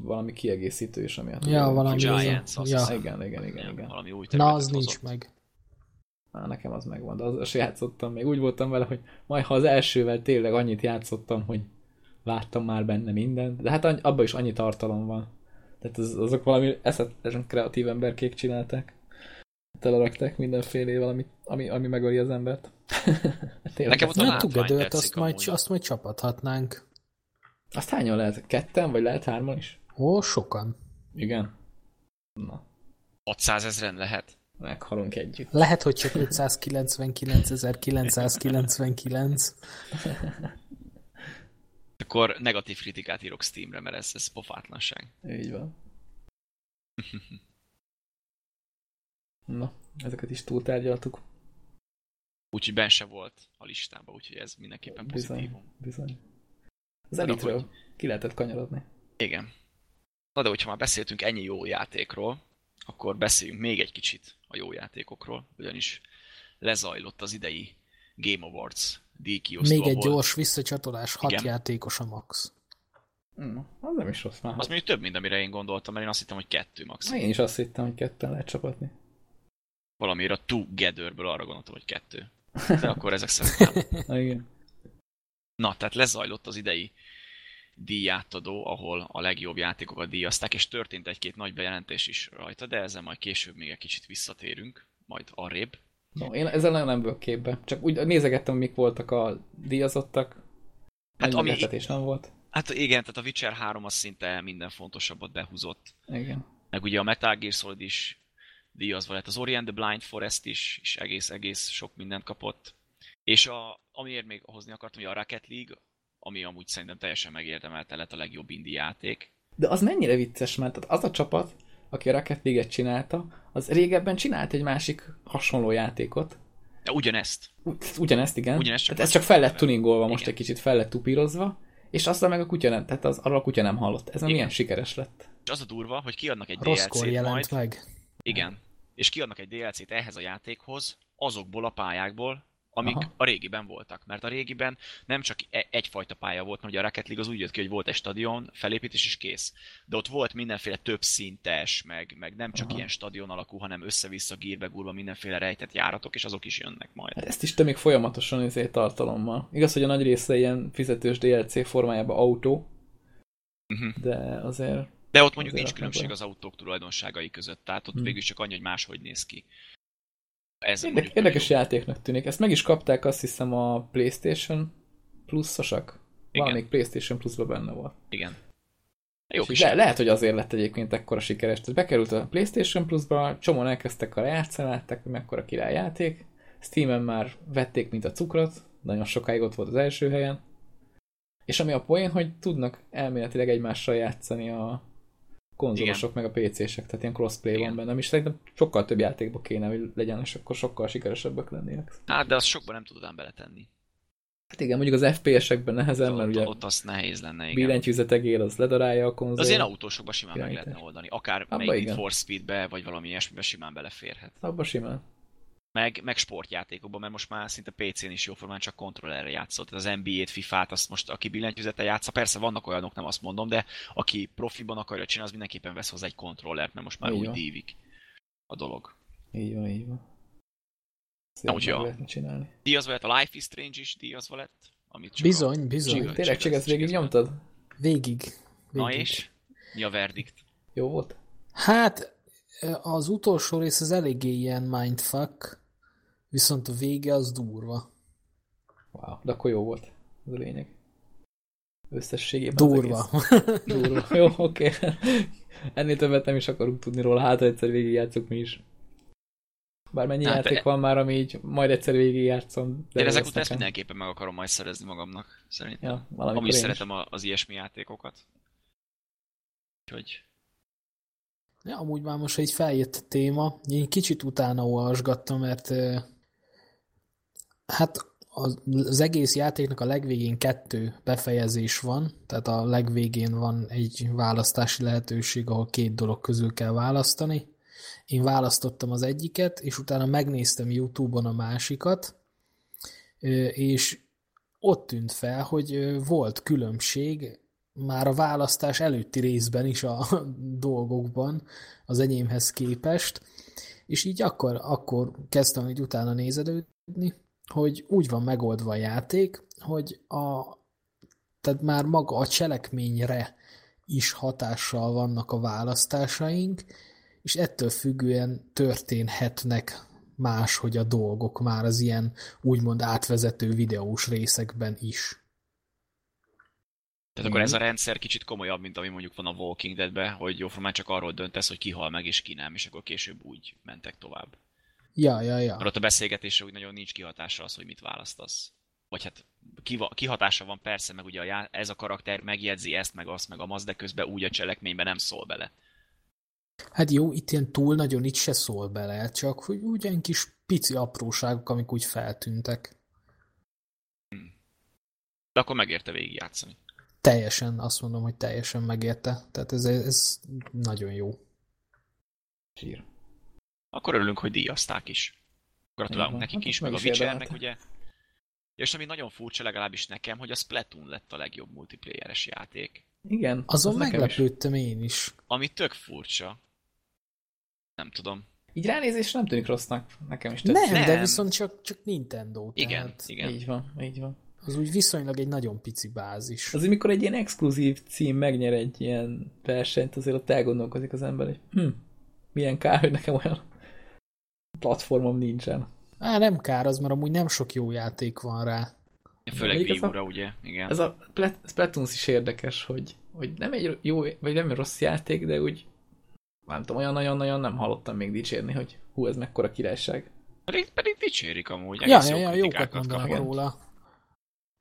valami kiegészítő is, ami a Ja, valami Giants, az ja. Igen, igen, igen, igen, igen. valami új Na, az nincs hozott. meg. Á, nekem az megvan, de az, az játszottam még. Úgy voltam vele, hogy majd ha az elsővel tényleg annyit játszottam, hogy láttam már benne mindent, de hát abban is annyi tartalom van. Tehát az, azok valami eszetlen kreatív emberkék csinálták. Telerakták mindenfélével, ami, ami, ami megöli az embert. Nekem ezt- ott a Na, Together-t azt majd, azt majd csapathatnánk. Azt hányan lehet? Ketten, vagy lehet hárman is? Ó, sokan. Igen. Na, 600 ezeren lehet. meghalunk együtt. Lehet, hogy csak 599.999. Akkor negatív kritikát írok Steamre, mert ez, ez pofátlanság. Így van. Na, ezeket is túltárgyaltuk. Úgyhogy ben se volt a listában, úgyhogy ez mindenképpen Bizony, pozitívum. bizony. Az elitről hogy- ki lehetett kanyarodni. Igen. Na de hogyha már beszéltünk ennyi jó játékról, akkor beszéljünk még egy kicsit a jó játékokról, ugyanis lezajlott az idei Game Awards díjkiosztó, Még egy ahol- gyors visszacsatolás, hat Igen. játékos a max. Mm, az nem is rossz már. Az mondjuk több, mint amire én gondoltam, mert én azt hittem, hogy kettő max. Én is azt hittem, hogy ketten lehet csapatni. Valamire a Togetherből arra gondoltam, hogy kettő. De akkor ezek szerint nem. Igen. Na, tehát lezajlott az idei díjátadó, ahol a legjobb játékokat díjazták, és történt egy-két nagy bejelentés is rajta, de ezzel majd később még egy kicsit visszatérünk, majd arrébb. No, én ezzel nagyon nem vagyok képbe. Csak úgy nézegettem, mik voltak a díjazottak. Hát ami- nem volt. Hát igen, tehát a Witcher 3 az szinte minden fontosabbat behúzott. Igen. Meg ugye a Metal Gear Solid is díjazva lett, az Orient the Blind Forest is, is egész-egész sok mindent kapott. És a, amiért még hozni akartam, hogy a Rocket League, ami amúgy szerintem teljesen megérdemelte lett a legjobb indie játék. De az mennyire vicces, mert tehát az a csapat, aki a Rocket League-et csinálta, az régebben csinált egy másik hasonló játékot. De ugyanezt. Ugy- Ugyanezt, igen. Ugyanezt, csak tehát ez csak fel lett tuningolva, most Igen. egy kicsit fel lett tupírozva, és aztán meg a kutya nem, tehát az, arra a kutya nem hallott. Ez Igen. milyen sikeres lett. És az a durva, hogy kiadnak egy Rosszkor DLC-t jelent majd. meg. Igen. És kiadnak egy DLC-t ehhez a játékhoz, azokból a pályákból, amik Aha. a régiben voltak. Mert a régiben nem csak e- egyfajta pálya volt, mert ugye a Rocket League az úgy jött ki, hogy volt egy stadion, felépítés is kész. De ott volt mindenféle több szintes, meg, meg nem csak Aha. ilyen stadion alakú, hanem össze-vissza gírbe gurva mindenféle rejtett járatok, és azok is jönnek majd. Hát ezt is tömik folyamatosan ezért tartalommal. Igaz, hogy a nagy része ilyen fizetős DLC formájában autó, Uh-huh. de azért De ott mondjuk nincs különbség az autók tulajdonságai között, tehát ott Hmm. végül csak annyi, hogy máshogy néz ki. Ez mondjuk érdekes jó. játéknak tűnik. Ezt meg is kapták azt hiszem a PlayStation Plus-osak. Valamelyik PlayStation Plus-ba benne volt. Igen. Jó kis le, játék. lehet, hogy azért lett egyébként ekkora sikeres. Tehát bekerült a PlayStation Plus-ba, csomóan elkezdtek a játszani, látták, hogy mekkora királyjáték. Steam-en már vették, mint a cukrot, nagyon sokáig ott volt az első helyen. És ami a poén, hogy tudnak elméletileg egymással játszani a, konzolosok, meg a PC-sek, tehát ilyen crossplay Igen. van benne, és szerintem sokkal több játékba kéne, hogy legyen, és akkor sokkal sikeresebbek lennének. Hát, de azt sokban nem tudod beletenni. Hát igen, mondjuk az FPS-ekben nehezen, mert ugye ott az nehéz lenne, igen. billentyűzet egér, az ledarálja a konzol. Az ilyen autósokban simán meg lehetne oldani. Akár Abba melyik igen. For Speedbe, vagy valami ilyesmibe simán beleférhet. Abba simán. Meg, meg sportjátékokban, mert most már szinte PC-n is jóformán csak kontrollerre játszott. Tehát az NBA-t, FIFA-t, azt most aki billentyűzete játsza, persze vannak olyanok, nem azt mondom, de aki profiban akarja csinálni, az mindenképpen vesz hozzá egy kontrollert, mert most már így úgy dívik a dolog. Így van, így van. Na, úgyhogy csinálni. Díjazva lett, a Life is Strange is díjazva lett. Amit csak bizony, a... bizony. Csiga, Tényleg csak ezt végig nyomtad? Végig. végig. Na és? Mi a verdikt? Jó volt? Hát, az utolsó rész az eléggé ilyen mindfuck, viszont a vége az durva. Wow, de akkor jó volt. Ez a lényeg. Összességében Durva. Durva. Jó, oké. Okay. Ennél többet nem is akarunk tudni róla, hát egyszer végigjátszuk mi is. Bár mennyi hát, játék van már, ami így majd egyszer végig játszom. De én ezek után ezt mindenképpen meg akarom majd szerezni magamnak, szerintem. Ja, Ami szeretem az ilyesmi játékokat. Úgyhogy... Ja, amúgy már most egy feljött téma. Én kicsit utána olvasgattam, mert hát az, az egész játéknak a legvégén kettő befejezés van, tehát a legvégén van egy választási lehetőség, ahol két dolog közül kell választani én választottam az egyiket, és utána megnéztem YouTube-on a másikat, és ott tűnt fel, hogy volt különbség már a választás előtti részben is a dolgokban az enyémhez képest, és így akkor, akkor kezdtem, hogy utána nézelődni, hogy úgy van megoldva a játék, hogy a, tehát már maga a cselekményre is hatással vannak a választásaink, és ettől függően történhetnek máshogy a dolgok már az ilyen úgymond átvezető videós részekben is. Tehát akkor ez a rendszer kicsit komolyabb, mint ami mondjuk van a Walking Deadben, hogy jó, már csak arról döntesz, hogy ki hal meg és ki nem, és akkor később úgy mentek tovább. Ja, ja, ja. Mert ott a beszélgetésre úgy nagyon nincs kihatása az, hogy mit választasz. Vagy hát kihatása van persze, meg ugye a, ez a karakter megjegyzi ezt, meg azt, meg a maz, de közben úgy a cselekményben nem szól bele. Hát jó, itt ilyen túl nagyon itt se szól bele, csak hogy ugyan kis pici apróságok, amik úgy feltűntek. Hmm. De akkor megérte végigjátszani. Teljesen, azt mondom, hogy teljesen megérte. Tehát ez, ez nagyon jó. Zsír. Akkor örülünk, hogy díjazták is. Gratulálunk nekik hát is, meg, meg a Witchernek, ugye. És ami nagyon furcsa legalábbis nekem, hogy a Splatoon lett a legjobb multiplayeres játék. Igen. Azon az meglepődtem én is. Ami tök furcsa. Nem tudom. Így ránézés nem tűnik rossznak, nekem is tetszik. Nem, nem, de viszont csak, csak Nintendo. Igen, tehát igen. Így van, így van. Az úgy viszonylag egy nagyon pici bázis. Az, amikor egy ilyen exkluzív cím megnyer egy ilyen versenyt, azért ott elgondolkozik az ember, hogy hm, milyen kár, hogy nekem olyan platformom nincsen. Á, nem kár az, mert amúgy nem sok jó játék van rá. Főleg Wii ugye? Igen. Ez a Splatoon is érdekes, hogy, hogy nem egy jó, vagy nem egy rossz játék, de úgy nem tudom, olyan nagyon-nagyon nem hallottam még dicsérni, hogy hú, ez mekkora királyság. Pedig, pedig dicsérik amúgy. Ja, ja, ja, jókat mondanak róla.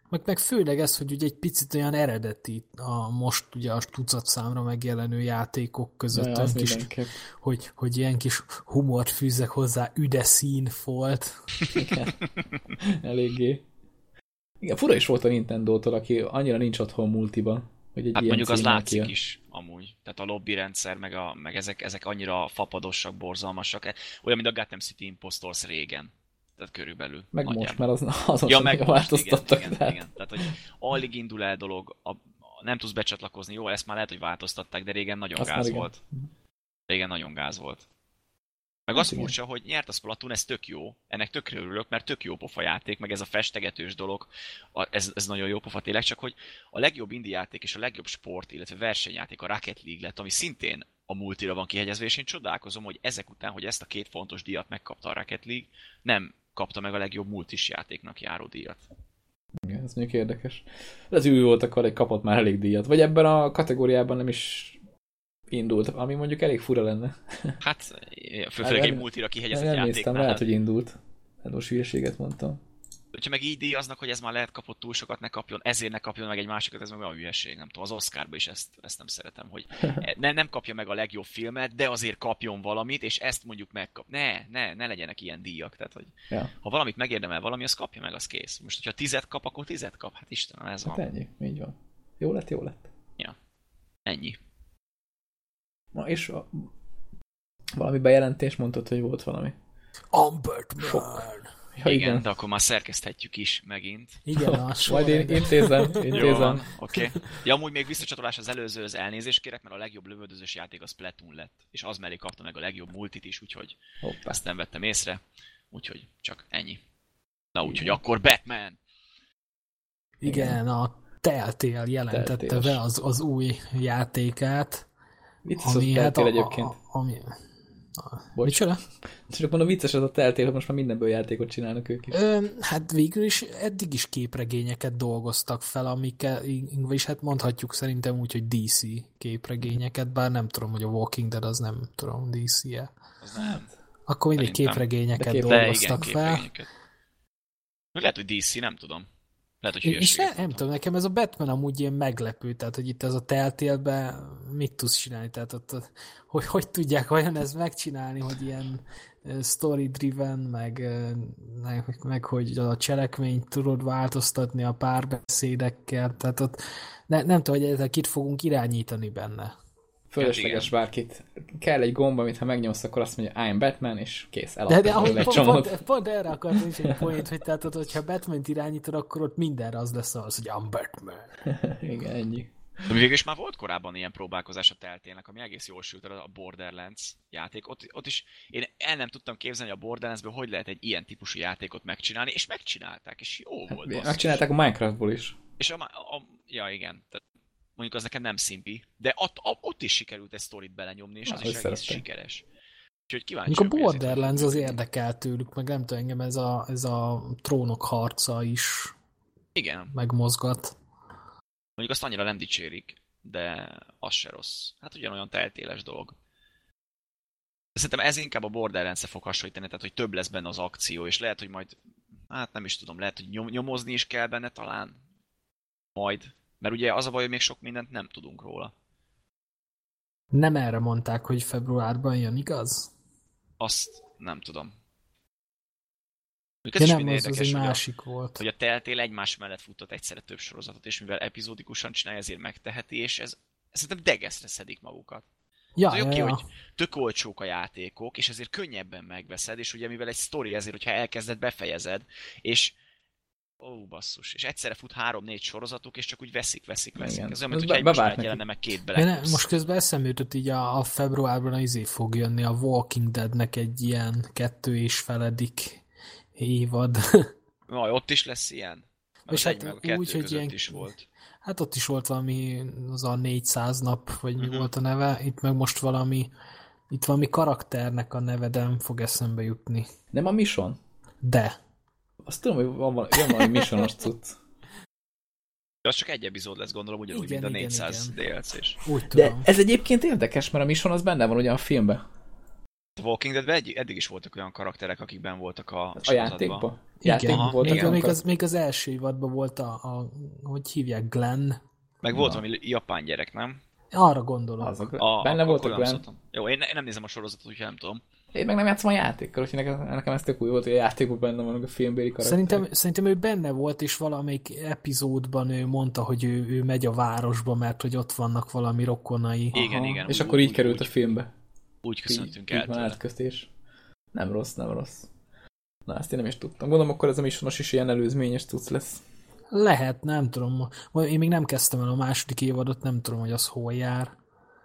Meg, meg főleg ez, hogy ugye egy picit olyan eredeti a most ugye a tucat számra megjelenő játékok között, ja, kis, hogy, hogy ilyen kis humort fűzzek hozzá, üde szín volt. Igen. Eléggé. Igen, fura is volt a Nintendo-tól, aki annyira nincs otthon multiban. Hogy egy hát mondjuk az látszik ki. is amúgy. Tehát a lobby rendszer, meg, a, meg ezek, ezek annyira fapadosak, borzalmasak. Olyan, mint a Gotham City Impostors régen. Tehát körülbelül. Meg nagyjából. most, mert az, azon ja, meg változtattak. Igen, tehát. igen, tehát, hogy alig indul el dolog, a, a, nem tudsz becsatlakozni. Jó, ezt már lehet, hogy változtatták, de régen nagyon Azt gáz volt. Régen nagyon gáz volt. Meg azt furcsa, hogy nyert a Splatoon, ez tök jó, ennek tökre örülök, mert tök jó pofa játék, meg ez a festegetős dolog, ez, ez nagyon jó pofa tényleg, csak hogy a legjobb indie játék és a legjobb sport, illetve versenyjáték a Rocket League lett, ami szintén a multira van kihegyezve, és én csodálkozom, hogy ezek után, hogy ezt a két fontos díjat megkapta a Rocket League, nem kapta meg a legjobb multis játéknak járó díjat. Igen, ez mondjuk érdekes. Az ő volt, akkor egy kapott már elég díjat. Vagy ebben a kategóriában nem is indult, ami mondjuk elég fura lenne. Hát, főleg egy multira kihegyezett játéknál. Nem néztem, lehet, hogy indult. Hát most hülyeséget mondtam. Hogyha meg így díjaznak, hogy ez már lehet kapott túl sokat, ne kapjon, ezért ne kapjon meg egy másikat, ez meg olyan hülyeség, nem tudom, az Oscarba is ezt, ezt nem szeretem, hogy ne, nem kapja meg a legjobb filmet, de azért kapjon valamit, és ezt mondjuk megkap. Ne, ne, ne legyenek ilyen díjak, tehát hogy Ja. ha valamit megérdemel valami, az kapja meg, az kész. Most, hogyha tizet kap, akkor tizet kap, hát Istenem, ez Hát van. ennyi, így van. Jó lett, jó lett. Ennyi. Na és a... valami bejelentés mondtad, hogy volt valami. Umbertman. Sok. Ja, igen, igen. de akkor már szerkeszthetjük is megint. Igen, a Majd én intézem, Jó intézem. van, oké. Okay. Ja, amúgy még visszacsatolás az előzőhöz elnézést kérek, mert a legjobb lövöldözős játék az Splatoon lett, és az mellé kapta meg a legjobb multit is, úgyhogy Hoppá. ezt nem vettem észre. Úgyhogy csak ennyi. Na úgyhogy akkor Batman! Igen, a Telltale jelentette Telltale-es. be az, az új játékát, az ami hát a, egyébként. a, ami, Bocs. Micsoda? Csak mondom, vicces az a teltél, hogy most már mindenből játékot csinálnak ők is. Ö, hát végül is eddig is képregényeket dolgoztak fel, amikkel, vagyis hát mondhatjuk szerintem úgy, hogy DC képregényeket, bár nem tudom, hogy a Walking Dead az nem tudom DC-e. Az nem. Akkor mindig Szerintem. képregényeket De kép- De igen, dolgoztak fel. képregényeket. Lehet, hogy DC, nem tudom. Lehet, hogy És ne, nem tudom, nekem ez a Batman amúgy ilyen meglepő, tehát hogy itt ez a teltélbe mit tudsz csinálni, tehát ott, hogy hogy tudják olyan ezt megcsinálni, hogy ilyen story-driven, meg, meg, meg hogy a cselekményt tudod változtatni a párbeszédekkel, tehát ott ne, nem tudom, hogy ezzel kit fogunk irányítani benne. Fölösleges igen. bárkit. Kell egy gomb, amit ha megnyomsz, akkor azt mondja, I'm Batman, és kész, De, eladtam de belőle ahogy egy pont, csomót. pont, pont, erre akartam is egy point, hogy tehát ott, hogyha batman irányítod, akkor ott mindenre az lesz az, hogy I'm Batman. Igen, ennyi. De végül is már volt korábban ilyen próbálkozás a teltélnek, ami egész jól sült a Borderlands játék. Ott, ott is én el nem tudtam képzelni, a Borderlandsből hogy lehet egy ilyen típusú játékot megcsinálni, és megcsinálták, és jó volt. basszus. Megcsinálták a Minecraftból is. És a, a, ja igen, tehát mondjuk az nekem nem szimpi, de ott, ott is sikerült egy sztorit belenyomni, és Na, az is egész sikeres. Úgyhogy kíváncsi Mondjuk a Borderlands az érdekel tőlük, meg nem tudom, engem ez a, ez a trónok harca is Igen, megmozgat. mondjuk azt annyira nem dicsérik, de az se rossz. Hát ugyanolyan teltéles dolog. De Szerintem ez inkább a Borderlands-e fog hasonlítani, tehát hogy több lesz benne az akció, és lehet, hogy majd, hát nem is tudom, lehet, hogy nyom, nyomozni is kell benne talán. Majd. Mert ugye az a baj, hogy még sok mindent nem tudunk róla. Nem erre mondták, hogy februárban jön, igaz? Azt nem tudom. Ja ez nem, az, az érdekes, egy hogy a- másik volt. hogy a Telltale egymás mellett futtat egyszerre több sorozatot, és mivel epizódikusan csinálja, ezért megteheti, és ez, ez szerintem degeszre szedik magukat. Ja, Az ja, oké, ja. hogy tök olcsók a játékok, és ezért könnyebben megveszed, és ugye mivel egy sztori, ezért, hogyha elkezded, befejezed, és ó, basszus, és egyszerre fut három-négy sorozatok, és csak úgy veszik, veszik, veszik. Igen. Ez olyan, Ez mint hogyha be- egy bevált most nekik. jelenne meg két Ops. most közben eszembe jutott így a, a februárban az izé fog jönni, a Walking Deadnek egy ilyen kettő és feledik évad. Aj, ott is lesz ilyen? Mert És hát meg a kettő úgy, hogy ilyen- is volt. Hát ott is volt valami, az a 400 nap, vagy mi Mhm. volt a neve, itt meg most valami, itt valami karakternek a neve, nem fog eszembe jutni. Nem a Mission? De. Azt tudom, hogy van, valami- van valami Missionos cucc. De az csak egy epizód lesz, gondolom, ugyanúgy, Igen, mint a igen, 400 igen. DLC-s. Úgy De ez egyébként érdekes, mert a Mission az benne van ugye a filmben. A Walking Deadben egy, eddig is voltak olyan karakterek, akik ben voltak a, A játékban. Igen, Játékban aha, voltak még, igen. még, az, még az első évadban volt a, a, hogy hívják, Glenn. Meg volt Na. valami japán gyerek, nem? Arra gondolom. Az a, benne akkor volt a nem Glenn. Jó, én, én nem nézem a sorozatot, úgyhogy nem tudom. Én meg nem játszom a játékkal, úgyhogy nekem, nekem ez tök új volt, hogy a játékban benne vannak a filmbéli karakterek. Szerintem, szerintem ő benne volt, és valamelyik epizódban ő mondta, hogy ő, ő megy a városba, mert hogy ott vannak valami rokonai. Igen, igen, És úgy- akkor így úgy- került úgy- a filmbe. Úgy Így, köszöntünk így el van tőle. átkötés. Nem rossz, nem rossz. Na, ezt én nem is tudtam. Gondolom, akkor ez a Missionos is ilyen előzményes cucc lesz. Lehet, nem tudom. Én még nem kezdtem el a második évadot, nem tudom, hogy az hol jár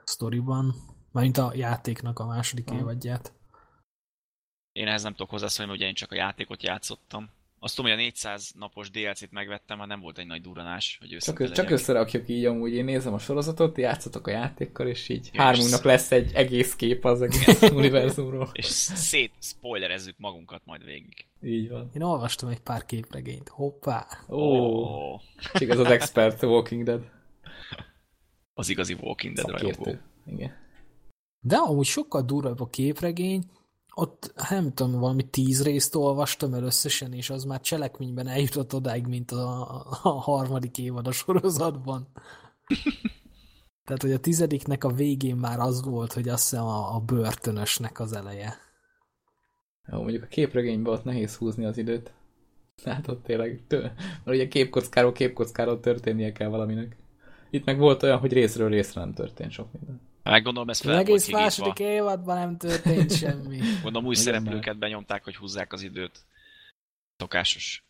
sztoriban. Mármint a játéknak a második Aha. évadját. Én ehhez nem tudok hozzászólni, mert ugye én csak a játékot játszottam. Azt tudom, hogy a 400 napos DLC-t megvettem, már nem volt egy nagy duranás, hogy Csak, őszinte csak legyek. összerakjuk így amúgy, én nézem a sorozatot, játszotok a játékkal, és így hármunknak és- lesz egy egész kép az egész univerzumról. És szét spoilerezzük magunkat majd végig. Így van. Én olvastam egy pár képregényt. Hoppá! Ó, oh, igaz az expert Walking Dead Az igazi Walking Dead rajongó. Igen. De amúgy sokkal durvább a képregény, ott hát nem tudom, valami tíz részt olvastam el összesen, és az már cselekményben eljutott odáig, mint a, a harmadik évad a sorozatban. Tehát, hogy a tizediknek a végén már az volt, hogy azt hiszem a, a börtönösnek az eleje. Jó, mondjuk a képregényben ott nehéz húzni az időt. Hát ott tényleg, tő, mert ugye képkockáról képkockáról történnie kell valaminek. Itt meg volt olyan, hogy részről részre nem történt sok minden. Meg gondolom ez fel Egész második évadban nem történt semmi. Gondolom új szereplőket benyomták, hogy húzzák az időt. Szokásos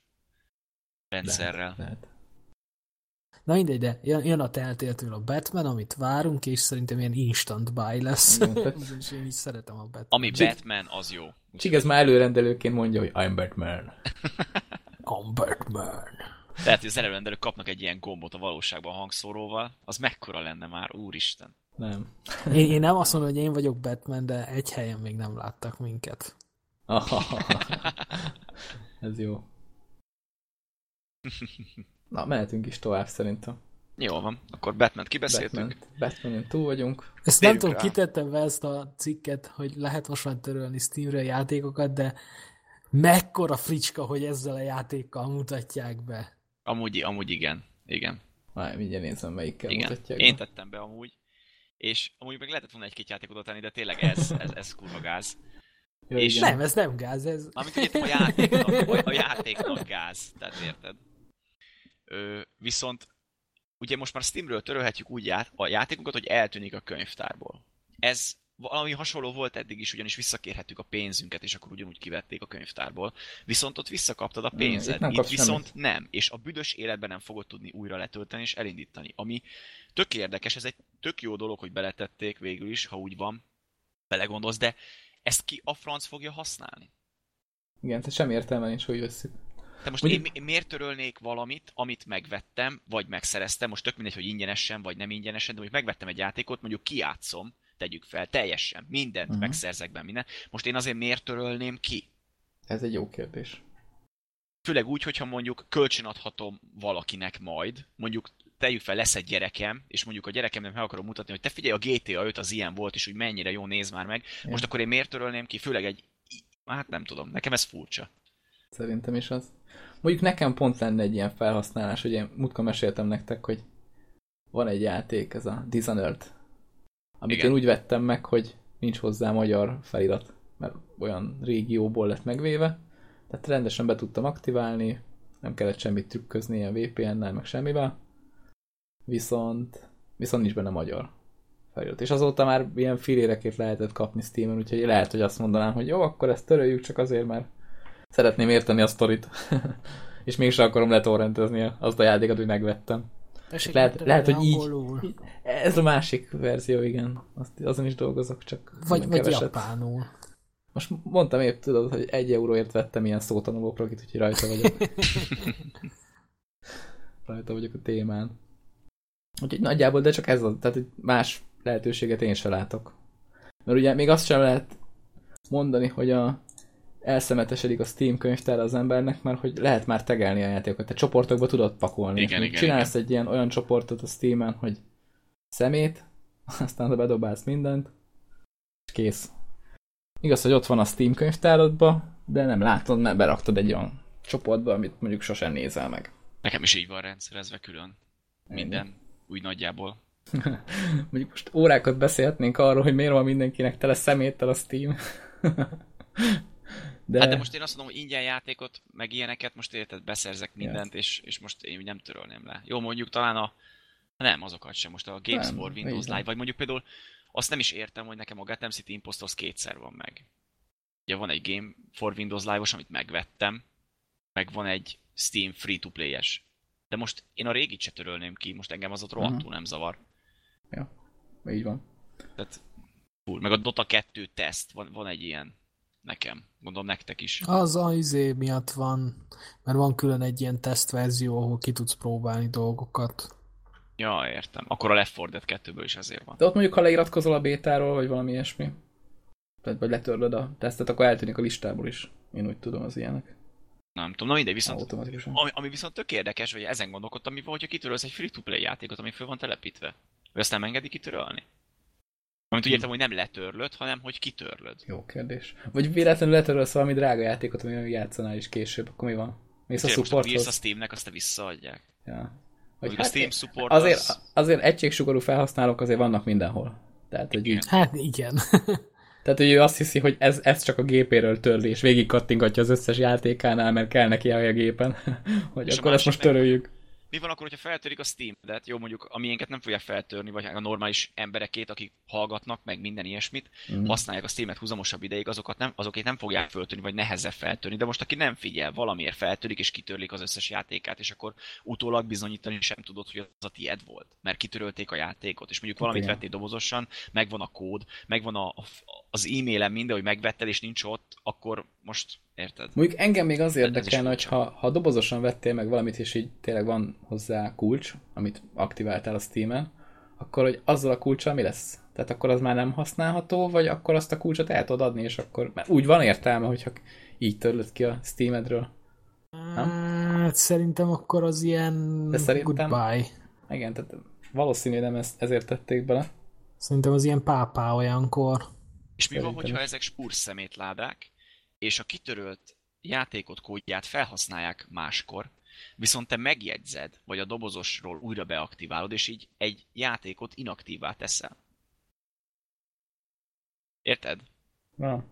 rendszerrel. Lehet, lehet. Na mindegy, de jön, a teltéltől a Batman, amit várunk, és szerintem ilyen instant buy lesz. Úgyhogy én is szeretem a Batman. Ami Batman, az jó. Csig ez már előrendelőként mondja, hogy I'm Batman. I'm Batman. Tehát, hogy az előrendelők kapnak egy ilyen gombot a valóságban hangszóróval, az mekkora lenne már, úristen. Nem. Én, én nem azt mondom, hogy én vagyok Batman, de egy helyen még nem láttak minket. ez jó. Na, mehetünk is tovább szerintem. Jó van, akkor Batman kibeszéltünk. Batman, Batman túl vagyunk. Ezt Térjük nem tudom, kitettem be ezt a cikket, hogy lehet most már törölni Steamre játékokat, de mekkora fricska, hogy ezzel a játékkal mutatják be. Amúgy, amúgy igen. Igen. Már mindjárt nézem, melyikkel igen. mutatják Én be. tettem be amúgy. És amúgy meg lehetett volna egy-két játékot tenni, de tényleg ez, ez, ez kurva gáz. Jó, és nem, ez nem gáz, ez... Amit ugye a játéknak, a játéknak gáz, tehát érted? Ö, viszont ugye most már Steamről törölhetjük úgy ját, a játékunkat, hogy eltűnik a könyvtárból. Ez valami hasonló volt eddig is, ugyanis visszakérhettük a pénzünket, és akkor ugyanúgy kivették a könyvtárból. Viszont ott visszakaptad a pénzed. Itt, itt viszont semmit. nem, és a büdös életben nem fogod tudni újra letölteni és elindítani. Ami tök érdekes, ez egy tök jó dolog, hogy beletették végül is, ha úgy van, belegondolsz, de ezt ki a franc fogja használni? Igen, tehát sem értelme nincs, hogy összük. Te most Mondjuk... én miért törölnék valamit, amit megvettem, vagy megszereztem, most tök mindegy, hogy ingyenesen, vagy nem ingyenesen, de hogy megvettem egy játékot, mondjuk kiátszom, tegyük fel, teljesen, mindent uh-huh. megszerzek benne, minden. Most én azért miért törölném ki? Ez egy jó kérdés. Főleg úgy, hogyha mondjuk kölcsönadhatom valakinek majd, mondjuk tegyük fel, lesz egy gyerekem, és mondjuk a gyerekemnek meg akarom mutatni, hogy te figyelj, a GTA 5 az ilyen volt, és hogy mennyire jó néz már meg. Igen. Most akkor én miért törölném ki? Főleg egy... Hát nem tudom, nekem ez furcsa. Szerintem is az. Mondjuk nekem pont lenne egy ilyen felhasználás, hogy én múltkor meséltem nektek, hogy van egy játék, ez a Dishonored, amit Igen. én úgy vettem meg, hogy nincs hozzá magyar felirat, mert olyan régióból lett megvéve, tehát rendesen be tudtam aktiválni, nem kellett semmit trükközni ilyen VPN-nel, meg semmivel, viszont, viszont nincs benne magyar felirat. És azóta már ilyen filérekét lehetett kapni Steam-en, úgyhogy lehet, hogy azt mondanám, hogy jó, akkor ezt töröljük csak azért, mert szeretném érteni a sztorit. és mégsem akarom letorrentezni azt a játékot, hogy megvettem. Tessék, lehet, lehet hogy így, így, ez a másik verzió, igen. Azt, azon is dolgozok, csak Vagy, vagy japánul. Most mondtam épp, tudod, hogy egy euróért vettem ilyen szótanuló prokit, úgyhogy rajta vagyok. rajta vagyok a témán. Úgyhogy nagyjából, de csak ez az, tehát más lehetőséget én sem látok. Mert ugye még azt sem lehet mondani, hogy a elszemetesedik a Steam könyvtár az embernek, mert hogy lehet már tegelni a játékokat. Te csoportokba tudod pakolni. Igen, igen, csinálsz igen. egy ilyen olyan csoportot a Steam-en, hogy szemét, aztán bedobálsz mindent, és kész. Igaz, hogy ott van a Steam könyvtárodba, de nem látod, mert beraktad egy olyan csoportba, amit mondjuk sosem nézel meg. Nekem is így van rendszerezve külön. Minden. Igen. Úgy nagyjából. mondjuk most órákat beszélhetnénk arról, hogy miért van mindenkinek tele szeméttel a Steam. De... Hát de most én azt mondom, hogy ingyen játékot, meg ilyeneket, most érted, beszerzek mindent, ja. és, és most én nem törölném le. Jó, mondjuk talán a... Nem, azokat sem. Most a Games nem, for Windows Live, vagy mondjuk például azt nem is értem, hogy nekem a Gotham City Impostors kétszer van meg. Ugye van egy Game for Windows Live-os, amit megvettem, meg van egy Steam free-to-play-es. De most én a régit se törölném ki, most engem az ott rohadtul uh-huh. nem zavar. Ja, így van. Tehát, fú, meg a Dota 2 teszt, van, van egy ilyen nekem. Gondolom nektek is. Az a izé miatt van, mert van külön egy ilyen tesztverzió, ahol ki tudsz próbálni dolgokat. Ja, értem. Akkor a Left 4 Dead 2-ből is azért van. De ott mondjuk, ha leiratkozol a bétáról, vagy valami ilyesmi, tehát vagy letörlöd a tesztet, akkor eltűnik a listából is. Én úgy tudom az ilyenek. Nem tudom, na mindegy, viszont ami, ami, viszont tök érdekes, hogy ezen gondolkodtam, mi van, hogyha kitörölsz egy free-to-play játékot, ami föl van telepítve. Vagy azt nem engedi kitörölni? Amit úgy értem, hogy nem letörlöd, hanem hogy kitörlöd. Jó kérdés. Vagy véletlenül letörölsz valami drága játékot, ami játszanál is később, akkor mi van? Mész a Tényleg most, a supporthoz? Steamnek, azt te visszaadják. Ja. Vagy hát a Steam support azért, az... azért egységsugarú felhasználók azért vannak mindenhol. Tehát, hogy, Igen. így, Hát igen. tehát, hogy ő azt hiszi, hogy ez, ez csak a gépéről törli, és végig kattingatja az összes játékánál, mert kell neki a gépen, hogy És akkor ezt most meg- töröljük. Mi van akkor, hogyha feltörik a Steam-et? Jó, mondjuk a miénket nem fogják feltörni, vagy a normális emberekét, akik hallgatnak, meg minden ilyesmit, mm. használják a Steam-et húzamosabb ideig, azokat nem, azokét nem fogják feltörni, vagy nehezebb feltörni. De most aki nem figyel, valamiért feltörik és kitörlik az összes játékát, és akkor utólag bizonyítani sem tudod, hogy az a tied volt. Mert kitörölték a játékot, és mondjuk valamit vettél dobozosan, megvan a kód, megvan a, a, az e-mailen minden, hogy megvetted, és nincs ott, akkor most érted? Mondjuk engem még az érdekelne, hogy ha, ha dobozosan vettél meg valamit, és így tényleg van hozzá kulcs, amit aktiváltál a Steam-en, akkor hogy azzal a kulccsal mi lesz? Tehát akkor az már nem használható, vagy akkor azt a kulcsot el tudod adni, és akkor... Mert úgy van értelme, hogyha így törlöd ki a Steamedről. Hát szerintem akkor az ilyen De szerintem- goodbye. Igen, tehát valószínű nem ezt, ezért tették bele. Szerintem az ilyen pápá olyankor. És mi van, Szerintem hogyha is. ezek spúr szemétládák, és a kitörölt játékot kódját felhasználják máskor, viszont te megjegyzed, vagy a dobozosról újra beaktiválod, és így egy játékot inaktívá teszel. Érted? Na,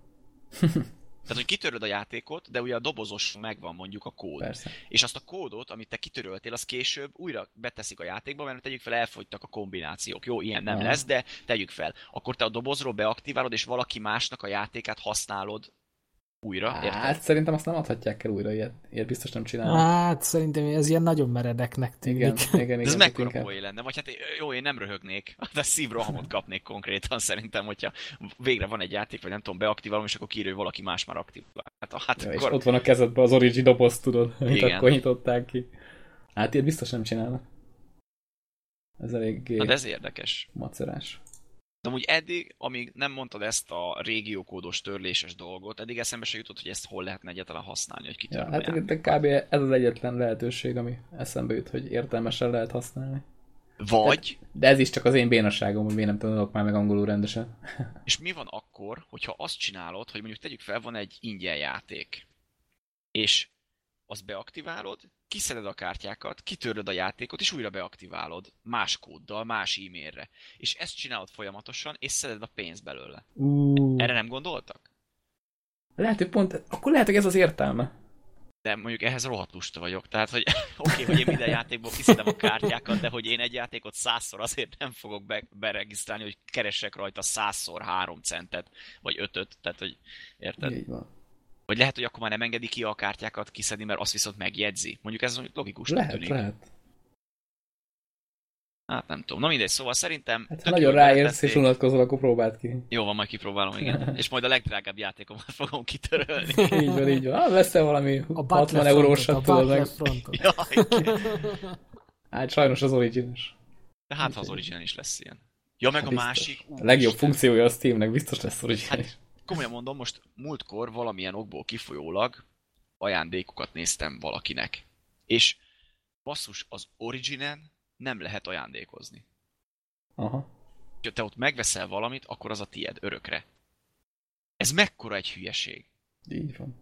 Tehát, hogy kitöröd a játékot, de ugye a dobozos megvan mondjuk a kód. persze. És azt a kódot, amit te kitöröltél, az később újra beteszik a játékba, mert tegyük fel, elfogytak a kombinációk. Jó, ilyen nem Aha. lesz, de tegyük fel. Akkor te a dobozról beaktiválod, és valaki másnak a játékát használod újra, érted? Hát szerintem azt nem adhatják el újra, ilyet, ilyet biztos nem csinálnak. Hát szerintem ez ilyen nagyon meredeknek tűnik. Igen, igen, igen. Ez mekkora poé lenne? Vagy hát jó, én nem röhögnék, de szívrohamot kapnék konkrétan szerintem, hogyha végre van egy játék, vagy nem tudom, beaktiválom, és akkor kiírja, hogy valaki más már aktivál. Hát, hát Ja, és akkor... ott van a kezedben az Origi doboz, tudod, amit Igen. akkor nyitották ki. Hát ilyet biztos nem csinálnak. Ez Na, de ez érdekes. macerás. De amúgy eddig, amíg nem mondtad ezt a régiókódos törléses dolgot, eddig eszembe se jutott, hogy ezt hol lehetne egyáltalán használni, hogy Ja, kitörni hát ja, de kb. ez az egyetlen lehetőség, ami eszembe jut, hogy értelmesen lehet használni. Vagy, De ez is csak az én bénaságom, hogy miért nem tanulok már meg angolul rendesen. és mi van akkor, hogyha azt csinálod, hogy mondjuk tegyük fel, van egy ingyen játék, és azt beaktiválod, kiszeded a kártyákat, kitöröd a játékot, és újra beaktiválod. Más kóddal, más e-mailre. És ezt csinálod folyamatosan, és szeded a pénzt belőle. Uh, Erre nem gondoltak? lehet, hogy pont, akkor lehet, hogy ez az értelme. De mondjuk ehhez rohadt lusta vagyok. Tehát, hogy oké, okay, hogy én minden játékból kiszedem a kártyákat, de hogy én egy játékot százszor azért nem fogok be, beregisztrálni, hogy keressek rajta százszor három centet, vagy ötöt, tehát, hogy érted? Így van. Vagy lehet, hogy akkor már nem engedi ki a kártyákat kiszedni, mert azt viszont megjegyzi. Mondjuk ez mondjuk logikus Lehet, tűnik. lehet. Hát nem tudom. Na mindegy, szóval szerintem... Hát ha nagyon ráérsz és unatkozol, akkor próbáld ki. Jó van, majd kipróbálom, igen. És majd a legdrágább játékomat fogom kitörölni. Így van, így van. Ah, veszel valami A 60 Butler eurósat, tudod meg. Jaj, Hát sajnos az originos. de hát ha az original is lesz ilyen. Ja, meg Hát a biztos. másik... A legjobb úristen. funkciója a Steamnek biztos lesz originális. Hát komolyan mondom, most múltkor valamilyen okból kifolyólag ajándékokat néztem valakinek. És basszus, az Originen nem lehet ajándékozni. Aha. Ha te ott megveszel valamit, akkor az a tied örökre. Ez mekkora egy hülyeség. Így van.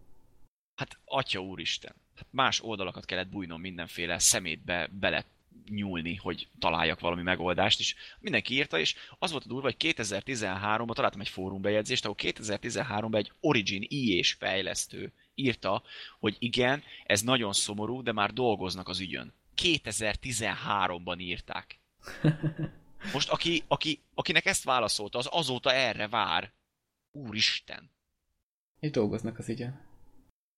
Hát, atya úristen. Hát más oldalakat kellett bújnom mindenféle szemétbe bele nyúlni, hogy találjak valami megoldást, és mindenki írta, és az volt a durva, hogy 2013-ban találtam egy fórumbejegyzést, ahol 2013-ban egy Origin IE-s fejlesztő írta, hogy igen, ez nagyon szomorú, de már dolgoznak az ügyön. 2013-ban írták. Most aki, aki, akinek ezt válaszolta, az azóta erre vár. Úristen. És dolgoznak az igen.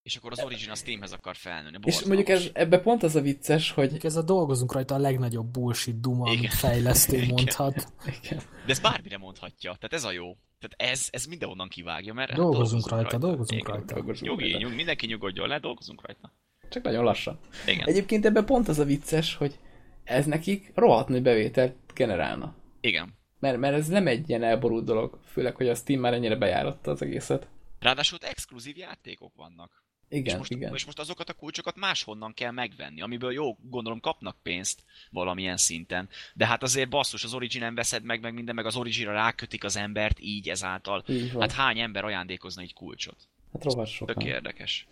És akkor az Origin a Steamhez akar felnőni. És mondjuk ez, ebbe pont az a vicces, hogy ez a dolgozunk rajta a legnagyobb bullshit duma, amit Igen. fejlesztő Igen. mondhat. igen, De ez bármire mondhatja. Tehát ez a jó. Tehát ez, ez mindenhonnan kivágja, mert Dolgozunk rajta, dolgozunk Igen. rajta. dolgozunk Nyugi, rajta. nyugi, mindenki nyugodjon le, dolgozunk rajta. csak nagyon lassan. Igen. Egyébként ebben pont az a vicces, hogy ez nekik rohadt nagy bevételt generálna. Igen. Mert, mert ez nem egy ilyen elborult dolog, főleg, hogy a Steam már ennyire bejáratta az egészet. Ráadásul ott exkluzív játékok vannak. Igen, és, most, igen. és most azokat a kulcsokat máshonnan kell megvenni, amiből jó, gondolom kapnak pénzt valamilyen szinten. De hát azért basszus, az Originen veszed meg, meg minden, meg az Originra rákötik az embert, így ezáltal. Így van. Hát hány ember ajándékozna egy kulcsot? Hát rohadt sokan. Tök érdekes.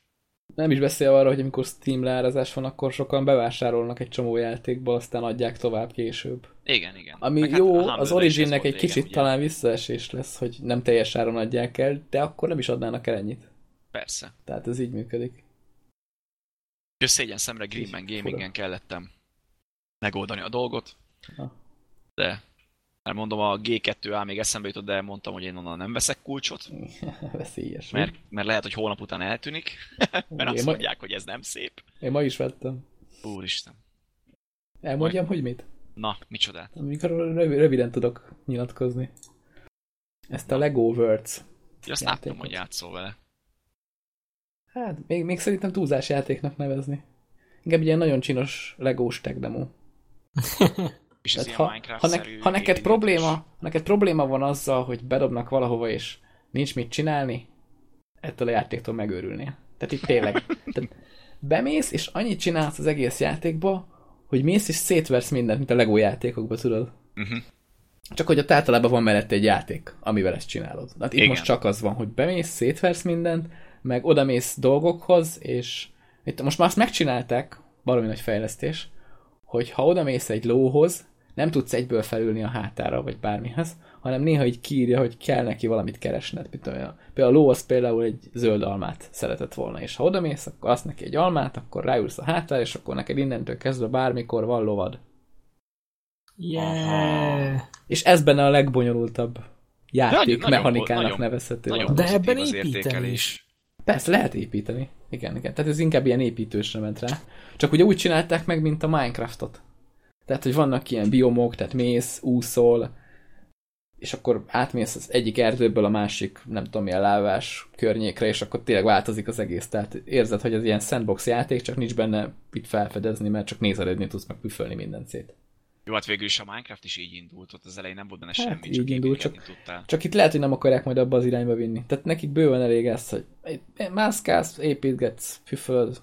Nem is beszél arra, hogy amikor Steam leárazás van, akkor sokan bevásárolnak egy csomó játékból, aztán adják tovább később. Igen, igen. Ami Meg hát jó, a az Originnek egy kicsit ugye? talán visszaesés lesz, hogy nem teljes áron adják el, de akkor nem is adnának el ennyit. Persze. Tehát ez így működik. És szégyen szemre Greenman. Gamingen kellettem megoldani a dolgot, Ha. de mert mondom, a G2A még eszembe jutott, de mondtam, hogy én onnan nem veszek kulcsot, Veszélyes. mert, mert lehet, hogy holnap után eltűnik, mert én, azt ma, mondják, hogy ez nem szép. én ma is vettem. Úristen. Elmondjam, hogy mit? Na, micsodát? Amikor rövid, röviden tudok nyilatkozni. Ezt a Lego Words. Ja, azt Játékot. láttam, hogy játszol vele. Hát, még, még szerintem túlzás játéknak nevezni. Inkább egy ilyen nagyon csinos legós tech demo. És ez ha, ha, ne, ha neked probléma, neked probléma van azzal, hogy bedobnak valahova és nincs mit csinálni, ettől a játéktól megőrülnél. Tehát itt tényleg. Tehát bemész, és annyit csinálsz az egész játékba, hogy mész és szétversz mindent, mint a Lego játékokban, tudod. Uh-huh. Csak hogy ott általában van mellette egy játék, amivel ezt csinálod. Hát itt Igen. most csak az van, hogy bemész, szétversz mindent, meg odamész dolgokhoz, és itt most már azt megcsinálták, valami nagy fejlesztés, hogy ha odamész egy lóhoz, nem tudsz egyből felülni a hátára, vagy bármihez, hanem néha így kiírja, hogy kell neki valamit keresned. Például a ló az például egy zöld almát szeretett volna, és ha odamész, akkor azt neki egy almát, akkor ráülsz a hátára, és akkor neked innentől kezdve bármikor van lovad. Yeah. És ez benne a legbonyolultabb játék Nagyon- nagyon- mechanikának nagyon- nevezhető Nagyon valami. De ebben az építeni értékelés. is. Persze, lehet építeni. Igen, igen. Tehát ez inkább ilyen építősre ment rá. Csak ugye úgy csinálták meg, mint a Minecraftot. Tehát, hogy vannak ilyen biomok, tehát mész, úszol, és akkor átmész az egyik erdőből a másik, nem tudom milyen lávás környékre, és akkor tényleg változik az egész. Tehát érzed, hogy ez ilyen sandbox játék, csak nincs benne itt felfedezni, mert csak nézelődni tudsz meg püfölni mindent szét. Jó, hát végül is a Minecraft is így indult, ott az elején nem volt benne Hát, semmi, így csak indult, építgetni tudtál. Csak itt lehet, hogy nem akarják majd abba az irányba vinni. Tehát nekik bőven elég ez, hogy mászkálsz, építgetsz, püfölöd,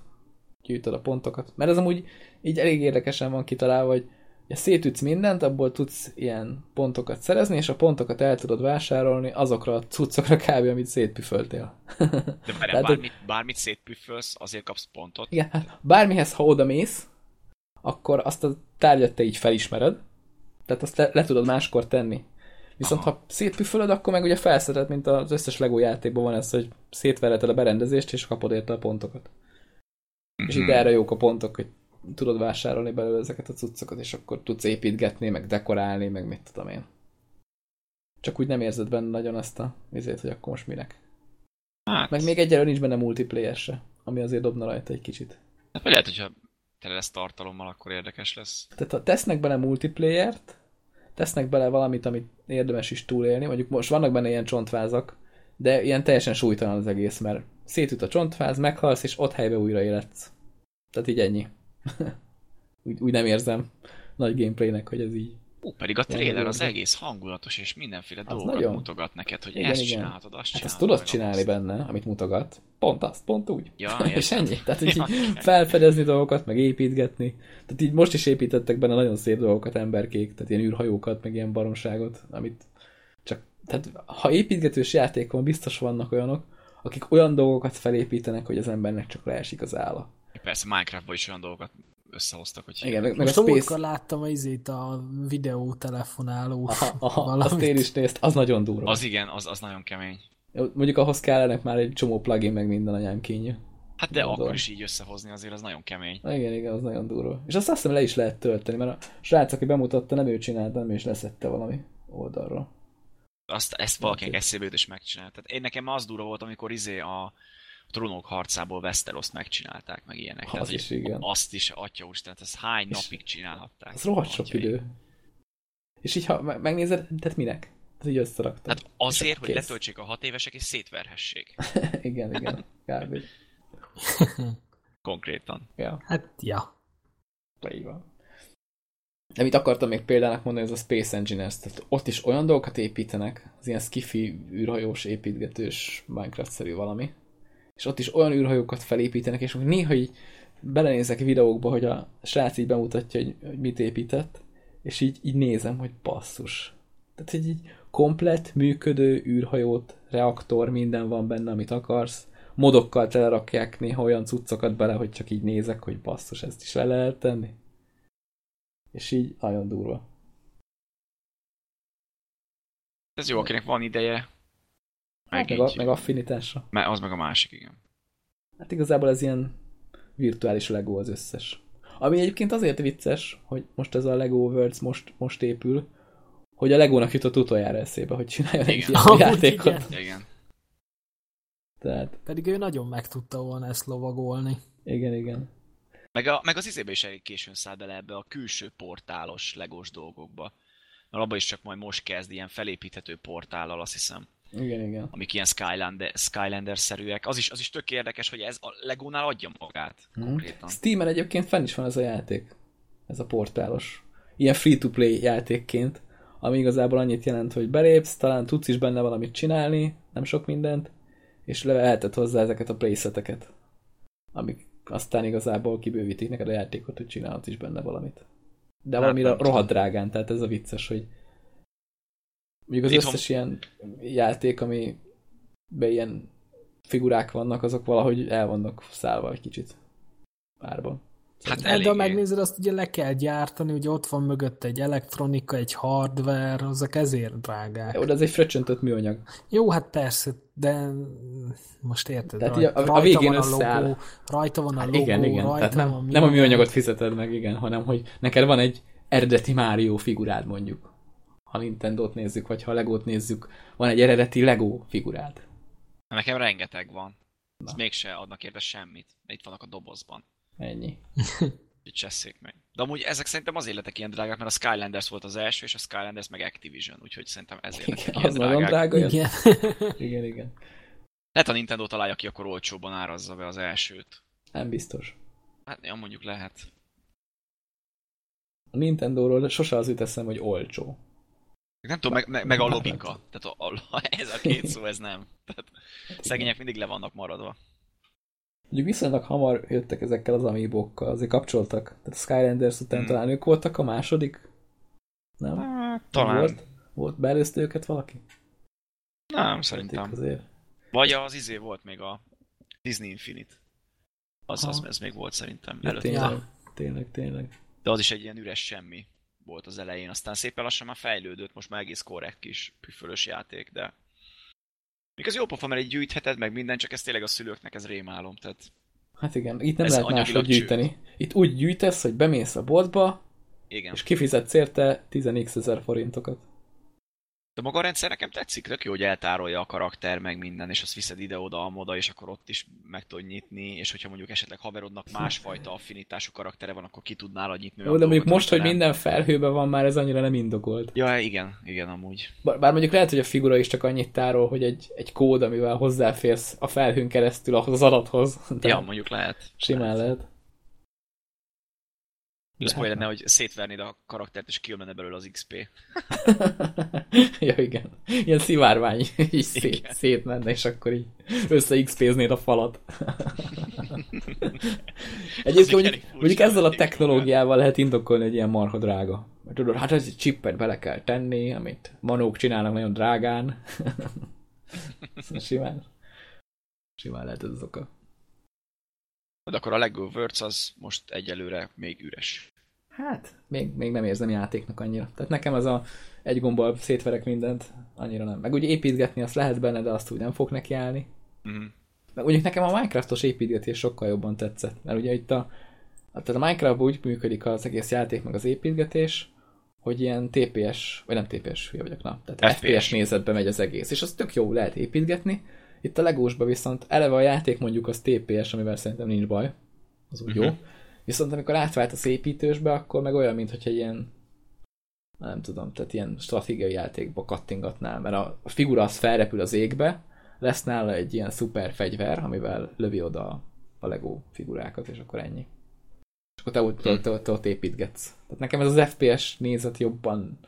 gyűjtöd a pontokat. Mert ez amúgy így elég érdekesen van kitalálva, hogy ja, szétütsz mindent, abból tudsz ilyen pontokat szerezni, és a pontokat el tudod vásárolni azokra a cuccokra kb. amit szétpüföltél. De várjál, bármit, bármit szétpüfölsz, azért kapsz pontot. Igen, hát bármihez, ha oda mész, akkor azt a tárgyat te így felismered, tehát azt le, le tudod máskor tenni. Viszont Aha. ha szétpüfölöd, akkor meg ugye felszeded, mint az összes Lego játékban van ez, hogy szétvereted a berendezést, és kapod érte a pontokat. És Mhm. itt erre jók a pontok, hogy tudod vásárolni belőle ezeket a cuccokat, és akkor tudsz építgetni, meg dekorálni, meg mit tudom én. Csak úgy nem érzed benne nagyon azt a vizét, hogy akkor most minek. Hát, Meg még egyelőre nincs benne multiplayer se, ami azért dobna rajta egy kicsit. hát lehet, hogyha tele lesz tartalommal, akkor érdekes lesz. Tehát ha tesznek bele multiplayert, tesznek bele valamit, amit érdemes is túlélni, mondjuk most vannak benne ilyen csontvázak, de ilyen teljesen súlytalan az egész, mert szétüt a csontváz, meghalsz, és ott helybe újra életsz. Tehát így ennyi. úgy, úgy nem érzem nagy gameplaynek, hogy ez így. Ú, pedig a trailer az egész hangulatos, és mindenféle Az dolgokat nagyon. mutogat neked, hogy Igen, ezt igen. csinálhatod, azt Hát azt tudod csinálni azt. benne, amit mutogat. Pont azt, pont úgy. Ja, és ennyi. Tehát így Ja, felfedezni dolgokat, meg építgetni. Tehát így most is építettek benne nagyon szép dolgokat emberkék, tehát ilyen űrhajókat, meg ilyen baromságot, amit csak, tehát ha építgetős játék van, biztos vannak olyanok, akik olyan dolgokat felépítenek, hogy az embernek csak leesik az álla. Persze Minecraftban is olyan dolgokat összehoztak, hogy Igen, meg, Most a Space... láttam a izét a videó telefonáló Aha, aha, azt én is nézt, az nagyon durva. az igen, az, az nagyon kemény. Mondjuk ahhoz kellenek már egy csomó plugin, meg minden anyám kínja. Hát de Gondolom. akkor is így összehozni azért az nagyon kemény. Igen, igen, az nagyon durva. És azt azt hiszem le is lehet tölteni, mert a srác, aki bemutatta, nem ő csinálta, nem ő is leszette valami oldalról. Azt, ezt valakinek eszébe jut és megcsinált. Tehát én nekem az durva volt, amikor izé a trónok harcából Westeroszt megcsinálták, meg ilyenek. Tehát, Az is, igen. Azt is, atya úristen, hát ezt hány És napig csinálhatták. Az rohadt sok idő. És így, ha me- megnézed, tehát minek? Tehát így összeraktad. Hát azért, hogy kész. letöltsék a hat évesek és szétverhessék. igen, igen. Kb. Konkrétan. Ja, Hát, ja. így van. De mit akartam még példának mondani, ez a Space Engineers. Tehát ott is olyan dolgokat építenek, az ilyen skifi űrhajós, építgetős, Minecraft-szerű valami, és ott is olyan űrhajókat felépítenek, és néha így belenézek videókba, hogy a srác így bemutatja, hogy, hogy mit épített, és így, így nézem, hogy basszus. Tehát, hogy így komplet működő űrhajót, reaktor, minden van benne, amit akarsz, modokkal telerakják néha olyan cuccokat bele, hogy csak így nézek, hogy basszus, ezt is le lehet tenni. És így nagyon durva. Ez jó, akinek van ideje. Meg, meg, a, meg affinitásra. Mert az meg a másik, igen. Hát igazából ez ilyen virtuális Lego az összes. Ami egyébként azért vicces, hogy most ez a Lego Worlds most, most épül, hogy a Legónak jutott utoljára eszébe, hogy csináljon egy ilyen játékot. Igen. igen. Tehát... Pedig ő nagyon meg tudta volna ezt lovagolni. Igen, igen. Meg, a, meg az izébe is elég későn száll bele ebbe a külső portálos legós dolgokba. Mert abban is csak majd most kezd ilyen felépíthető portállal, azt hiszem. Igen, igen. Amik ilyen Skylander, Skylander-szerűek. Az is, az is tök érdekes, hogy ez a Legónál adja magát hmm. konkrétan. Steam-en egyébként fenn is van ez a játék. Ez a portálos. Ilyen free-to-play játékként, ami igazából annyit jelent, hogy belépsz, talán tudsz is benne valamit csinálni, nem sok mindent, és lehetett hozzá ezeket a playseteket, amik aztán igazából kibővítik neked a játékot, hogy csinálhatsz is benne valamit. De valami rohadt drágán, tehát ez a vicces, hogy mondjuk az Itthon... összes ilyen játék, ami be ilyen figurák vannak, azok valahogy el vannak szállva egy kicsit árban. Hát elég. De ha megnézed, azt ugye le kell gyártani, hogy ott van mögött egy elektronika, egy hardware, azok ezért drágák. Jó, de ez egy fröccsöntött műanyag. Jó, hát persze, de most érted, Tehát rajta, a, a végén van összeáll. a logó, rajta van a hát logó, igen, igen. rajta Tehát nem, van nem a műanyagot fizeted meg, igen, hanem hogy neked van egy eredeti Mario figurád mondjuk. Ha Nintendo-t nézzük, vagy ha Legót nézzük, van egy eredeti Lego figurád. Nekem rengeteg van. Ez mégse adnak érte semmit. Itt vannak a dobozban. Ennyi. Hogy csesszék meg. De amúgy ezek szerintem az életek ilyen drágák, mert a Skylanders volt az első, és a Skylanders meg Activision, úgyhogy szerintem ezért igen, ilyen az drágák. nagyon drága. Igen. igen, igen. Lehet a Nintendo találja ki, akkor olcsóban árazza be az elsőt. Nem biztos. Hát ja, mondjuk lehet. A Nintendo-ról sose az jut eszem, hogy olcsó. Nem tudom, meg, meg, meg a logika. Tehát a, a, ez a két szó, ez nem. Tehát szegények mindig le vannak maradva. Ugye viszonylag hamar jöttek ezekkel az amiibokkal, azért kapcsoltak. Tehát a Skylanders után hmm. talán ők voltak a második? Nem? Hát, talán. Volt, volt beelőzte őket valaki? Nem, szerintem. Azért. Vagy az izé volt még a Disney Infinite. Az, az, ez még volt szerintem. Ja, tényleg, tényleg, tényleg. De az is egy ilyen üres semmi volt az elején. Aztán szépen lassan már fejlődött, most már egész korrekt kis püfölös játék, de még az jó pofa, mert egy gyűjtheted meg minden, csak ez tényleg a szülőknek ez rémálom, tehát... Hát igen, itt nem ez lehet máshogy gyűjteni. Csőd. Itt úgy gyűjtesz, hogy bemész a boltba, igen. és kifizetsz érte 10x ezer forintokat. De maga a rendszer nekem tetszik, tök jó, hogy eltárolja a karakter, meg minden, és azt viszed ide-oda, amoda, és akkor ott is meg tudod nyitni, és hogyha mondjuk esetleg haverodnak másfajta affinitású karaktere van, akkor ki tudnál nálad nyitni. Jó, de mondjuk most, hogy minden felhőben van, már ez annyira nem indokolt. Ja, igen, igen, amúgy. Bár, bár mondjuk lehet, hogy a figura is csak annyit tárol, hogy egy, egy kód, amivel hozzáférsz a felhőn keresztül ahhoz az adathoz. De ja, mondjuk lehet. Simán lehet. lehet. Majd lenne, hogy szétvernéd a karaktert, és kijönne belőle az XP. ja, igen. Ilyen szivárvány így szét, szétmenne, és akkor így össze xp a falat. Egyébként mondjuk, mondjuk ezzel a technológiával lehet indokolni, hogy ilyen marha drága. Mert tudod, hát ez egy chippet bele kell tenni, amit manók csinálnak nagyon drágán. simán. Simán lehet ez az oka. De akkor a Lego Worlds az most egyelőre még üres. Hát, még, még nem érzem játéknak annyira. Tehát nekem az a egy gombbal szétverek mindent, annyira nem. Meg ugye építgetni azt lehet benne, de azt úgy nem fog neki állni. Mm. Meg mondjuk nekem a Minecraftos építgetés sokkal jobban tetszett, mert ugye itt a, tehát a Minecraft úgy működik az egész játék, meg az építgetés, hogy ilyen TPS, vagy nem TPS, hülye vagyok, na, tehát FPS, FPS nézetbe megy az egész, és az tök jó, lehet építgetni, itt a legósban viszont eleve a játék mondjuk az TPS, amivel szerintem nincs baj. Az úgy uh-huh. jó. Viszont amikor átvált a építősbe, akkor meg olyan, mintha ilyen nem tudom, tehát ilyen stratégiai játékba kattingatnál, mert a figura az felrepül az égbe, lesz nála egy ilyen szuper fegyver, amivel lövi oda a Lego figurákat, és akkor ennyi. És akkor te te ott építgetsz. Tehát nekem ez az FPS nézet jobban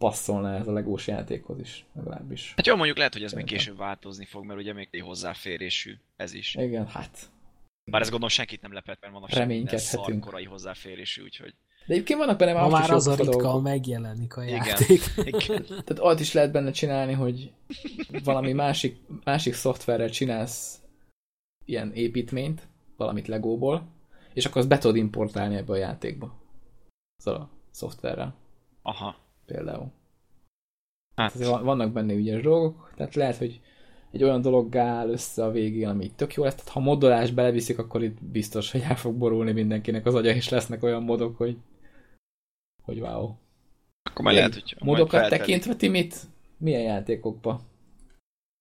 passzolna ez a legós játékhoz is, legalábbis. Hát jó, mondjuk lehet, hogy ez még később változni fog, mert ugye még egy hozzáférésű ez is. Igen, hát. Bár ez gondolom senkit nem lepett, mert manapság minden Reménykedhetünk. szarkorai hozzáférésű, úgyhogy... De egyébként vannak benne már már az a ritka, dolgok. megjelenik a Igen. játék. Igen. Tehát ott is lehet benne csinálni, hogy valami másik, másik szoftverrel csinálsz ilyen építményt, valamit Legóból, és akkor azt be tudod importálni ebbe a játékba. Szóval a szoftverrel Aha. Például. Hát, vannak benne ügyes dolgok, tehát lehet, hogy egy olyan dolog áll össze a végén, ami így tök jó lesz. Tehát ha modolás beleviszik, akkor itt biztos, hogy el fog borulni mindenkinek az agya, és lesznek olyan modok, hogy hogy wow. akkor majd lehet, hogy... Modokat tekintve ti mit? Milyen játékokba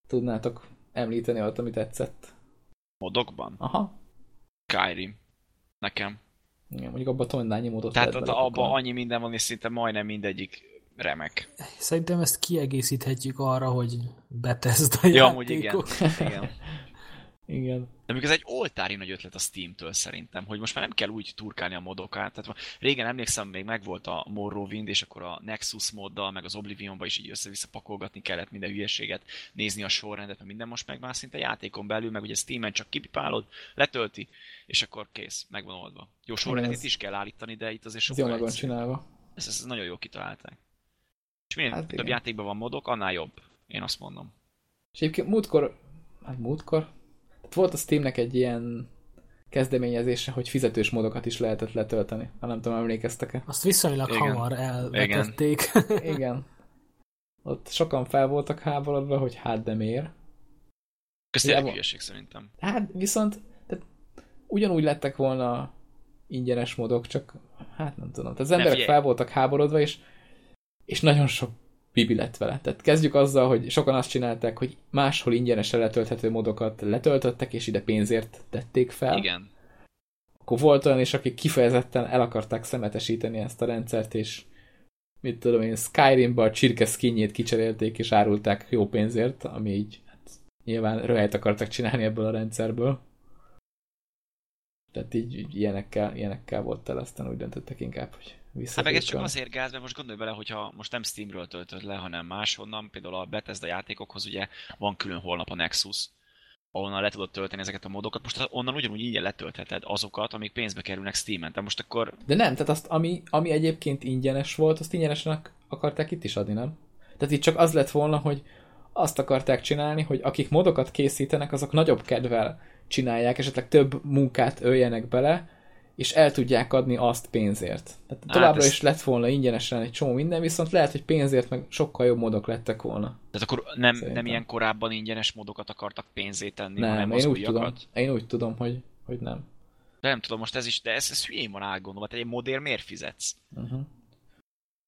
tudnátok említeni olyat, ami tetszett? Modokban? Aha. Skyrim. Nekem. Igen, mondjuk abban tonnányi módot Tehát ott abban annyi minden van, és szinte majdnem mindegyik remek. Szerintem ezt kiegészíthetjük arra, hogy betezd a Ja, amúgy igen. igen. Igen. De még ez egy oltári nagy ötlet a Steam-től szerintem, hogy most már nem kell úgy turkálni a modokat. Tehát régen emlékszem, még megvolt a Morrowind, és akkor a Nexus moddal, meg az Oblivionba is így össze-vissza pakolgatni kellett minden hülyeséget, nézni a sorrendet, mert minden most meg már szinte játékon belül, meg ugye Steam-en csak kipipálod, letölti, és akkor kész, megvan oldva. Jó sorrendet ez- itt is kell állítani, de itt azért Ez sokkal jól van egyszerűbb. csinálva. Ez, ez nagyon jól kitalálták. És minél Hát több igen. játékban van modok, annál jobb. Én azt mondom. És egyébként múltkor, hát múltkor, tehát volt a Steamnek egy ilyen kezdeményezése, hogy fizetős módokat is lehetett letölteni. Ha nem tudom, emlékeztek-e? Azt viszonylag Igen. hamar elvetették. Igen. Ott sokan fel voltak háborodva, hogy hát de miért. Ez tényleg van. hülyeség szerintem. Hát viszont tehát ugyanúgy lettek volna ingyenes modok, csak hát nem tudom. Tehát az emberek figyelj. fel voltak háborodva, és, és nagyon sok bibi lett vele. Tehát kezdjük azzal, hogy sokan azt csinálták, hogy máshol ingyenesen letölthető modokat letöltöttek, és ide pénzért tették fel. Igen. Akkor volt olyan is, akik kifejezetten el akarták szemetesíteni ezt a rendszert, és mit tudom én, Skyrimba a csirke skinjét kicserélték, és árulták jó pénzért, ami így hát, nyilván röhelyt akartak csinálni ebből a rendszerből. Tehát így, így ilyenekkel, ilyenekkel volt el, aztán úgy döntöttek inkább, hogy Hát meg ez csak azért gáz, mert most gondolj bele, hogyha most nem Steamről töltöd le, hanem máshonnan, például a Bethesda játékokhoz ugye van külön holnap a Nexus, ahonnan le tudod tölteni ezeket a modokat, most onnan ugyanúgy ingyen letöltheted azokat, amik pénzbe kerülnek Steamen. Tehát most akkor De nem, tehát azt, ami, ami egyébként ingyenes volt, azt ingyenesen ak- akarták itt is adni, nem? Tehát itt csak az lett volna, hogy azt akarták csinálni, hogy akik modokat készítenek, azok nagyobb kedvel csinálják, esetleg több munkát öljenek bele, és el tudják adni azt pénzért. Tehát Hát továbbra ez- is lett volna ingyenesen egy csomó minden, viszont lehet, hogy pénzért meg sokkal jobb modok lettek volna. Tehát akkor nem, Szerintem. nem ilyen korábban ingyenes modokat akartak pénzé tenni, nem, hanem én az úgy, tudom, én úgy tudom, hogy, hogy nem. De nem tudom, most ez is, de ez, ez hülyén van átgondolva. Tehát egy modér miért fizetsz? Uh-huh.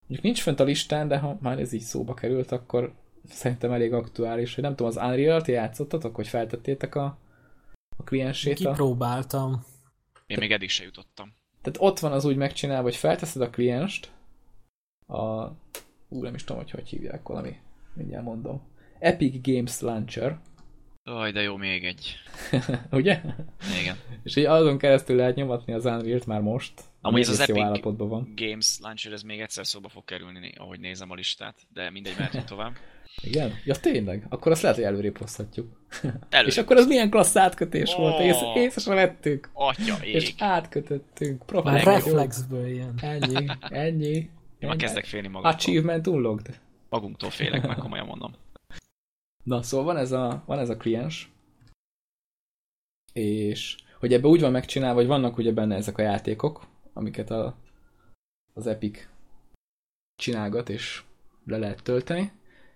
Mondjuk nincs fönt a listán, de ha már ez így szóba került, akkor szerintem elég aktuális, hogy nem tudom, az Unreal-t játszottatok, hogy feltettétek a, a kliensét? A... Kipróbáltam. Én még eddig se jutottam. Tehát ott van az úgy megcsinálva, hogy felteszed a klienst, a... Ú, nem is tudom, hogy hogy hívják valami. Mindjárt mondom. Epic Games Launcher, Aj, de jó, még egy. ugye? Igen. És így azon keresztül lehet nyomatni az Unreal-t már most. Amúgy ez az Epic- állapotban van. Games Launcher, ez még egyszer szóba fog kerülni, ahogy nézem a listát, de mindegy, mehetünk tovább. Igen? Ja, tényleg? Akkor azt lehet, hogy előrébb hozhatjuk. Elő. És akkor az milyen klassz átkötés volt, Ó. ész, észre vettük. Atya És ég. átkötöttünk. Már reflexből ilyen. Ennyi, ennyi. Én már kezdek félni magunktól. Achievement unlocked. Magunktól félek, meg komolyan mondom. Na, szóval van ez a, van ez a kliens, és hogy ebbe úgy van megcsinálva, hogy vannak ugye benne ezek a játékok, amiket a, az Epic csinálgat, és le lehet tölteni,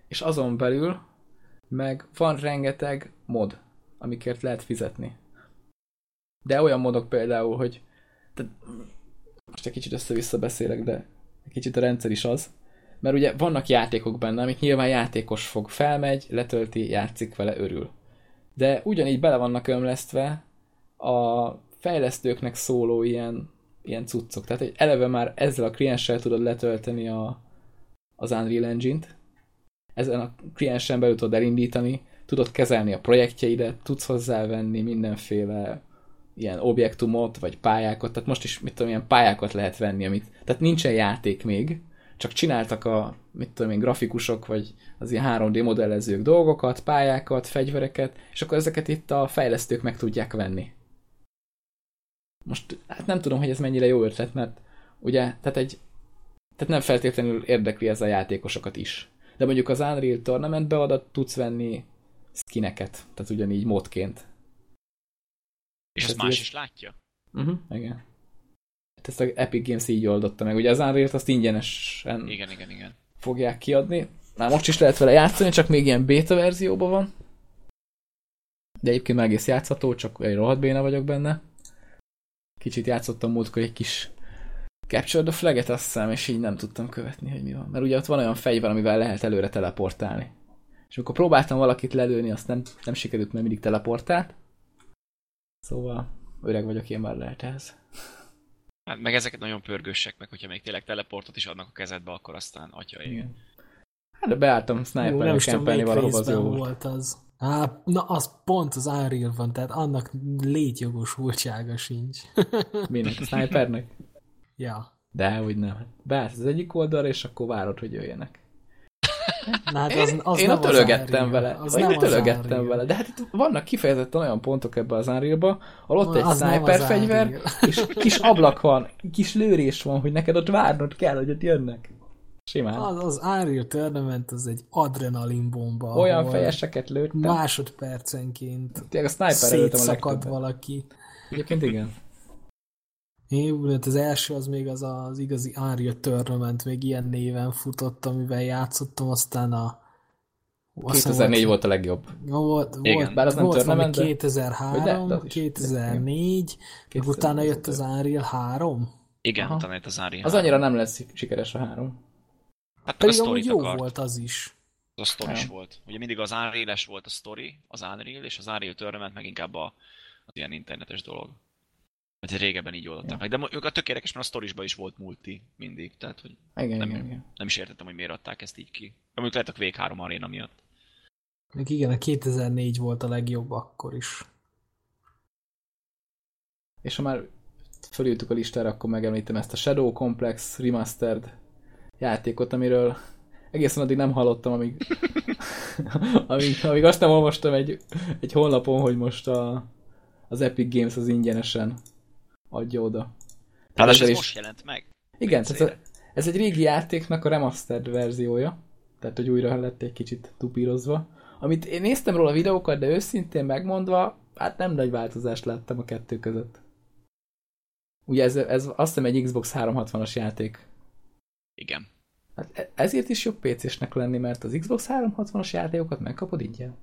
és azon belül meg van rengeteg mod, amikért lehet fizetni. De olyan modok például, hogy tehát, most egy kicsit össze-vissza beszélek, de egy kicsit a rendszer is az, mert ugye vannak játékok benne, amik nyilván játékos fog, felmegy, letölti, játszik vele, örül. De ugyanígy bele vannak ömlesztve a fejlesztőknek szóló ilyen, ilyen cuccok. Tehát hogy eleve már ezzel a klienssel tudod letölteni a, az Unreal Engine-t, ezen a kliensen belül tudod elindítani, tudod kezelni a projektjeidet, tudsz hozzávenni mindenféle ilyen objektumot, vagy pályákat, tehát most is, mit tudom, ilyen pályákat lehet venni, amit, tehát nincsen játék még, csak csináltak a, mit tudom én, grafikusok, vagy az ilyen 3D modellezők dolgokat, pályákat, fegyvereket, és akkor ezeket itt a fejlesztők meg tudják venni. Most hát nem tudom, hogy ez mennyire jó ötlet, mert ugye, tehát egy tehát nem feltétlenül érdekli ez a játékosokat is. De mondjuk az Unreal Tournamentbe oda tudsz venni skineket, tehát ugyanígy modként. És ezt más is látja? Uh-huh, igen. Hát ezt a Epic Games így oldotta meg. Ugye az Unreal-t azt ingyenesen igen, igen, igen. fogják kiadni. Már most is lehet vele játszani, csak még ilyen beta verzióban van. De egyébként már egész játszható, csak egy rohadt béna vagyok benne. Kicsit játszottam múltkor egy kis Capture the Flag-et azt hiszem, és így nem tudtam követni, hogy mi van. Mert ugye ott van olyan fegyver, amivel lehet előre teleportálni. És amikor próbáltam valakit lelőni, azt nem, nem sikerült, mert mindig teleportált. Szóval öreg vagyok, én már lehet ehhez. Hát meg ezeket nagyon pörgősek, meg hogyha még tényleg teleportot is adnak a kezedbe, akkor aztán atya ég. Igen. Hát de beálltam sniperre kempelni valahova az jó volt az. Á, na az pont az Unreal van, tehát annak létjogosultsága sincs. Minek? A snipernek? Ja. De, hogy nem. Beállsz az egyik oldalra, és akkor várod, hogy jöjjenek. Na, hát az, az én nem ott tölögettem vele. Az én ott tölögettem vele. De hát itt vannak kifejezetten olyan pontok ebbe az Unreal-ba, ahol ott egy sniper fegyver, és kis ablak van, kis lőrés van, hogy neked ott várnod kell, hogy ott jönnek. Simán. Az, az Unreal Tournament az egy adrenalin bomba. Olyan fejeseket lőttem. Másodpercenként Tényleg a sniper lőttem a legtöbbet. valaki. Egyébként igen. Én, hát az első az még az az igazi Unreal Tournament, még ilyen néven futott, amivel játszottam, aztán a 2004 volt, volt a legjobb. Volt, Igen. volt, Bár az nem volt tournament, 2003, de, de 2004, 2004 utána jött az Unreal 3. Igen, Aha. utána jött az Unreal Az annyira nem lesz sikeres a 3. Hát Pedig a jó akart. volt az is. Az a story is volt. Ugye mindig az unreal volt a story, az Unreal, és az Unreal Tournament meg inkább a, az ilyen internetes dolog. Hát régebben így oldották ja. meg. De ők a tök érdekes, mert a storisban is volt multi mindig. Tehát, hogy igen, nem, igen, igen. nem is értettem, hogy miért adták ezt így ki. Amúgy lehet a Quake 3 aréna miatt. Még igen, a 2004 volt a legjobb akkor is. És ha már fölültük a listára, akkor megemlítem ezt a Shadow Complex Remastered játékot, amiről egészen addig nem hallottam, amíg, amíg, amíg azt nem olvastam egy, egy honlapon, hogy most a, az Epic Games az ingyenesen adja oda. Hát ez is... most jelent meg. Igen, ez, a, ez egy régi játéknak a remastered verziója, tehát hogy újra lett egy kicsit tupírozva. Amit én néztem róla videókat, de őszintén megmondva, hát nem nagy változást láttam a kettő között. Ugye ez, ez azt hiszem egy Xbox 360-as játék. Igen. Hát e- ezért is jobb PC-snek lenni, mert az Xbox 360-as játékokat megkapod ingyen.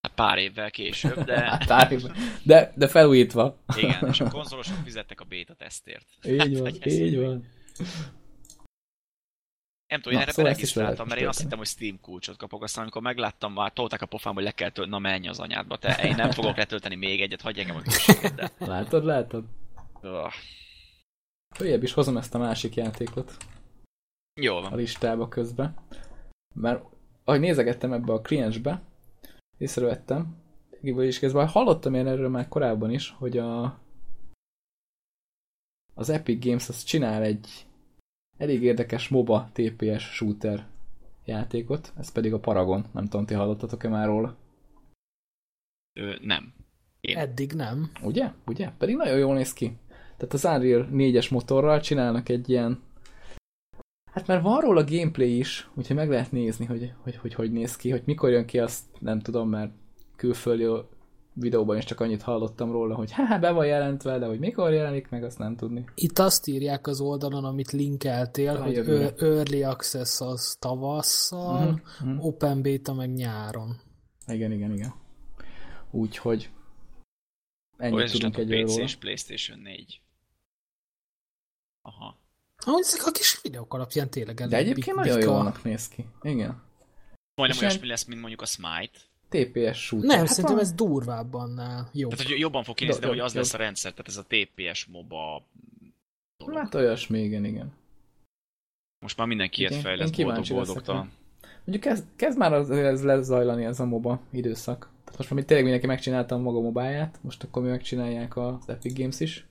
Hát pár évvel később, de... Hát pár évvel. De, de felújítva. Igen, és a konzolosok fizettek a beta tesztért. Így van, hát, így van. Nem tudom, én erre szóval regisztráltam, mert én azt hittem, hogy Steam kulcsot kapok, aztán amikor megláttam, már tolták a pofám, hogy le kell tölteni, na menj az anyádba, te, én nem fogok letölteni még egyet, hagyj engem a de... Látod, látod? Oh. Följebb is hozom ezt a másik játékot. Jó van. A listába közben. Mert ahogy nézegettem ebbe a kliensbe, észrevettem, is kezdve hallottam én erről már korábban is, hogy a az Epic Games az csinál egy elég érdekes MOBA TPS shooter játékot, ez pedig a Paragon. Nem tudom, ti hallottatok-e már róla? Ö, nem. Én. Eddig nem. Ugye? Ugye? Pedig nagyon jól néz ki. Tehát az Unreal 4-es motorral csinálnak egy ilyen Hát mert van róla gameplay is, úgyhogy meg lehet nézni, hogy hogy, hogy hogy néz ki, hogy mikor jön ki, azt nem tudom, mert külföldi videóban is csak annyit hallottam róla, hogy hát be van jelentve, de hogy mikor jelenik meg, azt nem tudni. Itt azt írják az oldalon, amit linkeltél, a hogy jövőre. Early Access az tavasszal, uh-huh, uh-huh. Open Beta meg nyáron. Igen, igen, igen. Úgyhogy ennyit tudunk egy PC és Playstation 4. Aha. Ahogy ezek a kis videók alapján tényleg De egyébként nagyon jónak néz ki. Igen. Majdnem olyasmi lesz, mint mondjuk a Smite. TPS shooter. Nem, hát szerintem van... ez durvább annál. Jó. Tehát, hogy jobban fog kinézni, de, de hogy az jobb. lesz a rendszer, tehát ez a TPS MOBA dolog. Hát olyasmi, igen, igen. Most már mindenki ilyet fejleszt, boldog-boldogtalan. Mondjuk kezd, kezd már az, ez lezajlani ez a MOBA időszak. Tehát most már tényleg mindenki megcsinálta a maga mobáját, most akkor mi megcsinálják az Epic Games is.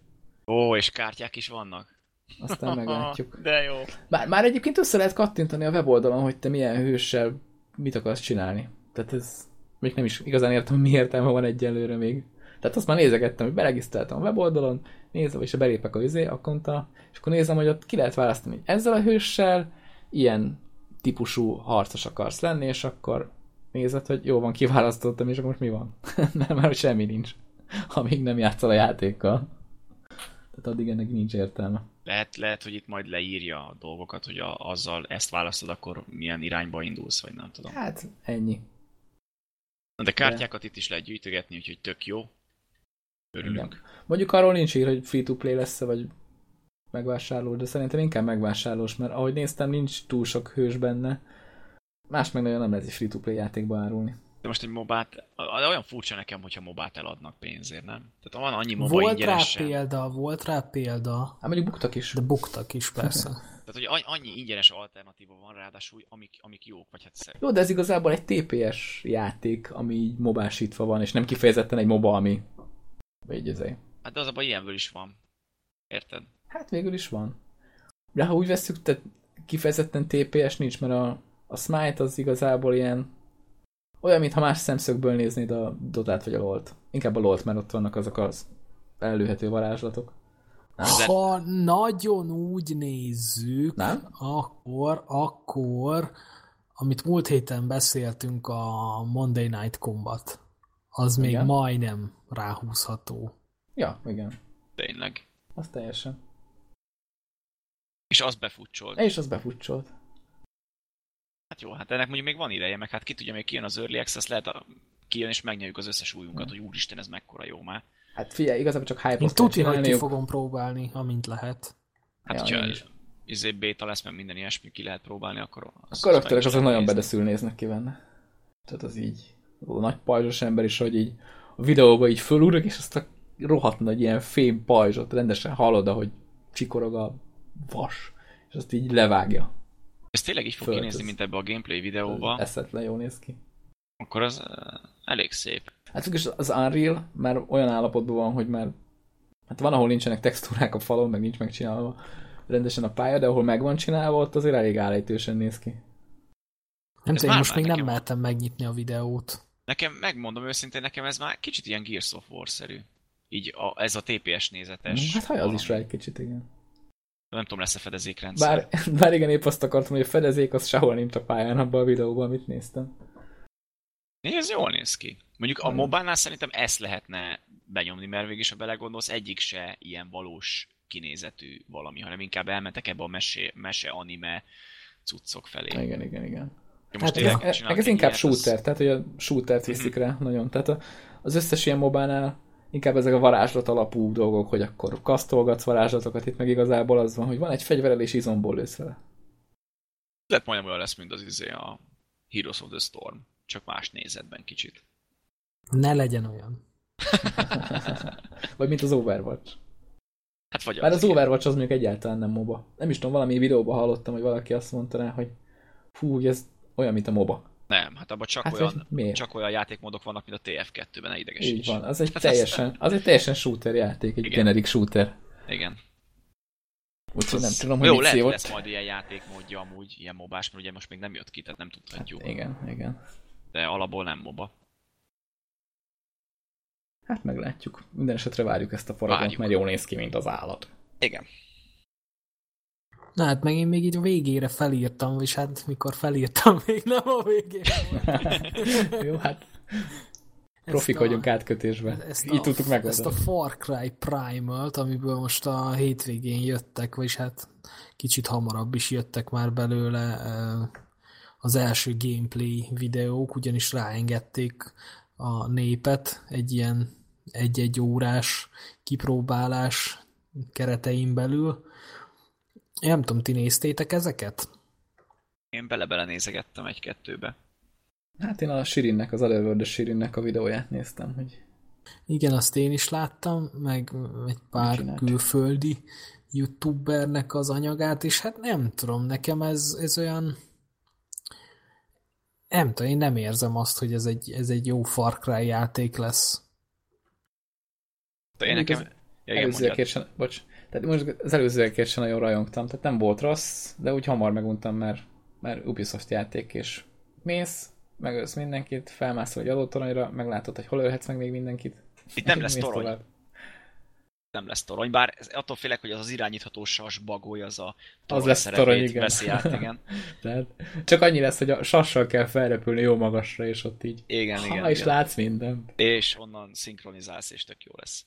Ó, és kártyák is vannak? Aztán meglátjuk. De jó. Már, már egyébként össze lehet kattintani a weboldalon, hogy te milyen hőssel mit akarsz csinálni. Tehát ez még nem is igazán értem, mi értelme van egyelőre még. Tehát azt már nézegettem, hogy beregisztráltam a weboldalon, nézem, és belépek a izé, akkonta, és akkor nézem, hogy ott ki lehet választani, hogy ezzel a hőssel ilyen típusú harcos akarsz lenni, és akkor nézed, hogy jó van, kiválasztottam, és akkor most mi van? nem, már semmi nincs, amíg nem játszol a játékkal. Tehát addig ennek nincs értelme. Lehet, lehet, hogy itt majd leírja a dolgokat, hogy a, azzal ezt választod, akkor milyen irányba indulsz, vagy nem tudom. Hát, ennyi. Na de kártyákat itt is lehet gyűjtögetni, úgyhogy tök jó. Örülünk. Igen. Mondjuk arról nincs ír, hogy free-to-play lesz vagy megvásárló, de szerintem inkább megvásárlós, mert ahogy néztem, nincs túl sok hős benne. Más meg nagyon nem lehet egy free-to-play játékba árulni. De most egy mobát, olyan furcsa nekem, hogyha mobát eladnak pénzért, nem? Tehát van annyi moba Volt rá ingyenesen. példa, volt rá példa, Hát mondjuk buktak is. de buktak is persze. Tehát, hogy annyi ingyenes alternatíva van ráadásul, amik, amik jók, vagy hát szer- Jó, de ez igazából egy TPS játék, ami így mobásítva van, és nem kifejezetten egy moba, ami... Vagy ezért. Hát de az abban ilyenből is van. Érted? Hát végül is van. De ha úgy veszük, tehát kifejezetten TPS nincs, mert a, a Smite az igazából ilyen olyan, mintha más szemszögből néznéd a Dotát vagy a LoL-t. Inkább a LoL-t, mert ott vannak azok az előhető varázslatok. Ha nagyon úgy nézzük, Nem? akkor, akkor, amit múlt héten beszéltünk, a Monday Night Combat, az még Igen. majdnem ráhúzható. Ja, igen. Tényleg. Az teljesen. És az befutcsolt. És az befutcsolt. Hát jó, hát ennek mondjuk még van ideje, meg hát ki tudja, még kijön az Early Access, lehet a, kijön és megnyerjük az összes újunkat, hogy úristen, ez mekkora jó már. Hát figyelj, igazából csak hype Én tuti, hogy ki fogom próbálni, amint lehet. Hát, Ja, hogyha izé beta lesz, meg minden ilyesmi ki lehet próbálni, akkor... A azt karakterek azok nagyon nézni. bedeszül néznek ki benne. Tehát az így a nagy pajzsos ember is, hogy így a videóban így fölúrok, és azt a rohadt nagy ilyen fém pajzsot rendesen hallod, ahogy csikorog a vas, és azt így levágja. Ez tényleg így fog kinézni, mint ebbe a gameplay videóba, Eszetlen jól néz ki. akkor az uh, elég szép. Hát végülis az Unreal már olyan állapotban van, hogy már hát van, ahol nincsenek textúrák a falon, meg nincs megcsinálva rendesen a pálya, de ahol meg van csinálva, ott azért elég állítősen néz ki. Nem Ez tudom, már most még nem mertem megnyitni a videót. Nekem, megmondom őszintén, nekem ez már kicsit ilyen Gears of War-szerű. Így a, ez a TPS nézetes. Hát haj az is rá valami. egy kicsit, igen. Nem tudom, lesz-e fedezékrendszer. Bár, bár igen, épp azt akartam, hogy a fedezék az sehol nincs a pályán abban a videóban, amit néztem. Né, Ez jól néz ki. Mondjuk a mobánál szerintem ezt lehetne benyomni, mert végig ha belegondolsz, egyik se ilyen valós kinézetű valami, hanem inkább elmentek ebbe a mese, mese anime cuccok felé. Igen, igen, igen. Ja, Hát most ez- tényleg Ez, csinálnak ez egy inkább ilyet, az- shooter, tehát hogy a shootert viszik rá nagyon. Tehát az összes ilyen mobánál inkább ezek a varázslat alapú dolgok, hogy akkor kasztolgatsz varázslatokat, itt meg igazából az van, hogy van egy fegyvered és izomból lősz vele. Lehet majdnem olyan lesz, mint az izé a Heroes of the Storm, csak más nézetben kicsit. Ne legyen olyan. Vagy mint az Overwatch. Hát vagy Bár az igen. Overwatch az mondjuk egyáltalán nem MOBA. Nem is tudom, valami videóban hallottam, hogy valaki azt mondta rá, hogy fú, ez olyan, mint a MOBA. Nem, hát abban csak, Hát, olyan, miért? csak olyan játékmódok vannak, mint a TF2-ben, ne idegesíts. Így van, az egy Hát teljesen, az egy teljesen shooter játék, egy Igen. generic shooter. Igen. Úgyhogy nem tudom, hogy Jó, lehet, hogy szívott. lesz majd ilyen játékmódja amúgy, ilyen mobás, mert ugye most még nem jött ki, tehát nem tudhatjuk. Hát igen, igen. De alapból nem moba. Hát meglátjuk. Minden esetre várjuk ezt a Várjuk. mert jól néz ki, mint az állat. Igen. Na hát meg én még így a végére felírtam, és hát mikor felírtam, még nem a végére. Jó, hát Ezt profik a- vagyunk átkötésben. Ezt Így a, tudtuk Ezt a megoldani. Far Cry Primal-t, amiből most a hétvégén jöttek, vagyis hát kicsit hamarabb is jöttek már belőle az első gameplay videók, ugyanis ráengedték a népet egy ilyen egy-egy órás kipróbálás keretein belül. Én nem tudom, ti néztétek ezeket? Én bele-bele nézegettem egy-kettőbe. Hát én a Sirinnek, az Otherworld Sirinnek a videóját néztem, hogy Igen, azt én is láttam, meg egy pár csinált? külföldi youtubernek az anyagát, és hát nem tudom, nekem ez, ez olyan nem tudom, én nem érzem azt, hogy ez egy, ez egy jó Far Cry játék lesz. De én nekem, Ja, igen, előzőekért sem, bocs, tehát most az előzőekért sem nagyon rajongtam, tehát nem volt rossz, de úgy hamar meguntam, mert, mert Ubisoft játék, és mész, megölsz mindenkit, felmászol egy adótoronyra, meglátod, hogy hol ölhetsz meg még mindenkit. Itt nem lesz torony. tovább. Nem lesz torony, bár ez- attól félek, hogy az az irányítható sas bagoly, az a torony lesz szerepét torony, igen. veszi át, igen. Tehát csak annyi lesz, hogy a sassal kell felrepülni jó magasra, és ott így. Igen, ha, igen, és igen. látsz mindent. És onnan szinkronizálsz, és tök jó lesz.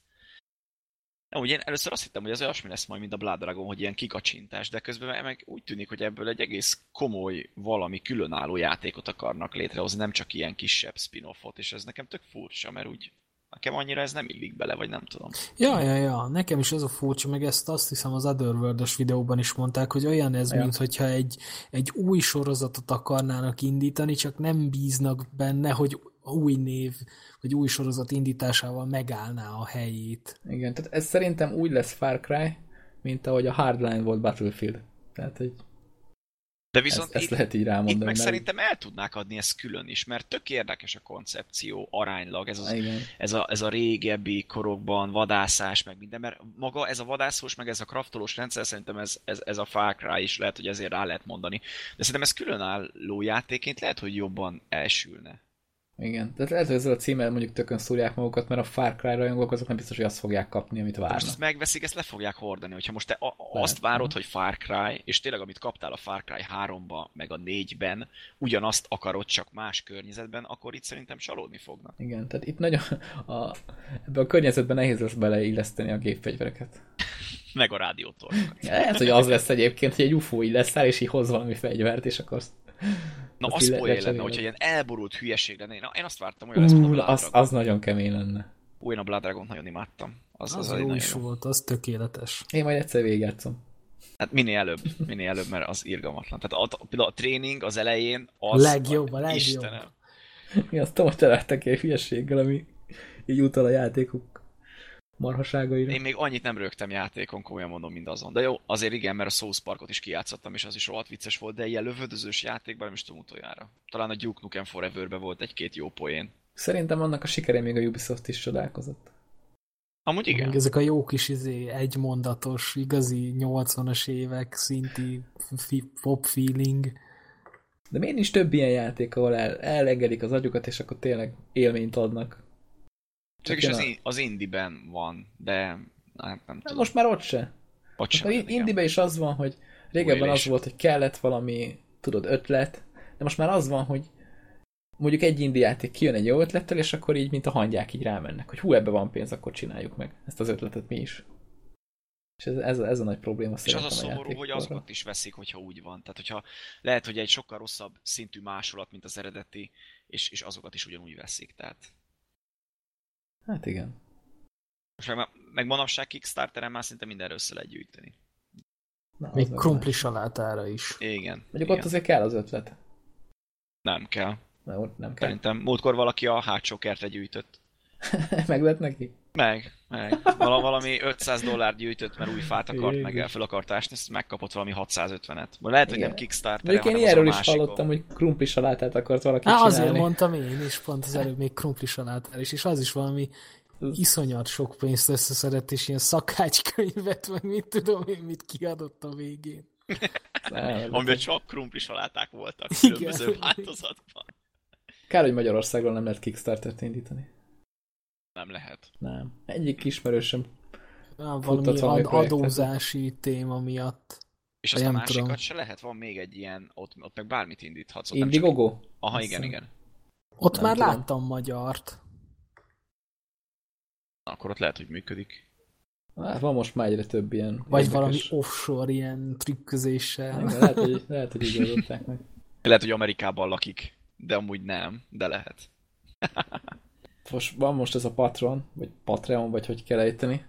Nem, ugye én először azt hittem, hogy ez olyasmi lesz majd, mint a Blood Dragon, hogy ilyen kikacsintás, de közben meg úgy tűnik, hogy ebből egy egész komoly, valami különálló játékot akarnak létrehozni, nem csak ilyen kisebb spin-offot, és ez nekem tök furcsa, mert úgy nekem annyira ez nem illik bele, vagy nem tudom. Ja, ja, ja, nekem is az a furcsa, meg ezt azt hiszem az otherworld videóban is mondták, hogy olyan ez, Ja. mint hogyha egy, egy új sorozatot akarnának indítani, csak nem bíznak benne, hogy új név, vagy új sorozat indításával megállná a helyét. Igen, tehát ez szerintem úgy lesz Far Cry, mint ahogy a Hardline volt Battlefield. Tehát, hogy De ezt, viszont ezt itt, lehet így rámondani. itt meg mert- szerintem el tudnák adni ezt külön is, mert tök érdekes a koncepció aránylag, ez az Igen. ez a, ez a régebbi korokban vadászás, meg minden, mert maga ez a vadászós, meg ez a kraftolós rendszer, szerintem ez, ez, ez a Far Cry is lehet, hogy ezért rá lehet mondani. De szerintem ez különálló játékként lehet, hogy jobban elsülne. Igen. Tehát lehet, hogy ezzel a címmel mondjuk tökön szúrják magukat, mert a Far Cry rajongók azok nem biztos, hogy azt fogják kapni, amit De most várnak. ezt megveszik, ezt le fogják hordani. Hogyha most te a, Lehet, azt várod, aha. hogy Far Cry, és tényleg amit kaptál a Far Cry 3-ba, meg a 4-ben, ugyanazt akarod, csak más környezetben, akkor itt szerintem csalódni fognak. Igen, tehát itt nagyon a, ebben a környezetben nehéz lesz beleilleszteni a gépfegyvereket. Meg a rádiótornokat. Lehet, hogy az lesz egyébként, hogy egy UFO így lesz és így hoz valami fegyvert, és akkor azt... Na, az le- poén lenne, hogyha ilyen elborult hülyeség lenne. Na, én azt vártam, hogy lesz, Ú, Blood az, az nagyon kemény lenne. Ó, én a Blood Dragon nagyon imádtam. Az, Az, az, jó nagyon is jó. volt, az tökéletes. Én majd egyszer végigjátszom. Hát minél előbb, minél előbb, mert az irgalmatlan. Tehát a, például a tréning az elején az... Legjobb, a legjobb. Istenem. Mi azt most telettek egy hülyeséggel, ami így utal a játékuk marhaságaira. Én még annyit nem rögtem játékon, komolyan mondom, mint azon. De jó, azért igen, mert a South Parkot is kijátszottam, és az is rohadt vicces volt, de ilyen lövöldözős játékban nem is tudom utoljára. Talán a Duke Nukem forever volt egy-két jó poén. Szerintem annak a sikerén még a Ubisoft is csodálkozott. Amúgy igen. Még ezek a jó kis izé, egymondatos, igazi 80-as évek szinti pop feeling. De miért nincs több ilyen játék, ahol el, elengedik az agyukat, és akkor tényleg élményt adnak? Csak is az, a- az indie-ben van, de hát nem tudom. most már ott se. Ott sem a van, igen. Indibe is az van, hogy régebben az Újlés. volt, hogy kellett valami, tudod, ötlet, de most már az van, hogy mondjuk egy indie játék kijön egy jó ötlettel, és akkor így, mint a hangyák így rámennek, hogy hú, ebbe van pénz, akkor csináljuk meg ezt az ötletet mi is. És ez, ez, a, ez a nagy probléma És az a szomorú, hogy játékkorra. azokat is veszik, hogyha úgy van. Tehát, hogyha lehet, hogy egy sokkal rosszabb szintű másolat, mint az eredeti, és, és azokat is ugyanúgy veszik. Tehát Hát igen. most meg, meg manapság Kickstarteren már szinte mindenre össze lehet gyűjteni. Na, az Még krumpli salátára is. Igen. Mondjuk igen. ott azért kell az ötlet. Nem kell. Na, nem kell. Szerintem múltkor valaki a hátsó kertre gyűjtött. meg lett neki? Meg, meg. Val- valami 500 dollár gyűjtött, mert új fát akart, meg el fel akart ásni, ezt megkapott valami 650-et. Vagy lehet, hogy Igen. nem Kickstarter, Mondjuk én ilyenről is hallottam, hogy krumpli salátát akart valaki Á, csinálni. azért mondtam én is, pont az előbb még krumpli salátára is, és az is valami iszonyat sok pénzt összeszedett, és ilyen szakácskönyvet, meg mit tudom én, mit kiadott a végén. Amiben csak krumpli saláták voltak Igen. különböző változatban. Kár, hogy Magyarországról nem lehet Kickstarter-t indítani. Nem lehet. Nem. Egyik ismerősöm. Valami valami ad- adózási téma miatt. És azt a másikat tudom. se lehet, van még egy ilyen, ott, ott meg bármit indíthatsz. Ott nem csak... Indiegogo? Aha, Azt igen, igen. Ott Nem már tudom. láttam magyart. Na, akkor ott lehet, hogy működik. Hát van most már egyre több ilyen Vagy érdekes- valami offshore ilyen trükközéssel. Igen, lehet, hogy, lehet, hogy így oldották meg. Lehet, hogy Amerikában lakik, de amúgy nem, de lehet. Most, van most ez a Patron, vagy Patreon, vagy hogy kell ejteni,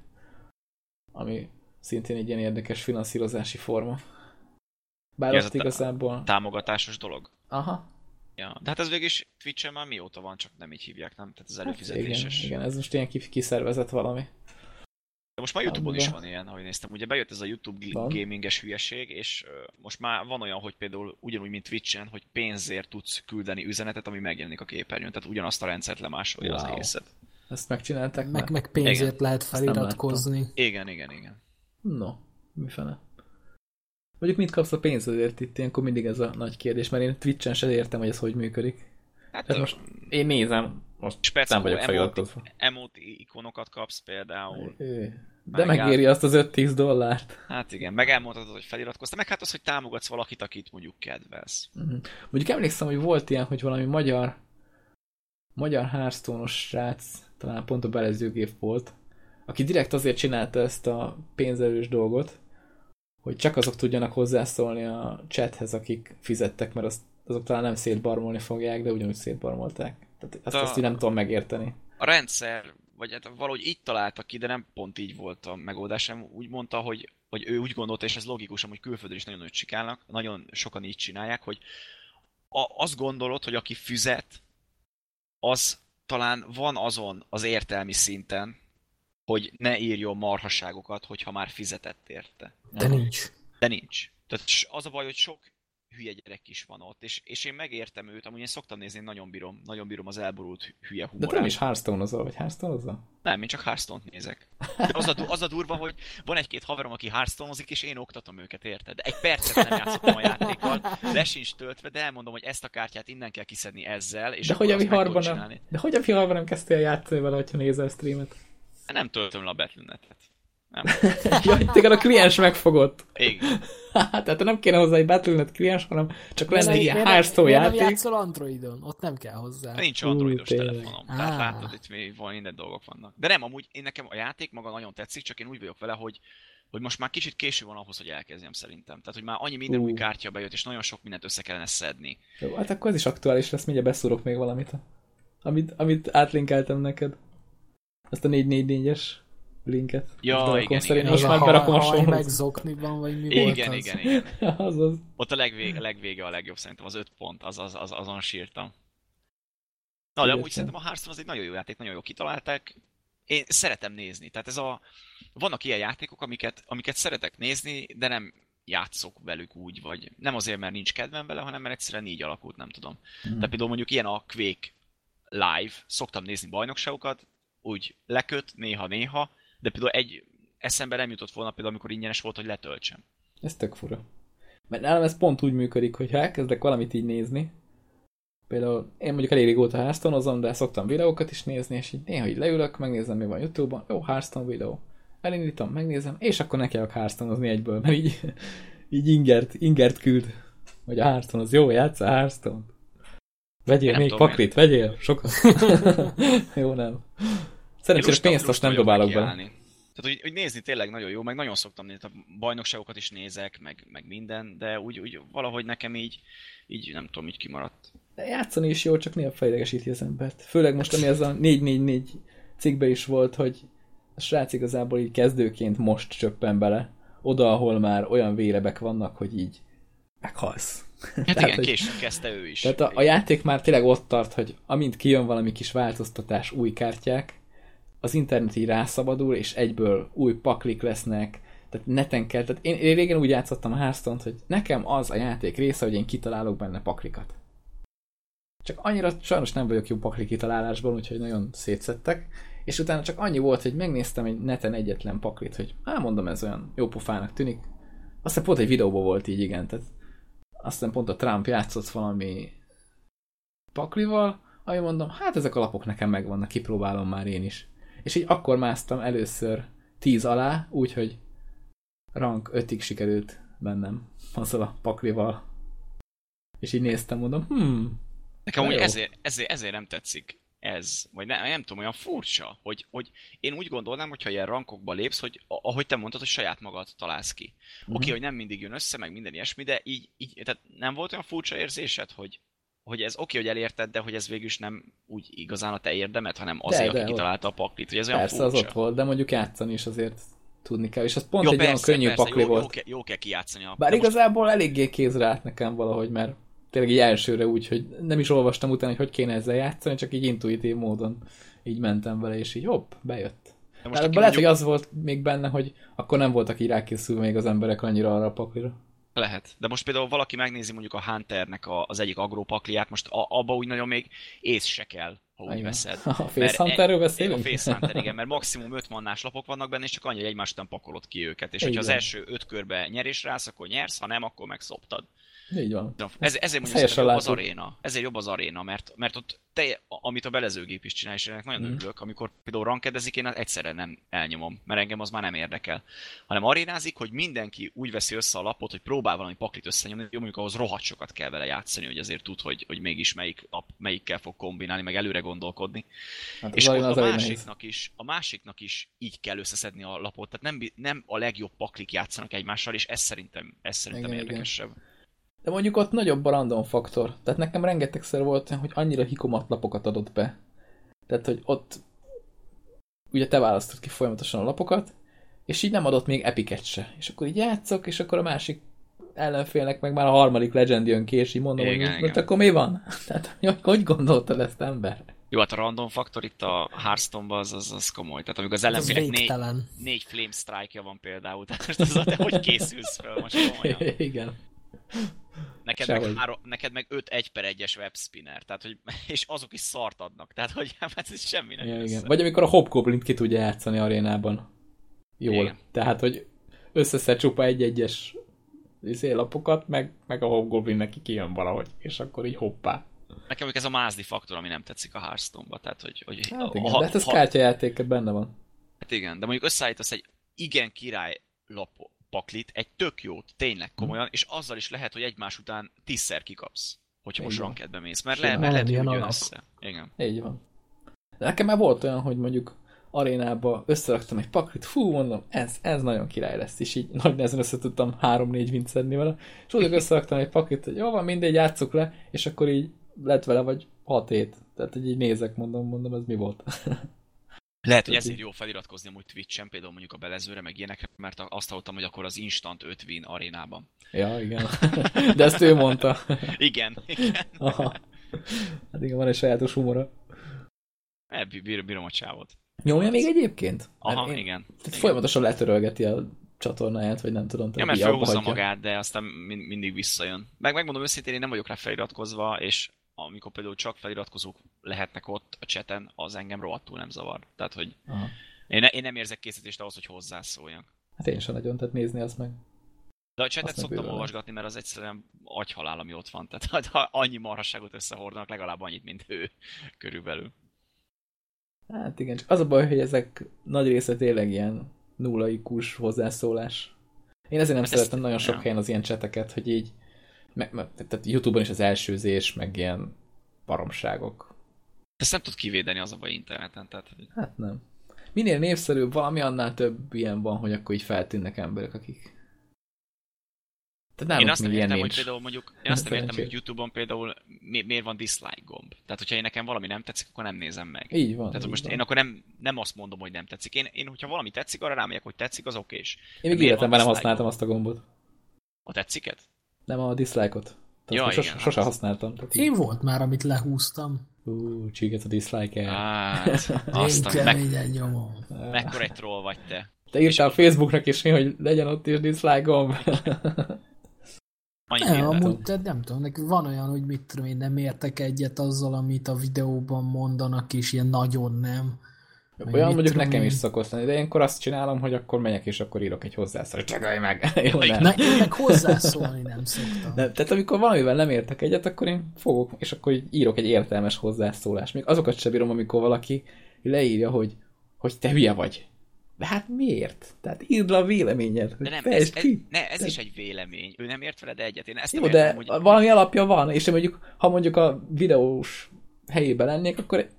ami szintén egy ilyen érdekes finanszírozási forma. Bár ez tá- igazából... Támogatásos dolog. Aha. Ja. De hát ez végig is Twitch-en már mióta van, csak nem így hívják, nem? Tehát az Hát előfizetéses. igen, igen, ez most ilyen ki- kiszervezett valami. De most már Youtube-on is van ilyen, ahogy néztem. Ugye bejött ez a YouTube Van. gaminges hülyeség, és most már van olyan, hogy például ugyanúgy, mint Twitch-en, hogy pénzért tudsz küldeni üzenetet, ami megjelenik a képernyőn. Tehát ugyanazt a rendszert lemásolja az Wow. egészet. Ezt megcsinálták Meg, már? meg pénzért Igen. lehet feliratkozni. Igen, igen, igen. No, mi fene. Mondjuk mit kapsz a pénzedért itt, ilyenkor mindig ez a nagy kérdés, mert én Twitch-en sem értem, hogy ez hogy működik. Hát Tehát most én nézem, most nem vagyok feliratkozva. emot ikonokat kapsz például. De Meg megéri azt az 5-10 dollárt. Hát igen, meg elmondhatod, hogy feliratkoztál, meg hát az, hogy támogatsz valakit, akit mondjuk kedvelsz. Mhm. Mondjuk emlékszem, hogy volt ilyen, hogy valami magyar magyar Hearthstone-os srác, talán pont a belezőgép volt, aki direkt azért csinálta ezt a pénzelős dolgot, hogy csak azok tudjanak hozzászólni a chathez, akik fizettek, mert azt, azok talán nem szétbarmolni fogják, de ugyanúgy szétbarmolták. Tehát azt, A- azt így nem tudom megérteni. A rendszer, vagy hát valahogy így találtak ki, de nem pont így volt a megoldás, hanem úgy mondta, hogy, hogy ő úgy gondolta, és ez logikus, hogy külföldön is nagyon nagyot csinálnak, nagyon sokan így csinálják, hogy a, azt gondolod, hogy aki fizet, az talán van azon az értelmi szinten, hogy ne írjon marhaságokat, hogyha már fizetett érte. De nincs. De nincs. Tehát az a baj, hogy sok hülye gyerek is van ott, és, és én megértem őt, amúgy én szoktam nézni, én nagyon bírom, nagyon bírom az elborult hülye De humorát. te nem is Hearthstone-ozol, vagy Hearthstone-ozol? Nem, én csak Hearthstone-t nézek. De az a, az a durva, hogy van egy-két haverom, aki Hearthstone-ozik, és én oktatom őket, érted? De egy percet nem játszottam a játékkal, le sincs töltve, de elmondom, hogy ezt a kártyát innen kell kiszedni ezzel, és De hogy a viharban nem, de hogy a viharban nem kezdtél játszani vele, hogyha nézel streamet? Nem töltöm le a Battle.net-et. Nem. Jaj, téged a kliens megfogott. Igen. Tehát nem kéne hozzá egy Battle.net kliens, hanem csak lenne egy Hearthstone miért nem játék. játszol Androidon? Ott nem kell hozzá. Nincs androidos tényleg. telefonom. Tehát látod, itt még van minden dolgok vannak. De nem, amúgy én nekem a játék maga nagyon tetszik, csak én úgy vagyok vele, hogy hogy most már kicsit késő van ahhoz, hogy elkezdjem szerintem. Tehát, hogy már annyi minden Ú. új kártya bejött, és nagyon sok mindent össze kellene szedni. Jó, hát akkor ez is aktuális lesz, mindjárt beszúrok még valamit. Amit, amit átlinkeltem neked. Azt a 444-es linket. Ja, igen, igen. Most már berakom a haj- haj sorhoz. meg zokniban, vagy mi volt Igen, az? igen, igen. Azaz. Ott a legvége, a legvége a legjobb szerintem, az 5 pont, az, az, az, azon sírtam. Na, de Értem. szerintem a Hearthstone az egy nagyon jó játék, nagyon jó kitalálták. Én szeretem nézni, tehát ez a... Vannak ilyen játékok, amiket, amiket szeretek nézni, de nem játszok velük úgy, vagy nem azért, mert nincs kedvem vele, hanem mert egyszerűen így alakult, nem tudom. Mhm. De például mondjuk ilyen a Quake live, szoktam nézni bajnokságokat, úgy leköt néha-néha, de például egy eszembe nem jutott volna például, amikor ingyenes volt, hogy letöltsem. Ez tök fura. Mert nálam ez pont úgy működik, hogy ha elkezdek valamit így nézni, például én mondjuk elég régóta hearthstone de szoktam videókat is nézni, és így néha így leülök, megnézem, mi van Youtube-on, jó, Hearthstone videó. Elindítom, megnézem, és akkor nekiállok hearthstone egyből, mert így, így ingert, ingert küld. Hogy a Hearthstone az jó, játsz a hearthstone Vegyél Én még paklit, vegyél, sokat. jó, nem. Szerencsére pénzt azt lusta nem dobálok bele. Tehát, hogy, hogy, nézni tényleg nagyon jó, meg nagyon szoktam nézni, tehát bajnokságokat is nézek, meg, meg minden, de úgy, úgy valahogy nekem így, így nem tudom, így kimaradt. De játszani is jó, csak néha fejlegesíti az embert. Főleg most, ami ez a 444 cikkbe is volt, hogy a srác igazából így kezdőként most csöppen bele, oda, ahol már olyan vérebek vannak, hogy így meghalsz. Hát Tehát, igen, hogy- későn kezdte ő is. Tehát a, a játék már tényleg ott tart, hogy amint kijön valami kis változtatás, új kártyák, az internet így rászabadul, és egyből új paklik lesznek, tehát neten kell, tehát én, én régen úgy játszottam a hearthstone hogy nekem az a játék része, hogy én kitalálok benne paklikat. Csak annyira sajnos nem vagyok jó pakli kitalálásban, úgyhogy nagyon szétszettek, és utána csak annyi volt, hogy megnéztem egy neten egyetlen paklit, hogy á, mondom, ez olyan jó pofának tűnik. Aztán pont egy videóban volt így, igen, tehát aztán pont a Trump játszott valami paklival, ami mondom, hát ezek a lapok nekem megvannak, kipróbálom már én is. És így akkor másztam először 10 alá, úgyhogy rank 5-ig sikerült bennem azzal a paklival. És így néztem, mondom, hmm, Nekem úgy ezért, ezért, ezért nem tetszik ez, vagy nem, nem tudom, olyan furcsa, hogy, hogy én úgy gondolnám, hogyha ilyen rankokba lépsz, hogy ahogy te mondtad, hogy saját magad találsz ki. Oké, okay, hogy nem mindig jön össze, meg minden ilyesmi, de így, így tehát nem volt olyan furcsa érzésed, hogy, hogy ez oké, hogy elérted, de hogy ez végül is nem úgy igazán a te érdemed, hanem azért, de, aki ott- kitalálta a paklit, hogy ez olyan persze furcsa. az ott volt, de mondjuk játszani is azért tudni kell, és az pont Jó, egy olyan persze, könnyű persze, pakli jó, volt. Jó, kell, jó kell kijátszani a... Bár de most- igazából eléggé kézre állt nekem valahogy, mert tényleg így elsőre úgy, hogy nem is olvastam utána, hogy hogy kéne ezzel játszani, csak így intuitív módon így mentem vele, és így hopp, bejött. de Most lehet, hogy mondjuk- az volt még benne, hogy akkor nem voltak így rákészülve még az emberek annyira arra a paklira. Lehet. De most például valaki megnézi mondjuk a Hunternek a, az egyik agrópakliát, most a, abba úgy nagyon még ész se kell, ha úgy veszed. A Face Hunterről beszélünk? A Face Hunter, igen, mert maximum 5 mannás lapok vannak benne, és csak annyi, hogy egymás után pakolod ki őket. És hogyha az első 5 körbe nyerésre állsz, akkor nyersz, ha nem, akkor megszoptad. Így van. Ez, ezért mondjuk ez jobb az aréna. Ezért jobb az aréna, mert, mert ott te, amit a belezőgép is csinál, és ennek nagyon mm. örülök, amikor például rankedezik, én egyszerre nem elnyomom, mert engem az már nem érdekel. Hanem arénázik, hogy mindenki úgy veszi össze a lapot, hogy próbál valami paklit összenyomni, jó, mondjuk ahhoz rohadt sokat kell vele játszani, hogy azért tud, hogy, hogy mégis melyik lap melyikkel fog kombinálni, meg előre gondolkodni. Hát és az a, másiknak is, a másiknak is így kell összeszedni a lapot, tehát nem, nem a legjobb paklik játszanak egymással, és ez szerintem, ez szerintem igen, érdekesebb. Igen. De mondjuk ott nagyobb a random faktor. Tehát nekem rengetegszer volt hogy annyira hikomat lapokat adott be. Tehát, hogy ott ugye te választod ki folyamatosan a lapokat, és így nem adott még epiket se. És akkor így játszok, és akkor a másik ellenfélnek meg már a harmadik legend jön ki, és így mondom, igen, hogy igen. akkor mi van? Tehát, hogy, hogy gondoltad ezt ember? Jó, hát a random faktor itt a Hearthstone-ban az, az, az komoly. Tehát amikor az ellenfélek négy, négy flame strike-ja van például, tehát most az, hogy készülsz fel most komolyan? Igen. Neked meg, három, neked meg 5 1 per 1-es webspinner, tehát, hogy, és azok is szart adnak, tehát hogy hát ez semmi nem ja, igen. Vagy amikor a Hobgoblin ki tudja játszani arénában. Jól. Igen. Tehát, hogy összeszed csupa egy-egyes izé, lapokat, meg, meg a Hobgoblin neki kijön valahogy, és akkor így hoppá. Nekem ez a mázdi faktor, ami nem tetszik a Hearthstone-ba, tehát hogy... hogy hát igen, ha, de hát ez ha, kártyajáték, benne van. Hát igen, de mondjuk összeállítasz egy igen király lapot, paklit, egy tök jót, tényleg komolyan, és azzal is lehet, hogy egymás után tízszer kikapsz, hogyha most rankedbe mész, mert, le, lehet, hogy jön össze. Igen. Így van. De nekem már volt olyan, hogy mondjuk arénába összeraktam egy paklit, fú, mondom, ez, ez nagyon király lesz, és így nagy nehezen össze tudtam három-négy vint szedni vele, és oda összeraktam egy paklit, hogy jó van, mindegy, játsszuk le, és akkor így lett vele vagy hat hét. Tehát, hogy így nézek, mondom, mondom, ez mi volt. Lehet, hogy ezért jó feliratkozni amúgy Twitch-en, például mondjuk a belezőre, meg ilyenekre, mert azt hallottam, hogy akkor az instant 5 win arénában. Ja, igen. De ezt ő mondta. igen, igen. Aha. Hát igen, van egy sajátos humora. E, bírom, bírom a csávot. Nyomja még egyébként? Aha, én, igen. Tehát igen. Folyamatosan letörölgeti a csatornáját, vagy nem tudom. Ja, mert felhúzza magát, de aztán mindig visszajön. Meg megmondom őszintén, én nem vagyok rá feliratkozva, és amikor például csak feliratkozók lehetnek ott a cseten, az engem rohadtul nem zavar. Tehát, hogy én, én nem érzek készítést ahhoz, hogy hozzászóljak. Hát én sem nagyon, tehát nézni azt meg. De a csetet szoktam bőven. olvasgatni, mert az egyszerűen agyhalál, ami ott van. Tehát ha annyi marhasságot összehordanak, legalább annyit, mint ő körülbelül. Hát igen, csak az a baj, hogy ezek nagy része tényleg ilyen nullaikus hozzászólás. Én ezért nem hát szeretem nagyon sok helyen az ilyen cseteket, hogy így meg, meg, tehát Youtube-on is az elsőzés, meg ilyen baromságok. Ezt nem tud kivédeni az a baj interneten, tehát... Hát nem. Minél népszerűbb valami, annál több ilyen van, hogy akkor így feltűnnek emberek, akik tehát én azt nem értem, nincs. hogy például mondjuk, én azt nem értem, hogy YouTube-on például mi, miért van dislike gomb. Tehát, hogyha én nekem valami nem tetszik, akkor nem nézem meg. Így van. Tehát így most van. én akkor nem, nem azt mondom, hogy nem tetszik. Én, én hogyha valami tetszik, arra rámegyek, hogy tetszik, az okés. Én még életemben nem használtam gomb? azt a gombot. A tetsziket? Nem a dislike-ot. Ja, igen, sos, sose használtam. Tehát Én volt már, amit lehúztam. Ú, csíket a dislike el. Hát, azt Én keményen nyomom. Mekkora egy troll vagy te. Te írtál a Facebooknak is, hogy legyen ott is dislike gomb. nem, amúgy, te nem tudom, neki van olyan, hogy mit tudom én, nem értek egyet azzal, amit a videóban mondanak, és ilyen nagyon nem. Olyan mondjuk nekem én... is szokott lenni, de ilyenkor azt csinálom, hogy akkor megyek, és akkor írok egy hozzászólást. Csakolj meg! Jó, nem. Ne, én meg hozzászólni nem szoktam. Nem, tehát amikor valamivel nem értek egyet, akkor én fogok, és akkor írok egy értelmes hozzászólást. Még azokat sem bírom, amikor valaki leírja, hogy, hogy te hülye vagy. De hát miért? Tehát írd le a véleményed. De nem, ez, ez, ne, ez de... is egy vélemény. Ő nem ért veled egyet. Én ezt Jó, de értem, hogy... valami alapja van, és mondjuk, ha mondjuk a videós helyében lennék, akkor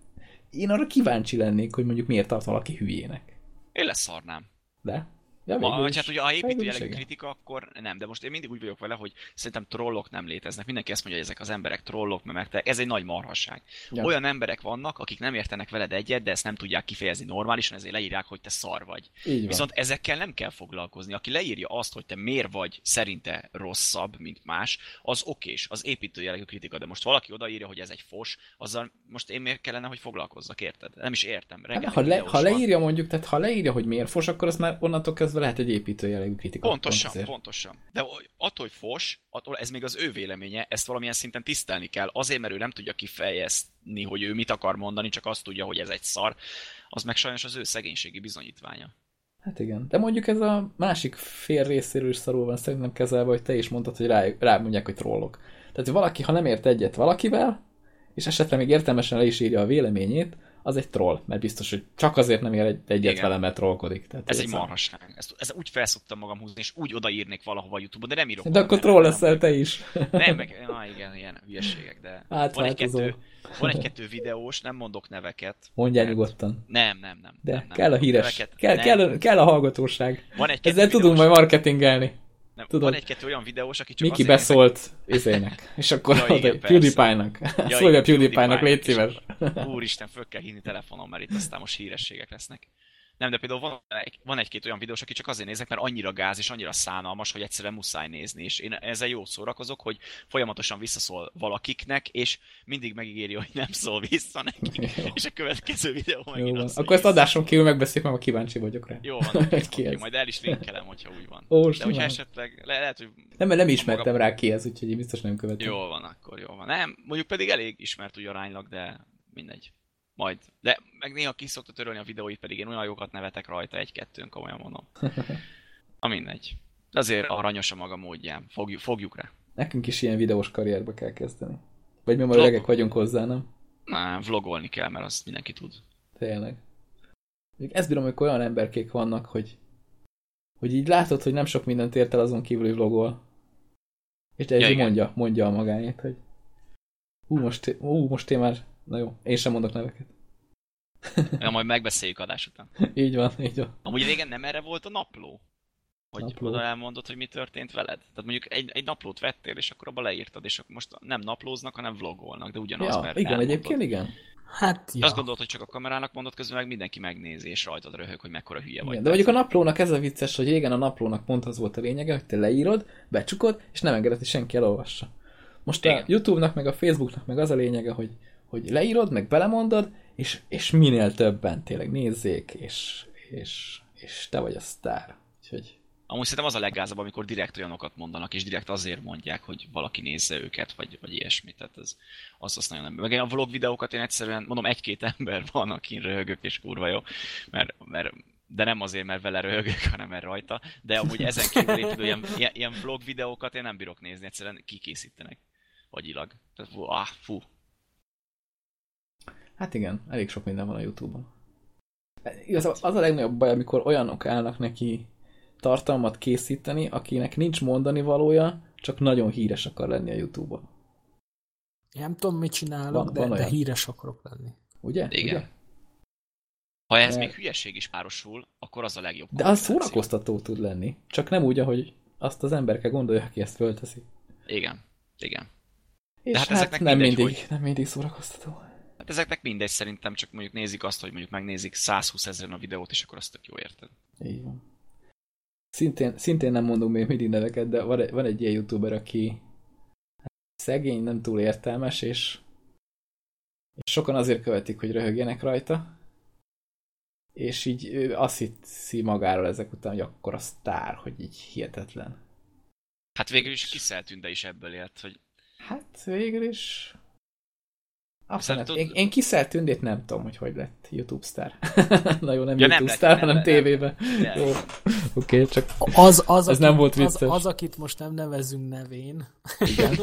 én arra kíváncsi lennék, hogy mondjuk miért tart valaki hülyének. Én leszarnám. De? Ja, Ma, hát, hogy ha építő jellegű kritika, akkor nem, de most én mindig úgy vagyok vele, hogy szerintem trollok nem léteznek. Mindenki azt mondja, hogy ezek az emberek trollok, mert ez egy nagy marhasság. Ja. Olyan emberek vannak, akik nem értenek veled egyet, de ezt nem tudják kifejezni normálisan, ezért leírják, hogy te szar vagy. Így Viszont van. ezekkel nem kell foglalkozni. Aki leírja azt, hogy te miért vagy szerinte rosszabb, mint más, az okés, az építő jellegű kritika. De most valaki odaírja, hogy ez egy fos, azzal most én miért kellene, hogy foglalkozzak, érted? Nem is értem. Hát, ha, le, ha leírja mondjuk, tehát ha leírja, hogy miért fos, akkor az már onnantól kezdve lehet egy építő jellegű kritika. Pontosan, pont ezért. pontosan. De attól, hogy fos, attól ez még az ő véleménye, ezt valamilyen szinten tisztelni kell. Azért, mert ő nem tudja kifejezni, hogy ő mit akar mondani, csak azt tudja, hogy ez egy szar. Az meg sajnos az ő szegénységi bizonyítványa. Hát igen. De mondjuk ez a másik fél részéről is szarul van szerintem kezelve, hogy te is mondtad, hogy rá, rá mondják, hogy trollok. Tehát, valaki, ha nem ért egyet valakivel, és esetleg még értelmesen le is írja a véleményét, az egy troll, mert biztos, hogy csak azért nem ér egy, egyet Igen. vele, mert trollkodik. Tehát Ez egy marhasság. Ezt, ezt úgy felszoktam magam húzni, és úgy odaírnék valahova a Youtube-on, de nem írok. De akkor troll leszel te is. Nem, meg, na igen, ilyen hülyeségek, de van egy, Átváltozol. kettő, van egy-kettő videós, nem mondok neveket. Mondjál mert- nyugodtan. Nem, nem, nem. De nem, nem kell a híres, neveket. kell, nem, kell, kell a hallgatóság. Van egy Ezzel tudunk majd marketingelni. Nem, tudod. Van egy-kettő olyan videós, aki csak Miki beszólt izének, és akkor Ja, igen. PewDiePie-nak. Ja, Szólj a PewDiePie-nak, légy szíves. Úristen, föl kell hívni telefonon, mert itt aztán most hírességek lesznek. Nem, de például van, van egy-két olyan videós, aki csak azért nézek, mert annyira gáz és annyira szánalmas, hogy egyszerűen muszáj nézni. És én ezzel jót szórakozok, hogy folyamatosan visszaszól valakiknek, és mindig megígéri, hogy nem szól vissza neki. Jó. És a következő videó Jó megint van. az, Akkor ezt adáson kívül megbeszéljük, mert kíváncsi vagyok rá. Jó van, Ki ez? majd el is linkelem, hogyha úgy van. Ó, De hogyha esetleg, le, lehet, hogy Nem, mert nem ismertem maga- rá ki ez, úgyhogy én biztos nem követem. Jó van, akkor jó van. Nem, mondjuk pedig elég ismert úgy aránylag, de mindegy. Majd. De meg néha ki szokta törölni a videóit, pedig én olyan jókat nevetek rajta, egy-kettőn, komolyan mondom. Na mindegy. De azért aranyos a maga módján. Fogjuk, fogjuk rá. Nekünk is ilyen videós karrierbe kell kezdeni. Vagy mi ma Vlog. öregek vagyunk hozzá, nem? Na, vlogolni kell, mert azt mindenki tud. Tényleg. Még ezt bírom, hogy olyan emberkék vannak, hogy hogy így látod, hogy nem sok mindent ért el azon kívül, hogy vlogol. És de Ja, mondja, mondja a magáét, hogy hú, most, hú, most én már, na jó, én sem mondok neveket. Ja, majd megbeszéljük adás után. így van, így van. Amúgy régen nem erre volt a napló? Hogy Napló? oda elmondod, hogy mi történt veled? Tehát mondjuk egy, egy naplót vettél, és akkor abba leírtad, és akkor most nem naplóznak, hanem vlogolnak, de ugyanaz, Ja, mert igen, elmondod. egyébként igen. Hát, Ja. Azt gondolod, hogy csak a kamerának mondod, közben meg mindenki megnézi, és rajtad röhög, hogy mekkora hülye vagy. igen. De mondjuk a naplónak ez a vicces, hogy régen a naplónak pont az volt a lényege, hogy te leírod, becsukod, és nem engeded, hogy senki elolvassa. Most a Igen. YouTube-nak, meg a Facebook-nak meg az a lényege, hogy, hogy leírod, meg belemondod, és, és minél többen tényleg nézzék, és, és, és te vagy a sztár. Úgyhogy Amúgy szerintem az a leggázabb, amikor direkt olyanokat mondanak, és direkt azért mondják, hogy valaki nézze őket, vagy, vagy ilyesmit. Tehát ez, az azt nagyon nem. Meg a vlog videókat én egyszerűen, mondom, egy-két ember van, akin röhögök, és kurva jó, mert, mert de nem azért, mert vele röhögök, hanem mert rajta. De amúgy ezen kívül épülő ilyen, ilyen, vlog videókat én nem bírok nézni, egyszerűen kikészítenek agyilag. Tehát ah, fú. Hát igen, elég sok minden van a Youtube-on. Igazából az a legnagyobb baj, amikor olyanok állnak neki tartalmat készíteni, akinek nincs mondani valója, csak nagyon híres akar lenni a Youtube-on. Én nem tudom, mit csinálok, Van- van, van de, de híres akarok lenni. Ugye? Igen. Ugye? Ha ez De- még hülyeség is párosul, akkor az a legjobb. De az szórakoztató tud lenni. Csak nem úgy, ahogy azt az ember kell gondolja, aki ezt fölteszi. Igen, igen. És hát hát, ezeknek nem, mindegy, mindig, hogy- nem mindig szórakoztató. Hát ezeknek mindegy szerintem, csak mondjuk nézik azt, hogy mondjuk megnézik 120 ezeren a videót, és akkor azt tök jó érted. Így van. Szintén, szintén nem mondom még mindig neveket, de van egy, van egy ilyen youtuber, aki szegény, nem túl értelmes, és, és sokan azért követik, hogy röhögjenek rajta, és így ő azt hiszi magáról ezek után, hogy akkor a sztár, hogy így hihetetlen. Hát végül is Kiszeltünde is ebből élt, hogy Hát végül is... Viszont én, én Kiszelt Tündét nem tudom, hogy hogy lett YouTube sztár. Na jó, nem Ja, nem YouTube sztár, nem hanem lett. tévébe. De- Jó, oké, csak Az, az, Ez akit, nem volt az, vicces. az, akit most nem nevezünk nevén. igen.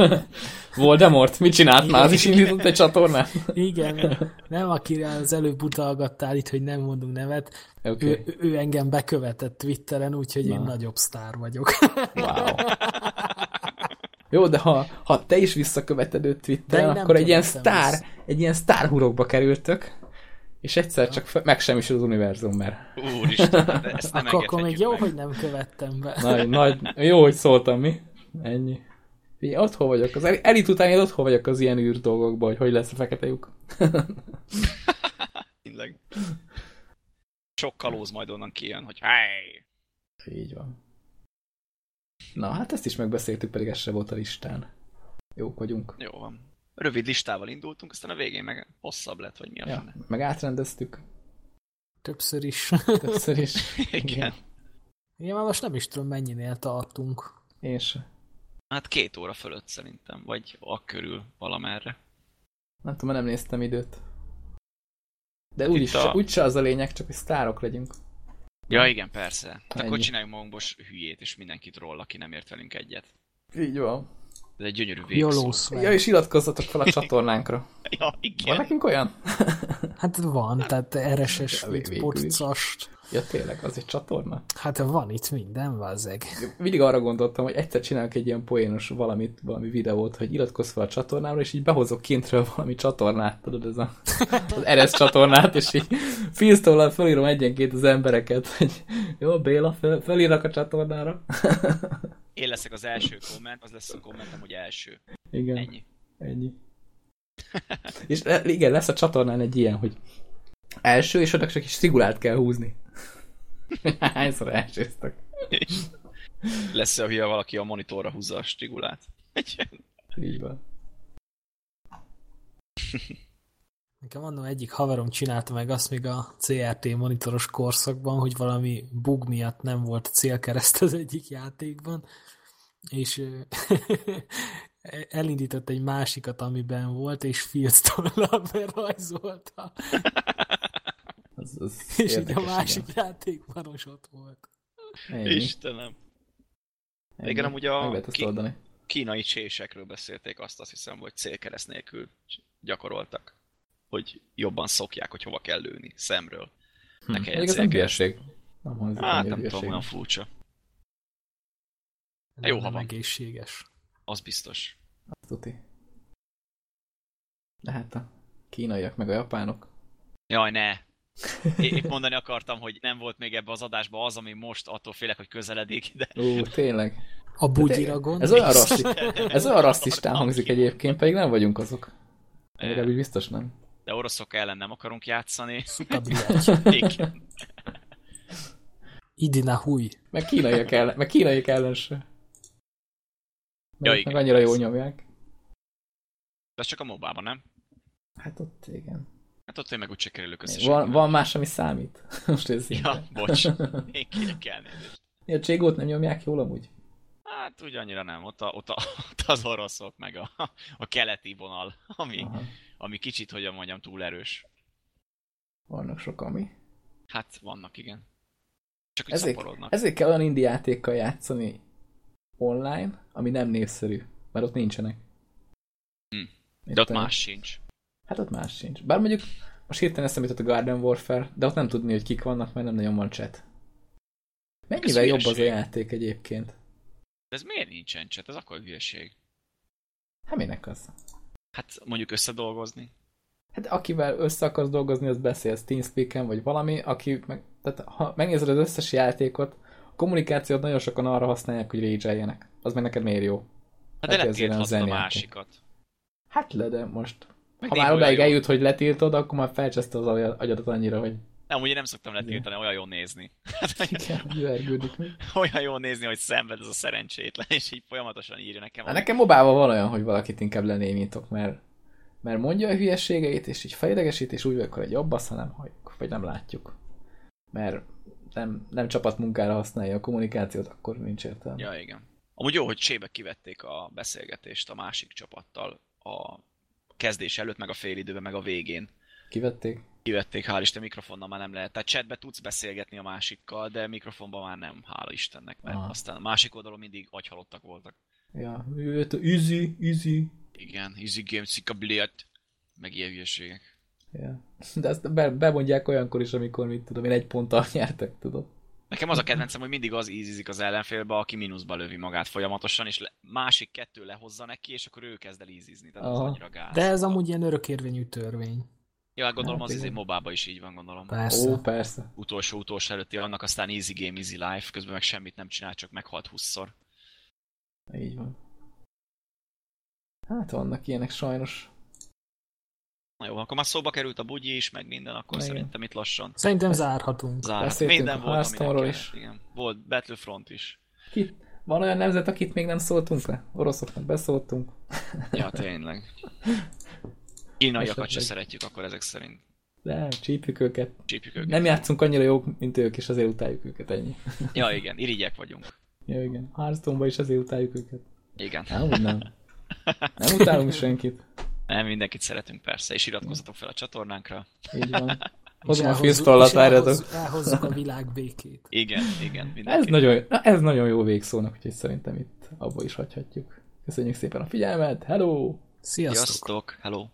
Voldemort, mit csinált már? Az is indított egy csatornát? Igen, nem akire az előbb utalgattál itt, hogy nem mondunk nevet. Oké, Ő, ő engem bekövetett Twitteren, úgyhogy én Na. nagyobb sztár vagyok. wow. Jó, de ha, ha te is visszaköveted őt Twitteren, akkor egy ilyen sztár, ezt. egy ilyen sztár hurokba kerültök, és egyszer csak fe- megsemmisül az univerzum, mert úristen, ezt nem akkor, akkor még jó, meg. hogy nem követtem be. nagy, nagy, jó, hogy szóltam, mi? Ennyi. Én otthon vagyok. Az el- elit után én otthon vagyok az ilyen űr dolgokban, hogy hogy lesz a fekete lyuk. Tényleg. Sok kalóz majd onnan kijön, hogy hely! Így van. Na, hát ezt is megbeszéltük, pedig ez se volt a listán. Jók vagyunk. Jó van. Rövid listával indultunk, aztán a végén meg hosszabb lett, vagy mi a Ja, fene. meg átrendeztük Többször is. többször is. Igen. Igen, már most nem is tudom, mennyinél tartunk. Én se. Hát két óra fölött szerintem, vagy a körül valamerre. Nem tudom, nem néztem időt. De Hát úgyis, a- úgyse az a lényeg, csak hogy sztárok legyünk. Ja, igen, persze. Hát akkor Ennyi. csináljunk magunkból hülyét, és mindenkit roll, aki nem ért velünk egyet. Így van. Ez egy gyönyörű végszó. Ja, és iratkozzatok fel a csatornánkra. Ja, Van igen. nekünk olyan? Hát van, tehát RSS, podcast. Ja, tényleg, az egy csatorna. Hát van itt minden, vázzeg. Mindig arra gondoltam, hogy egyszer csinálok egy ilyen poénos valamit, valami videót, hogy iratkozz fel a csatornámra, és így behozok kintről valami csatornát, tudod, ez a, az RS csatornát, és így filztollal felírom egyenként az embereket, hogy jó, Béla, fel, felírnak a csatornára. Én leszek az első komment, az lesz a kommentem, hogy első. Igen. Ennyi. Ennyi. és le- igen, lesz a csatornán egy ilyen, hogy első, és oda csak is szigulát kell húzni. Hányszor elsőztek? Lesz a hülye valaki a monitorra húzza a stigulát. Így van. Nekem annó egyik haverom csinálta meg azt még a CRT monitoros korszakban, hogy valami bug miatt nem volt célkereszt az egyik játékban, és ö, elindított egy másikat, amiben volt, és filctollal berajzolta, Az, az és így a másik játékban is ott volt. igen. Ennyi. Istenem. Ennyi. Igen, amúgy a- ki- oldani. Kínai csésekről beszélték azt, azt hiszem, hogy célkereszt nélkül gyakoroltak. Hogy jobban szokják, hogy hova kell lőni. Szemről. Hm. Ne kelljen ez nem célkereszt. hülyeség. Nem hangzik Hát nem tudom, olyan furcsa. Jó, ha van. egészséges. Az biztos. Azt tuti. De hát a kínaiak meg a japánok. Jaj, ne! É- Épp mondani akartam, hogy nem volt még ebbe az adásba az, ami most attól félek, hogy közeledik, de Ó, tényleg. A bugyira gondolsz? Ez olyan, rasszi... ez olyan rasszistán hangzik egyébként, pedig nem vagyunk azok. Legalábbis biztos nem. de oroszok ellen nem akarunk játszani. Idina húj. Meg kínaiak ellen, meg kínaiak ellen se. Ja, igen, meg annyira jól nyomják. De ez csak a mobában, nem? Hát ott igen. Hát ott én meg úgy se kerülök össze. Van, van más, ami számít. Most ez Ja, bocs. Én kérek elnézést. A cségót nem nyomják jól amúgy? Hát úgy annyira nem. Ott, a, ott, a, ott az oroszok, meg a, a keleti vonal, ami, Aha. ami kicsit, hogyan mondjam, túl erős. Vannak sok ami. Hát vannak, igen. Csak Ezért, szaporodnak. ezért kell olyan indie játékkal játszani online, ami nem népszerű, mert ott nincsenek. Hm. De ott más sincs. Hát ott más sincs. Bár mondjuk most hirtelen eszembe jutott a Garden Warfare, de ott nem tudni, hogy kik vannak, mert nem nagyon van chat. Mennyivel jobb az a játék egyébként? De ez miért nincsen chat? Ez akkor hülyeség. Hát minek az? Hát mondjuk összedolgozni. Hát akivel össze akarsz dolgozni, az beszélsz Teamspeak-en, vagy valami, aki meg, tehát ha megnézed az összes játékot, kommunikációt nagyon sokan arra használják, hogy rage Az meg neked miért jó? Hát de letilthatod a másikat. Hát le, de most. Meg ha már odáig jó. eljut, hogy letiltod, akkor már felcseszte az agya- agyadat annyira, hogy Nem, ugye nem szoktam letiltani, olyan jó nézni. Igen, olyan jó nézni, hogy szenved ez a szerencsétlen, és így folyamatosan írja nekem. Hát nekem mobában van olyan, hogy valakit inkább lenémítok, mert, mert mondja a hülyeségeit, és így fejlegesít, és úgy vagyok, hogy jobb az, ha nem halljuk, vagy nem látjuk. Mert nem, nem csapatmunkára használja a kommunikációt, akkor nincs értelme. Ja, igen. Amúgy jó, hogy csébe kivették a beszélgetést a másik csapattal a kezdés előtt, meg a félidőben, meg a végén. Kivették? Kivették, hál' Isten, mikrofonnal már nem lehet. Tehát chatbe tudsz beszélgetni a másikkal, de mikrofonban már nem, hála Istennek, mert Aha. aztán a másik oldalon mindig agyhalottak voltak. Ja, easy, easy. Igen, easy game, szika meg ilyen hülyeségek. Ja. De ezt be, bemondják olyankor is, amikor, mit tudom én, egy ponttal nyertek, tudod. Nekem az a kedvencem, hogy mindig az ízizik az ellenfélbe, aki mínuszba lövi magát folyamatosan, és le, másik kettő lehozza neki, és akkor ő kezd el ízizni. Tehát az Aha. annyira gáz. De ez amúgy ilyen örökérvényű törvény. Ja, hát gondolom Hát az izé igen. mobában is így van, gondolom. Persze. Ó, persze. Utolsó utolsó előtti annak aztán easy game, easy life, közben meg semmit nem csinál, csak meghalt 20-szor. Így van. Hát vannak ilyenek sajnos. Na jó, akkor már szóba került a bugyi is, meg minden, akkor Igen. szerintem itt lassan Szerintem zárhatunk. zár. Beszéltünk Minden a volt, ami is. Igen. Volt Battlefront is. Ki? Van olyan nemzet, akit még nem szóltunk le? Oroszoknak beszóltunk. Ja, tényleg. Kínaiakat se szeretjük akkor ezek szerint. De csípjük őket. Csípjük őket. Nem játszunk annyira jók, mint ők, és azért utáljuk őket, ennyi. Ja, igen, irigyek vagyunk. Ja, igen. hearthstone is azért utáljuk őket. Igen. Nem, úgy nem. Nem utálunk senkit. Nem, mindenkit szeretünk persze, és iratkozzatok fel a csatornánkra. Így van. Hozom a fűztollat, várjatok. elhozzuk- a világ békét. Igen, igen, Ez nagyon, na, ez nagyon jó végszónak, úgyhogy szerintem itt abba is hagyhatjuk. Köszönjük szépen a figyelmet, hello! Sziasztok! Sziasztok, hello!